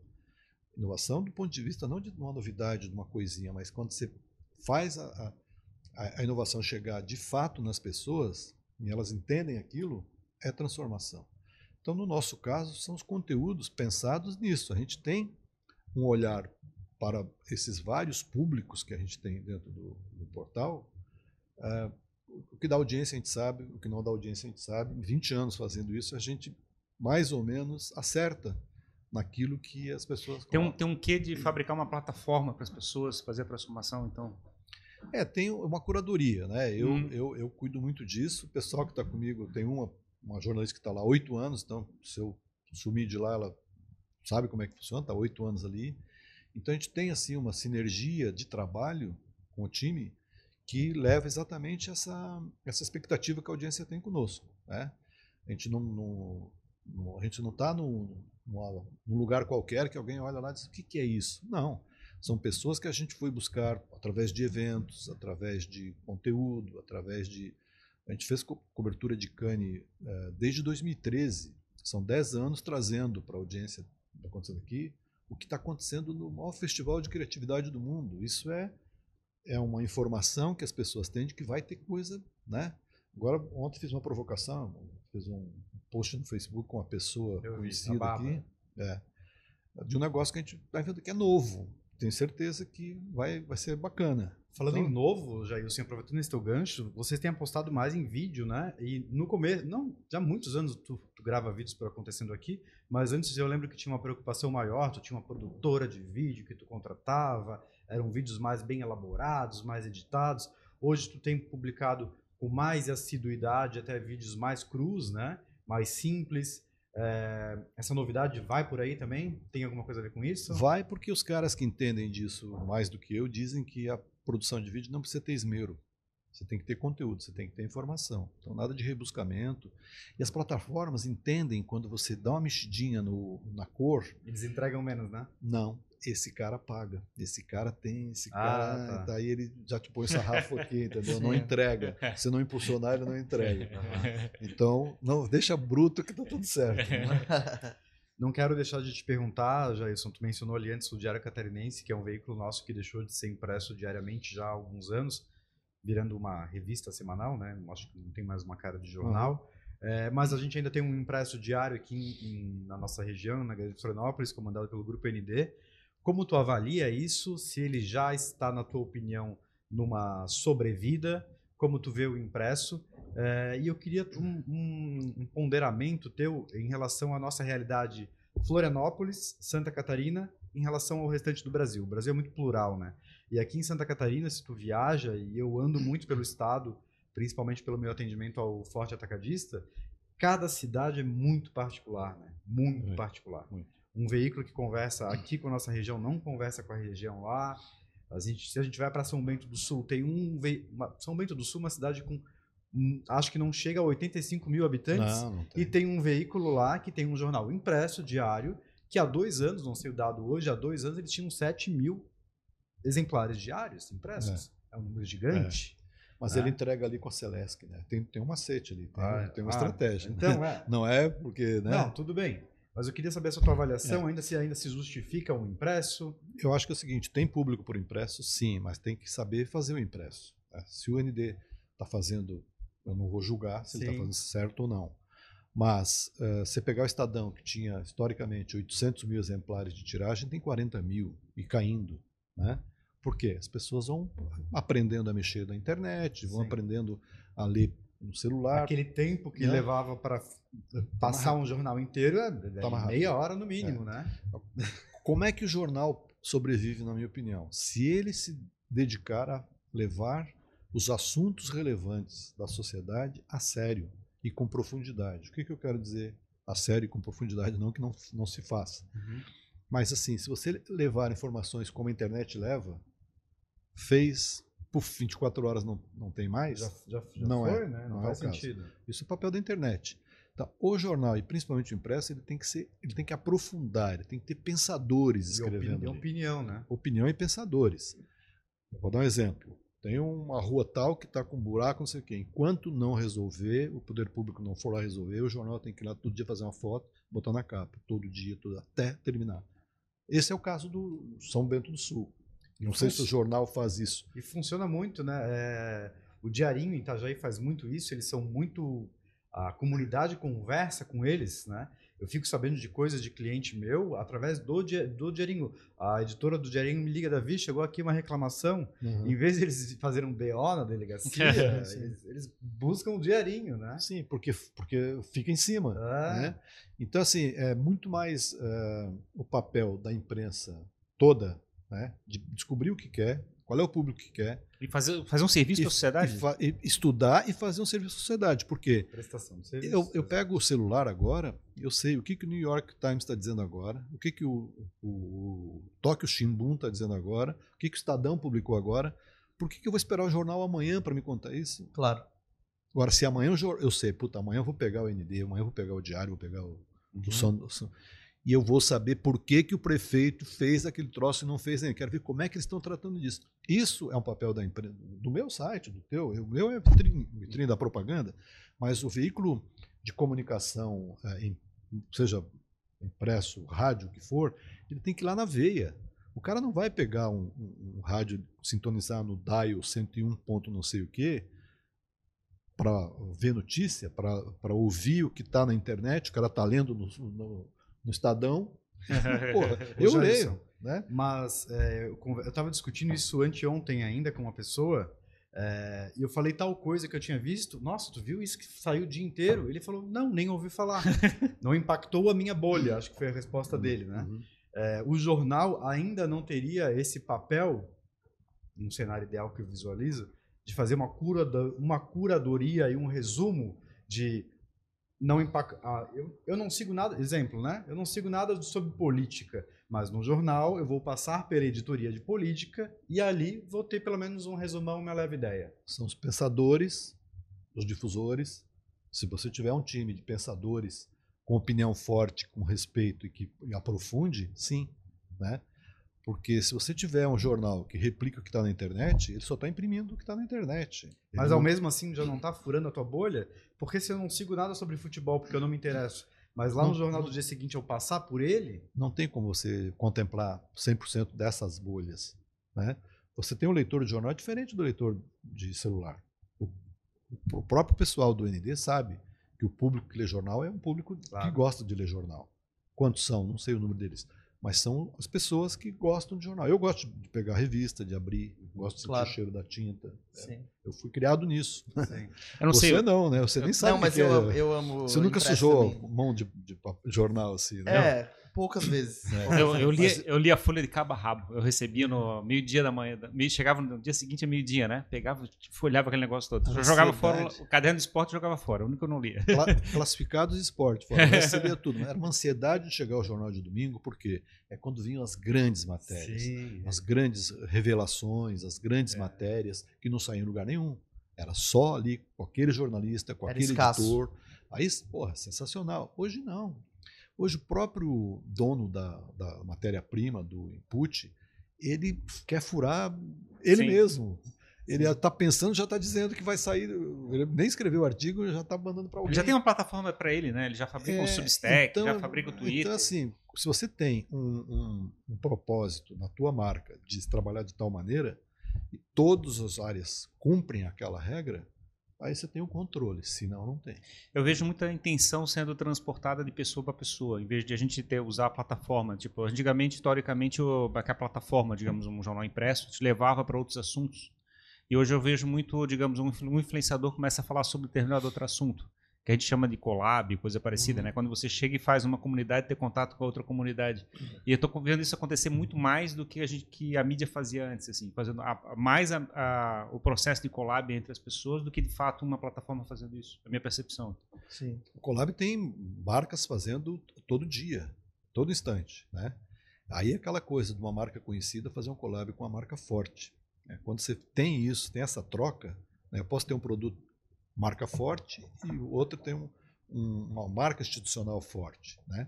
inovação do ponto de vista não de uma novidade, de uma coisinha, mas quando você faz a, a, a inovação chegar de fato nas pessoas, e elas entendem aquilo, é transformação. Então, no nosso caso, são os conteúdos pensados nisso. A gente tem um olhar para esses vários públicos que a gente tem dentro do, do portal, uh, que dá audiência a gente sabe, o que não dá audiência a gente sabe. Em 20 anos fazendo isso, a gente mais ou menos acerta naquilo que as pessoas. Tem um, tem um quê de fabricar uma plataforma para as pessoas fazer a transformação, então? É, tem uma curadoria, né? Eu, hum. eu, eu cuido muito disso. O pessoal que está comigo, tem uma, uma jornalista que está lá há oito anos, então se eu sumir de lá, ela sabe como é que funciona, está oito anos ali. Então a gente tem assim uma sinergia de trabalho com o time que leva exatamente essa essa expectativa que a audiência tem conosco, né? A gente não, não, a gente não está num, num lugar qualquer que alguém olha lá e diz o que, que é isso? Não, são pessoas que a gente foi buscar através de eventos, através de conteúdo, através de a gente fez co cobertura de Cane eh, desde 2013, são 10 anos trazendo para a audiência está acontecendo aqui o que está acontecendo no maior festival de criatividade do mundo. Isso é, é uma informação que as pessoas têm de que vai ter coisa, né? Agora, ontem fiz uma provocação, fiz um post no Facebook com uma pessoa Eu vi, conhecida a aqui, é, de um negócio que a gente está vendo que é novo. Tenho certeza que vai, vai ser bacana. Falando Então- em novo, Jailson, aproveitando esse teu gancho, vocês têm apostado mais em vídeo, né? E no começo, não, já há muitos anos tu, tu grava vídeos para acontecendo aqui, mas antes eu lembro que tinha uma preocupação maior, tu tinha uma produtora de vídeo que tu contratava, eram vídeos mais bem elaborados, mais editados. Hoje tu tem publicado com mais assiduidade até vídeos mais crus, né? Mais simples. É, essa novidade vai por aí também? Tem alguma coisa a ver com isso? Vai porque os caras que entendem disso mais do que eu dizem que a produção de vídeo não precisa ter esmero. Você tem que ter conteúdo, você tem que ter informação. Então, nada de rebuscamento. E as plataformas entendem quando você dá uma mexidinha no, na cor, Eles entregam menos, né? não, esse cara paga. Esse cara tem, esse Ah, cara. tá. Daí ele já te põe sarrafo aqui, entendeu? Não entrega. Se não impulsionar, ele não entrega. Então, não, deixa bruto que tá tudo certo. Não quero deixar de te perguntar, Jailson, tu mencionou ali antes o Diário Catarinense, que é um veículo nosso que deixou de ser impresso diariamente já há alguns anos, virando uma revista semanal, né? Acho que não tem mais uma cara de jornal. Uhum. É, mas a gente ainda tem um impresso diário aqui em, em, na nossa região, na Grande Florianópolis, comandado pelo Grupo ND. Como tu avalia isso? Se ele já está, na tua opinião, numa sobrevida? Como tu vê o impresso? É, e eu queria um, um, um, ponderamento teu em relação à nossa realidade Florianópolis, Santa Catarina, em relação ao restante do Brasil. O Brasil é muito plural, né? E aqui em Santa Catarina, se tu viaja, e eu ando muito pelo estado, principalmente pelo meu atendimento ao Forte Atacadista, cada cidade é muito particular, né? Muito, muito particular. Muito. Um veículo que conversa aqui com a nossa região não conversa com a região lá. A gente, se a gente vai para São Bento do Sul, tem um. Uma, São Bento do Sul, uma cidade com acho que não chega a 85 mil habitantes. Não, não tem. E tem um veículo lá que tem um jornal impresso, diário, que há dois anos, não sei o dado hoje, há dois anos eles tinham 7 mil exemplares diários impressos. É, é um número gigante. É. Mas é. ele entrega ali com a Celesc, né? Tem, tem um macete ali, tem, ah, tem uma ah, estratégia. Então, é. Não é porque. Né? Não, tudo bem. Mas eu queria saber a tua avaliação, é. ainda se ainda se justifica um impresso. Eu acho que é o seguinte: tem público por impresso, sim, mas tem que saber fazer o impresso. Né? Se o ND está fazendo eu não vou julgar se Sim. ele está fazendo certo ou não. Mas uh, você pegar o Estadão, que tinha historicamente 800 mil exemplares de tiragem, tem 40 mil e caindo. Né? Por quê? As pessoas vão aprendendo a mexer na internet, vão Sim. aprendendo a ler no celular. Aquele tempo que né? levava para tá passar um jornal inteiro é, é tá meia hora no mínimo, é. né? Como é que o jornal sobrevive, na minha opinião? Se ele se dedicar a levar os assuntos relevantes da sociedade a sério e com profundidade. O que, que eu quero dizer a sério e com profundidade? Não que não, não se faça. Uhum. Mas assim, se você levar informações como a internet leva, fez, puf, 24 horas não, não tem mais. Já, já, já não foi, é, né? Não, não faz é sentido. Isso é o papel da internet. Então, o jornal, e principalmente o impresso, ele tem que ser, ele tem que aprofundar, ele tem que ter pensadores escrevendo. E opinião, né? Opinião e pensadores. Eu vou dar um exemplo. Tem uma rua tal que está com um buraco, não sei o quê. Enquanto não resolver, o poder público não for lá resolver, o jornal tem que ir lá todo dia fazer uma foto, botar na capa, todo dia, todo, até terminar. Esse é o caso do São Bento do Sul. Não sei se o jornal faz isso. E funciona muito, né? É, o Diarinho em Itajaí faz muito isso, eles são muito. A comunidade conversa com eles, né? Eu fico sabendo de coisas de cliente meu através do, do Diarinho. A editora do Diarinho me liga, Davi, chegou aqui uma reclamação. Uhum. Em vez de eles fazerem um BO na delegacia, eles, eles, buscam o Diarinho, né? Sim, porque, porque fica em cima. É. Né? Então, assim, é muito mais uh, o papel da imprensa toda né, de descobrir o que quer, qual é o público que quer. E fazer, fazer um serviço para a sociedade? E, e estudar e fazer um serviço à sociedade. Porque Prestação de serviço. Eu, eu pego o celular agora, eu sei o que, que o New York Times está dizendo agora, o que, que o, o, o Tóquio Shimbun está dizendo agora, o que, que o Estadão publicou agora. Por que, que eu vou esperar o jornal amanhã para me contar isso? Claro. Agora, se amanhã eu, eu sei, puta, amanhã eu vou pegar o ND, amanhã eu vou pegar o Diário, vou pegar o, uhum. o, som, o som e eu vou saber por que, que o prefeito fez aquele troço e não fez nem. Quero ver como é que eles estão tratando disso. Isso é um papel da empresa, do meu site, do teu. O meu é vitrine, da propaganda, mas o veículo de comunicação, em, seja impresso, rádio, o que for, ele tem que ir lá na veia. O cara não vai pegar um, um, um rádio, sintonizar no dial 101 ponto não sei o quê, para ver notícia, para ouvir o que está na internet, o cara está lendo no, no no Estadão. Porra, eu leio. Né? Mas é, eu estava discutindo isso anteontem ainda com uma pessoa. É, e eu falei tal coisa que eu tinha visto. Nossa, tu viu isso que saiu o dia inteiro? Ele falou: Não, nem ouvi falar. não impactou a minha bolha. Acho que foi a resposta dele, né? Uhum. É, o jornal ainda não teria esse papel, num cenário ideal que eu visualizo, de fazer uma, cura, uma curadoria e um resumo de não impacta. Ah, eu, eu não sigo nada, exemplo, né? Eu não sigo nada sobre política, mas no jornal eu vou passar pela editoria de política e ali vou ter pelo menos um resumão, uma leve ideia. São os pensadores, os difusores. Se você tiver um time de pensadores com opinião forte, com respeito e que aprofunde, sim, né? Porque se você tiver um jornal que replica o que está na internet, ele só está imprimindo o que está na internet. Ele Mas ao não... mesmo assim já não está furando a tua bolha? Porque se eu não sigo nada sobre futebol, porque eu não me interesso, Mas lá Não- no jornal do dia seguinte, eu passar por ele, Não tem como você contemplar 100% dessas bolhas. Né? Você tem um leitor de jornal diferente do leitor de celular. O, o próprio pessoal do ND sabe que o público que lê jornal é um público Claro. que gosta de ler jornal. Quantos são? Não sei o número deles. Mas são as pessoas que gostam de jornal. Eu gosto de pegar a revista, de abrir, gosto de sentir Claro. o cheiro da tinta. É, Sim. Eu fui criado nisso. Eu não Você sei. não, né? Você nem sabe Não, mas eu, é. amo- eu amo. Você nunca sujou mão de, de jornal assim, né? É, poucas vezes. Eu, eu, li, eu li a folha de cabo a rabo. Eu recebia no meio-dia da manhã. meio- Chegava no dia seguinte a meio-dia, né? Pegava, folhava aquele negócio todo. Eu jogava fora o caderno de esporte, eu jogava fora. O único que eu não lia. Cla- classificados de esporte. Fora, você lia tudo. Era uma ansiedade de chegar ao jornal de domingo, porque é quando vinham as grandes matérias, Sim. as grandes revelações, as grandes matérias que não saíam em lugar nenhum. Era só ali com aquele jornalista, com Era aquele escasso. editor. Aí, porra, sensacional. Hoje não. Hoje o próprio dono da, da matéria-prima, do input, ele quer furar ele Sim. mesmo. Ele está pensando, já está dizendo que vai sair. Ele nem escreveu o artigo, já está mandando para alguém. Ele já tem uma plataforma para ele, né? Ele já fabrica É, Substack, então- já fabrica o Twitter. Então, assim, se você tem um, um- um propósito na tua marca de trabalhar de tal maneira e todas as áreas cumprem aquela regra, aí você tem o controle, senão não tem. Eu vejo muita intenção sendo transportada de pessoa para pessoa, em vez de a gente ter usar a plataforma. Tipo, antigamente, historicamente, o, a plataforma, digamos, um jornal impresso, te levava para outros assuntos. E hoje eu vejo muito, digamos, um, um influenciador começa a falar sobre determinado outro assunto, que a gente chama de collab, coisa parecida, né? Quando você chega e faz uma comunidade ter contato com a outra comunidade. E eu tô vendo isso acontecer muito mais do que a, gente, que a mídia fazia antes, assim, fazendo a- a- mais a- a- o processo de collab entre as pessoas do que de fato uma plataforma fazendo isso. É a minha percepção. Sim. O Colab tem marcas fazendo todo dia, todo instante, né? Aí é aquela coisa de uma marca conhecida fazer um collab com uma marca forte. né? Quando você tem isso, tem essa troca, né? eu posso ter um produto marca forte e o outro tem um- um- uma marca institucional forte, né?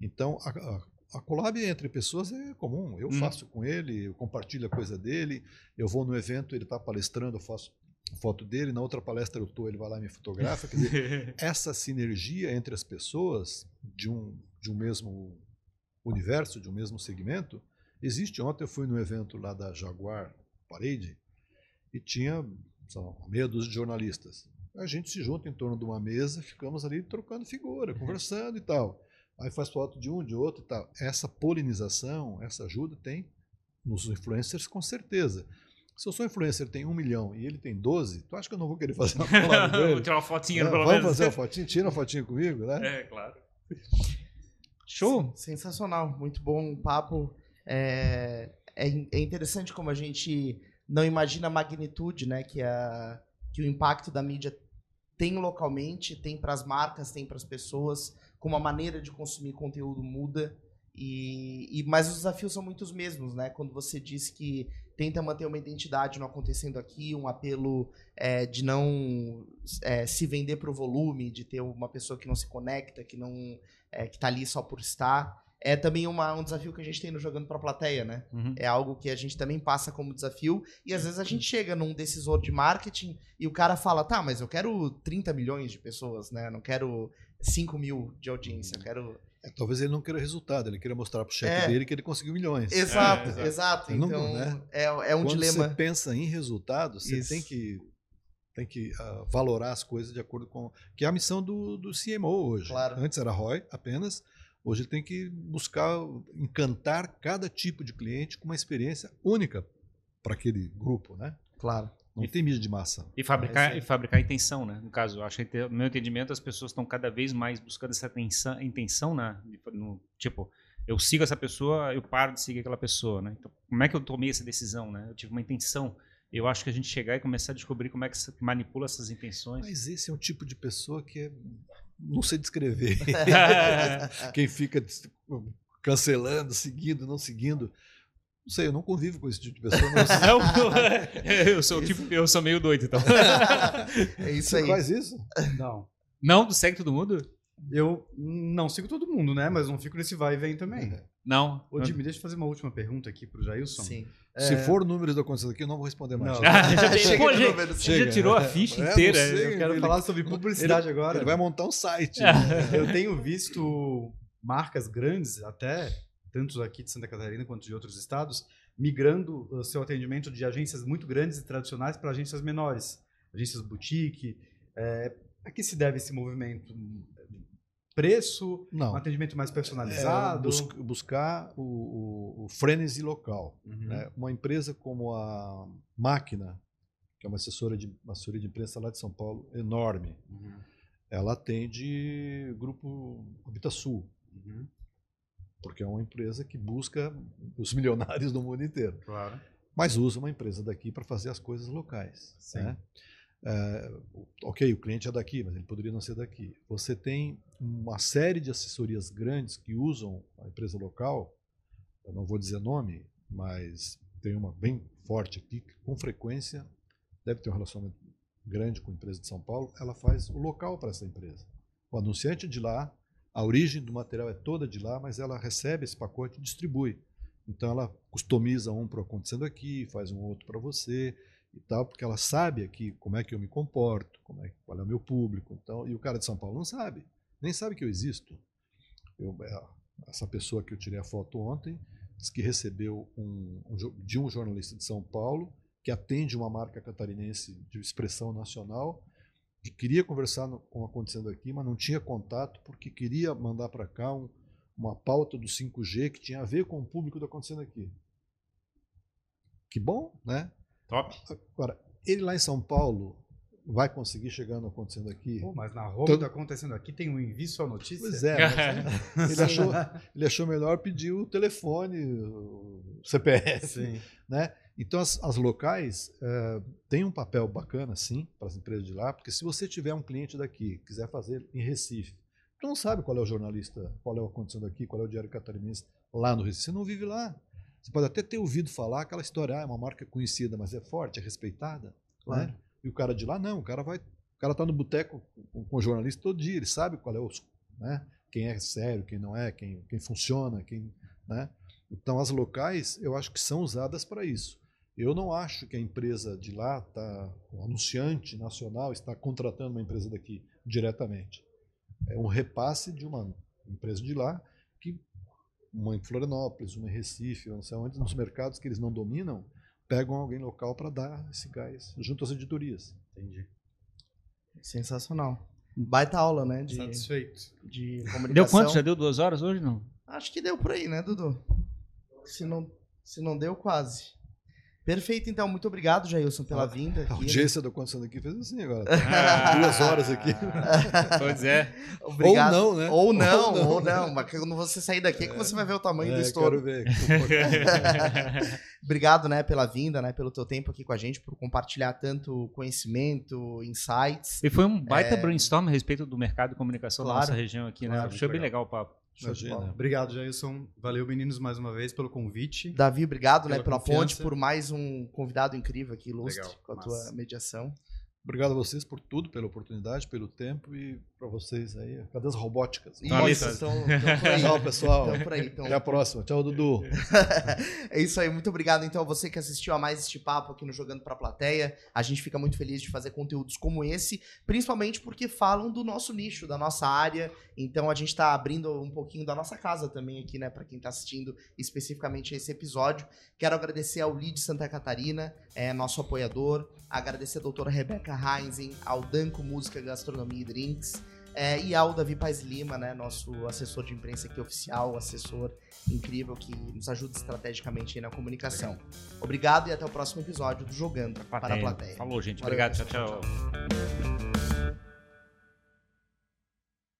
Então a, a, a collab entre pessoas é comum. Eu Uhum. faço com ele, eu compartilho a coisa dele, eu vou no evento, ele está palestrando, eu faço foto dele, na outra palestra eu tô, ele vai lá e me fotografa. Quer dizer, essa sinergia entre as pessoas de um, de um mesmo universo, de um mesmo segmento, existe. Ontem eu fui no evento lá da Jaguar Parade e tinha meia dúzia de jornalistas. A gente se junta em torno de uma mesa, ficamos ali trocando figura, conversando e tal. Aí faz foto de um, de outro e tal. Essa polinização, essa ajuda tem nos influencers com certeza. Se eu sou influencer tem um milhão e ele tem 12, tu acha que eu não vou querer fazer uma collab com Vou ele? tirar uma fotinha, É, pelo vamos menos. fazer uma fotinha? Tira uma fotinha comigo, né? É, claro. Show! Sensacional, muito bom o papo. É, é, é interessante como a gente não imagina a magnitude né, que, a, que o impacto da mídia tem localmente, tem para as marcas, tem para as pessoas, como a maneira de consumir conteúdo muda. E, e- mas os desafios são muitos mesmos, né? Quando você diz que tenta manter uma identidade no acontecendo aqui, um apelo é, de não é, se vender para o volume, de ter uma pessoa que não se conecta, que não é, que tá ali só por estar. É também uma- um desafio que a gente tem no Jogando pra Plateia, né? Uhum. É algo que a gente também passa como desafio. E às vezes a gente chega num decisor de marketing e o cara fala, tá, mas eu quero 30 milhões de pessoas, né? Não quero 5 mil de audiência, eu quero... É, talvez ele não queira resultado, ele queira mostrar pro chefe É. dele que ele conseguiu milhões. Exato, É, exato. exato. Não- Então, né? é, é um Quando dilema. você pensa em resultado, você Isso. tem que, tem que ah, valorar as coisas de acordo com. Que é a missão do, do CMO hoje. Claro. Antes era ROI apenas. Hoje ele tem que buscar encantar cada tipo de cliente com uma experiência única para aquele grupo, né? Claro. Não E- tem mídia de massa. E É fabricar, aí. e fabricar intenção, né? No caso, acho que, no meu entendimento, as pessoas estão cada vez mais buscando essa intenção, intenção né? No, tipo, eu sigo essa pessoa, eu paro de seguir aquela pessoa, né? Então, como é que eu tomei essa decisão, né? Eu tive uma intenção. Eu acho que a gente chegar e começar a descobrir como é que se manipula essas intenções. Mas esse é um tipo de pessoa que é, não sei descrever. Quem fica cancelando, seguindo, não seguindo. Não sei, eu não convivo com esse tipo de pessoa. Não sei. eu sou tipo, eu sou meio doido, então. é isso Você aí. faz isso? Não. Não, segue todo mundo? Eu não sigo todo mundo, né? Mas não fico nesse vai e vem também. Não. Ô, Jimmy, deixa eu fazer uma última pergunta aqui pro Jailson. Sim. Se É, for números do acontecendo aqui, eu não vou responder mais. Não. já, Chega pô, já chega. tirou a ficha É, inteira. sei. Eu quero Ele- falar sobre publicidade agora. Ele vai montar um site. Eu tenho visto marcas grandes, até tantos aqui de Santa Catarina quanto de outros estados, migrando o seu atendimento de agências muito grandes e tradicionais para agências menores, agências boutique. É, a que se deve esse movimento? Preço, Não. um atendimento mais É, personalizado? bus- buscar o, o, o frenesi local. Uhum. né? Uma empresa como a Máquina, que é uma assessora de, uma assessoria de imprensa lá de São Paulo, enorme, Uhum. ela atende grupo Habitasul, Uhum. porque é uma empresa que busca os milionários do mundo inteiro. Claro. mas usa uma empresa daqui para fazer as coisas locais. Sim. né? É, ok, o cliente é daqui, mas ele poderia não ser daqui. Você tem uma série de assessorias grandes que usam a empresa local, eu não vou dizer nome, mas tem uma bem forte aqui, que com frequência deve ter um relacionamento grande com a empresa de São Paulo, ela faz o local para essa empresa. O anunciante é de lá, a origem do material é toda de lá, mas ela recebe esse pacote e distribui. Então ela customiza um para acontecendo aqui, faz um outro para você e tal, porque ela sabe aqui como é que eu me comporto, como é, qual é o meu público. Então, e o cara de São Paulo não sabe, nem sabe que eu existo. Eu, é, essa pessoa que eu tirei a foto ontem disse que recebeu um, um de um jornalista de São Paulo que atende uma marca catarinense de expressão nacional que queria conversar no, com acontecendo aqui, mas não tinha contato porque queria mandar para cá um, uma pauta do 5G que tinha a ver com o público do acontecendo aqui. Que bom, né? Top. Agora, ele lá em São Paulo vai conseguir chegar no acontecendo aqui? Pô, mas na Roma Todo- acontecendo aqui, tem um envio sua notícia? Pois é, mas ele achou, ele achou melhor pedir o telefone, o CPF, Sim. né? Então as, as locais eh, têm um papel bacana, sim, para as empresas de lá, porque se você tiver um cliente daqui, quiser fazer em Recife, tu não sabe qual é o jornalista, qual é o acontecendo aqui, qual é o diário catarinense lá no Recife, você não vive lá. Você pode até ter ouvido falar aquela história, ah, é uma marca conhecida, mas é forte, é respeitada, Claro. né? E o cara de lá não, o cara vai, o cara tá no boteco com, com o jornalista todo dia, ele sabe qual é o, né? Quem é sério, quem não é, quem, quem funciona, quem, né? Então as locais, eu acho que são usadas para isso. Eu não acho que a empresa de lá tá, o anunciante nacional está contratando uma empresa daqui diretamente. É um repasse de uma empresa de lá que uma em Florianópolis, uma em Recife, não sei onde, nos mercados que eles não dominam, pegam alguém local para dar esse gás junto às editorias. Entendi. Sensacional. Baita aula, né? De, Satisfeito. de comunicação. Deu quanto? Já deu duas horas hoje, não? Acho que deu por aí, né, Dudu? Se não, se não deu, quase. Perfeito, então. Muito obrigado, Jailson, pela A- vinda. A aqui, né? audiência do Acontecendo aqui fez assim agora. Ah. Duas horas aqui. Pois é. Obrigado. Ou não, né? Ou não, Ou não. ou não. Mas quando você sair daqui é que você vai ver o tamanho do É, estouro. quero ver. Obrigado, né, pela vinda, né, pelo teu tempo aqui com a gente, por compartilhar tanto conhecimento, insights. E foi um baita brainstorm a respeito do mercado de comunicação da Claro. nossa região aqui, né? Claro, Achei muito bem legal o papo. Imagina. Obrigado, Jailson. Valeu, meninos, mais uma vez pelo convite. Davi, obrigado, né, Pela pela confiança. ponte, por mais um convidado incrível aqui, ilustre, Legal, com a massa. tua mediação. Obrigado a vocês por tudo, pela oportunidade, pelo tempo e para vocês aí. Cadê as robóticas? Tá Isso, ali, estão por aí. Tchau, pessoal. Estão por aí. Então, Até a próxima. Tchau, Dudu. é isso aí, muito obrigado então a você que assistiu a mais este papo aqui no Jogando Pra Plateia. A gente fica muito feliz de fazer conteúdos como esse, principalmente porque falam do nosso nicho, da nossa área. Então a gente tá abrindo um pouquinho da nossa casa também aqui, né, Pra quem tá assistindo especificamente esse episódio. Quero agradecer ao Lead Santa Catarina, é nosso apoiador, agradecer a doutora Rebeca Heinzen, ao Danco Música, Gastronomia e Drinks. É, e ao Davi Paz Lima, né, nosso assessor de imprensa aqui oficial, assessor incrível que nos ajuda estrategicamente na comunicação. Obrigado e até o próximo episódio do Jogando para a Plateia. Falou, gente. Valeu, Obrigado. pessoal. tchau. tchau.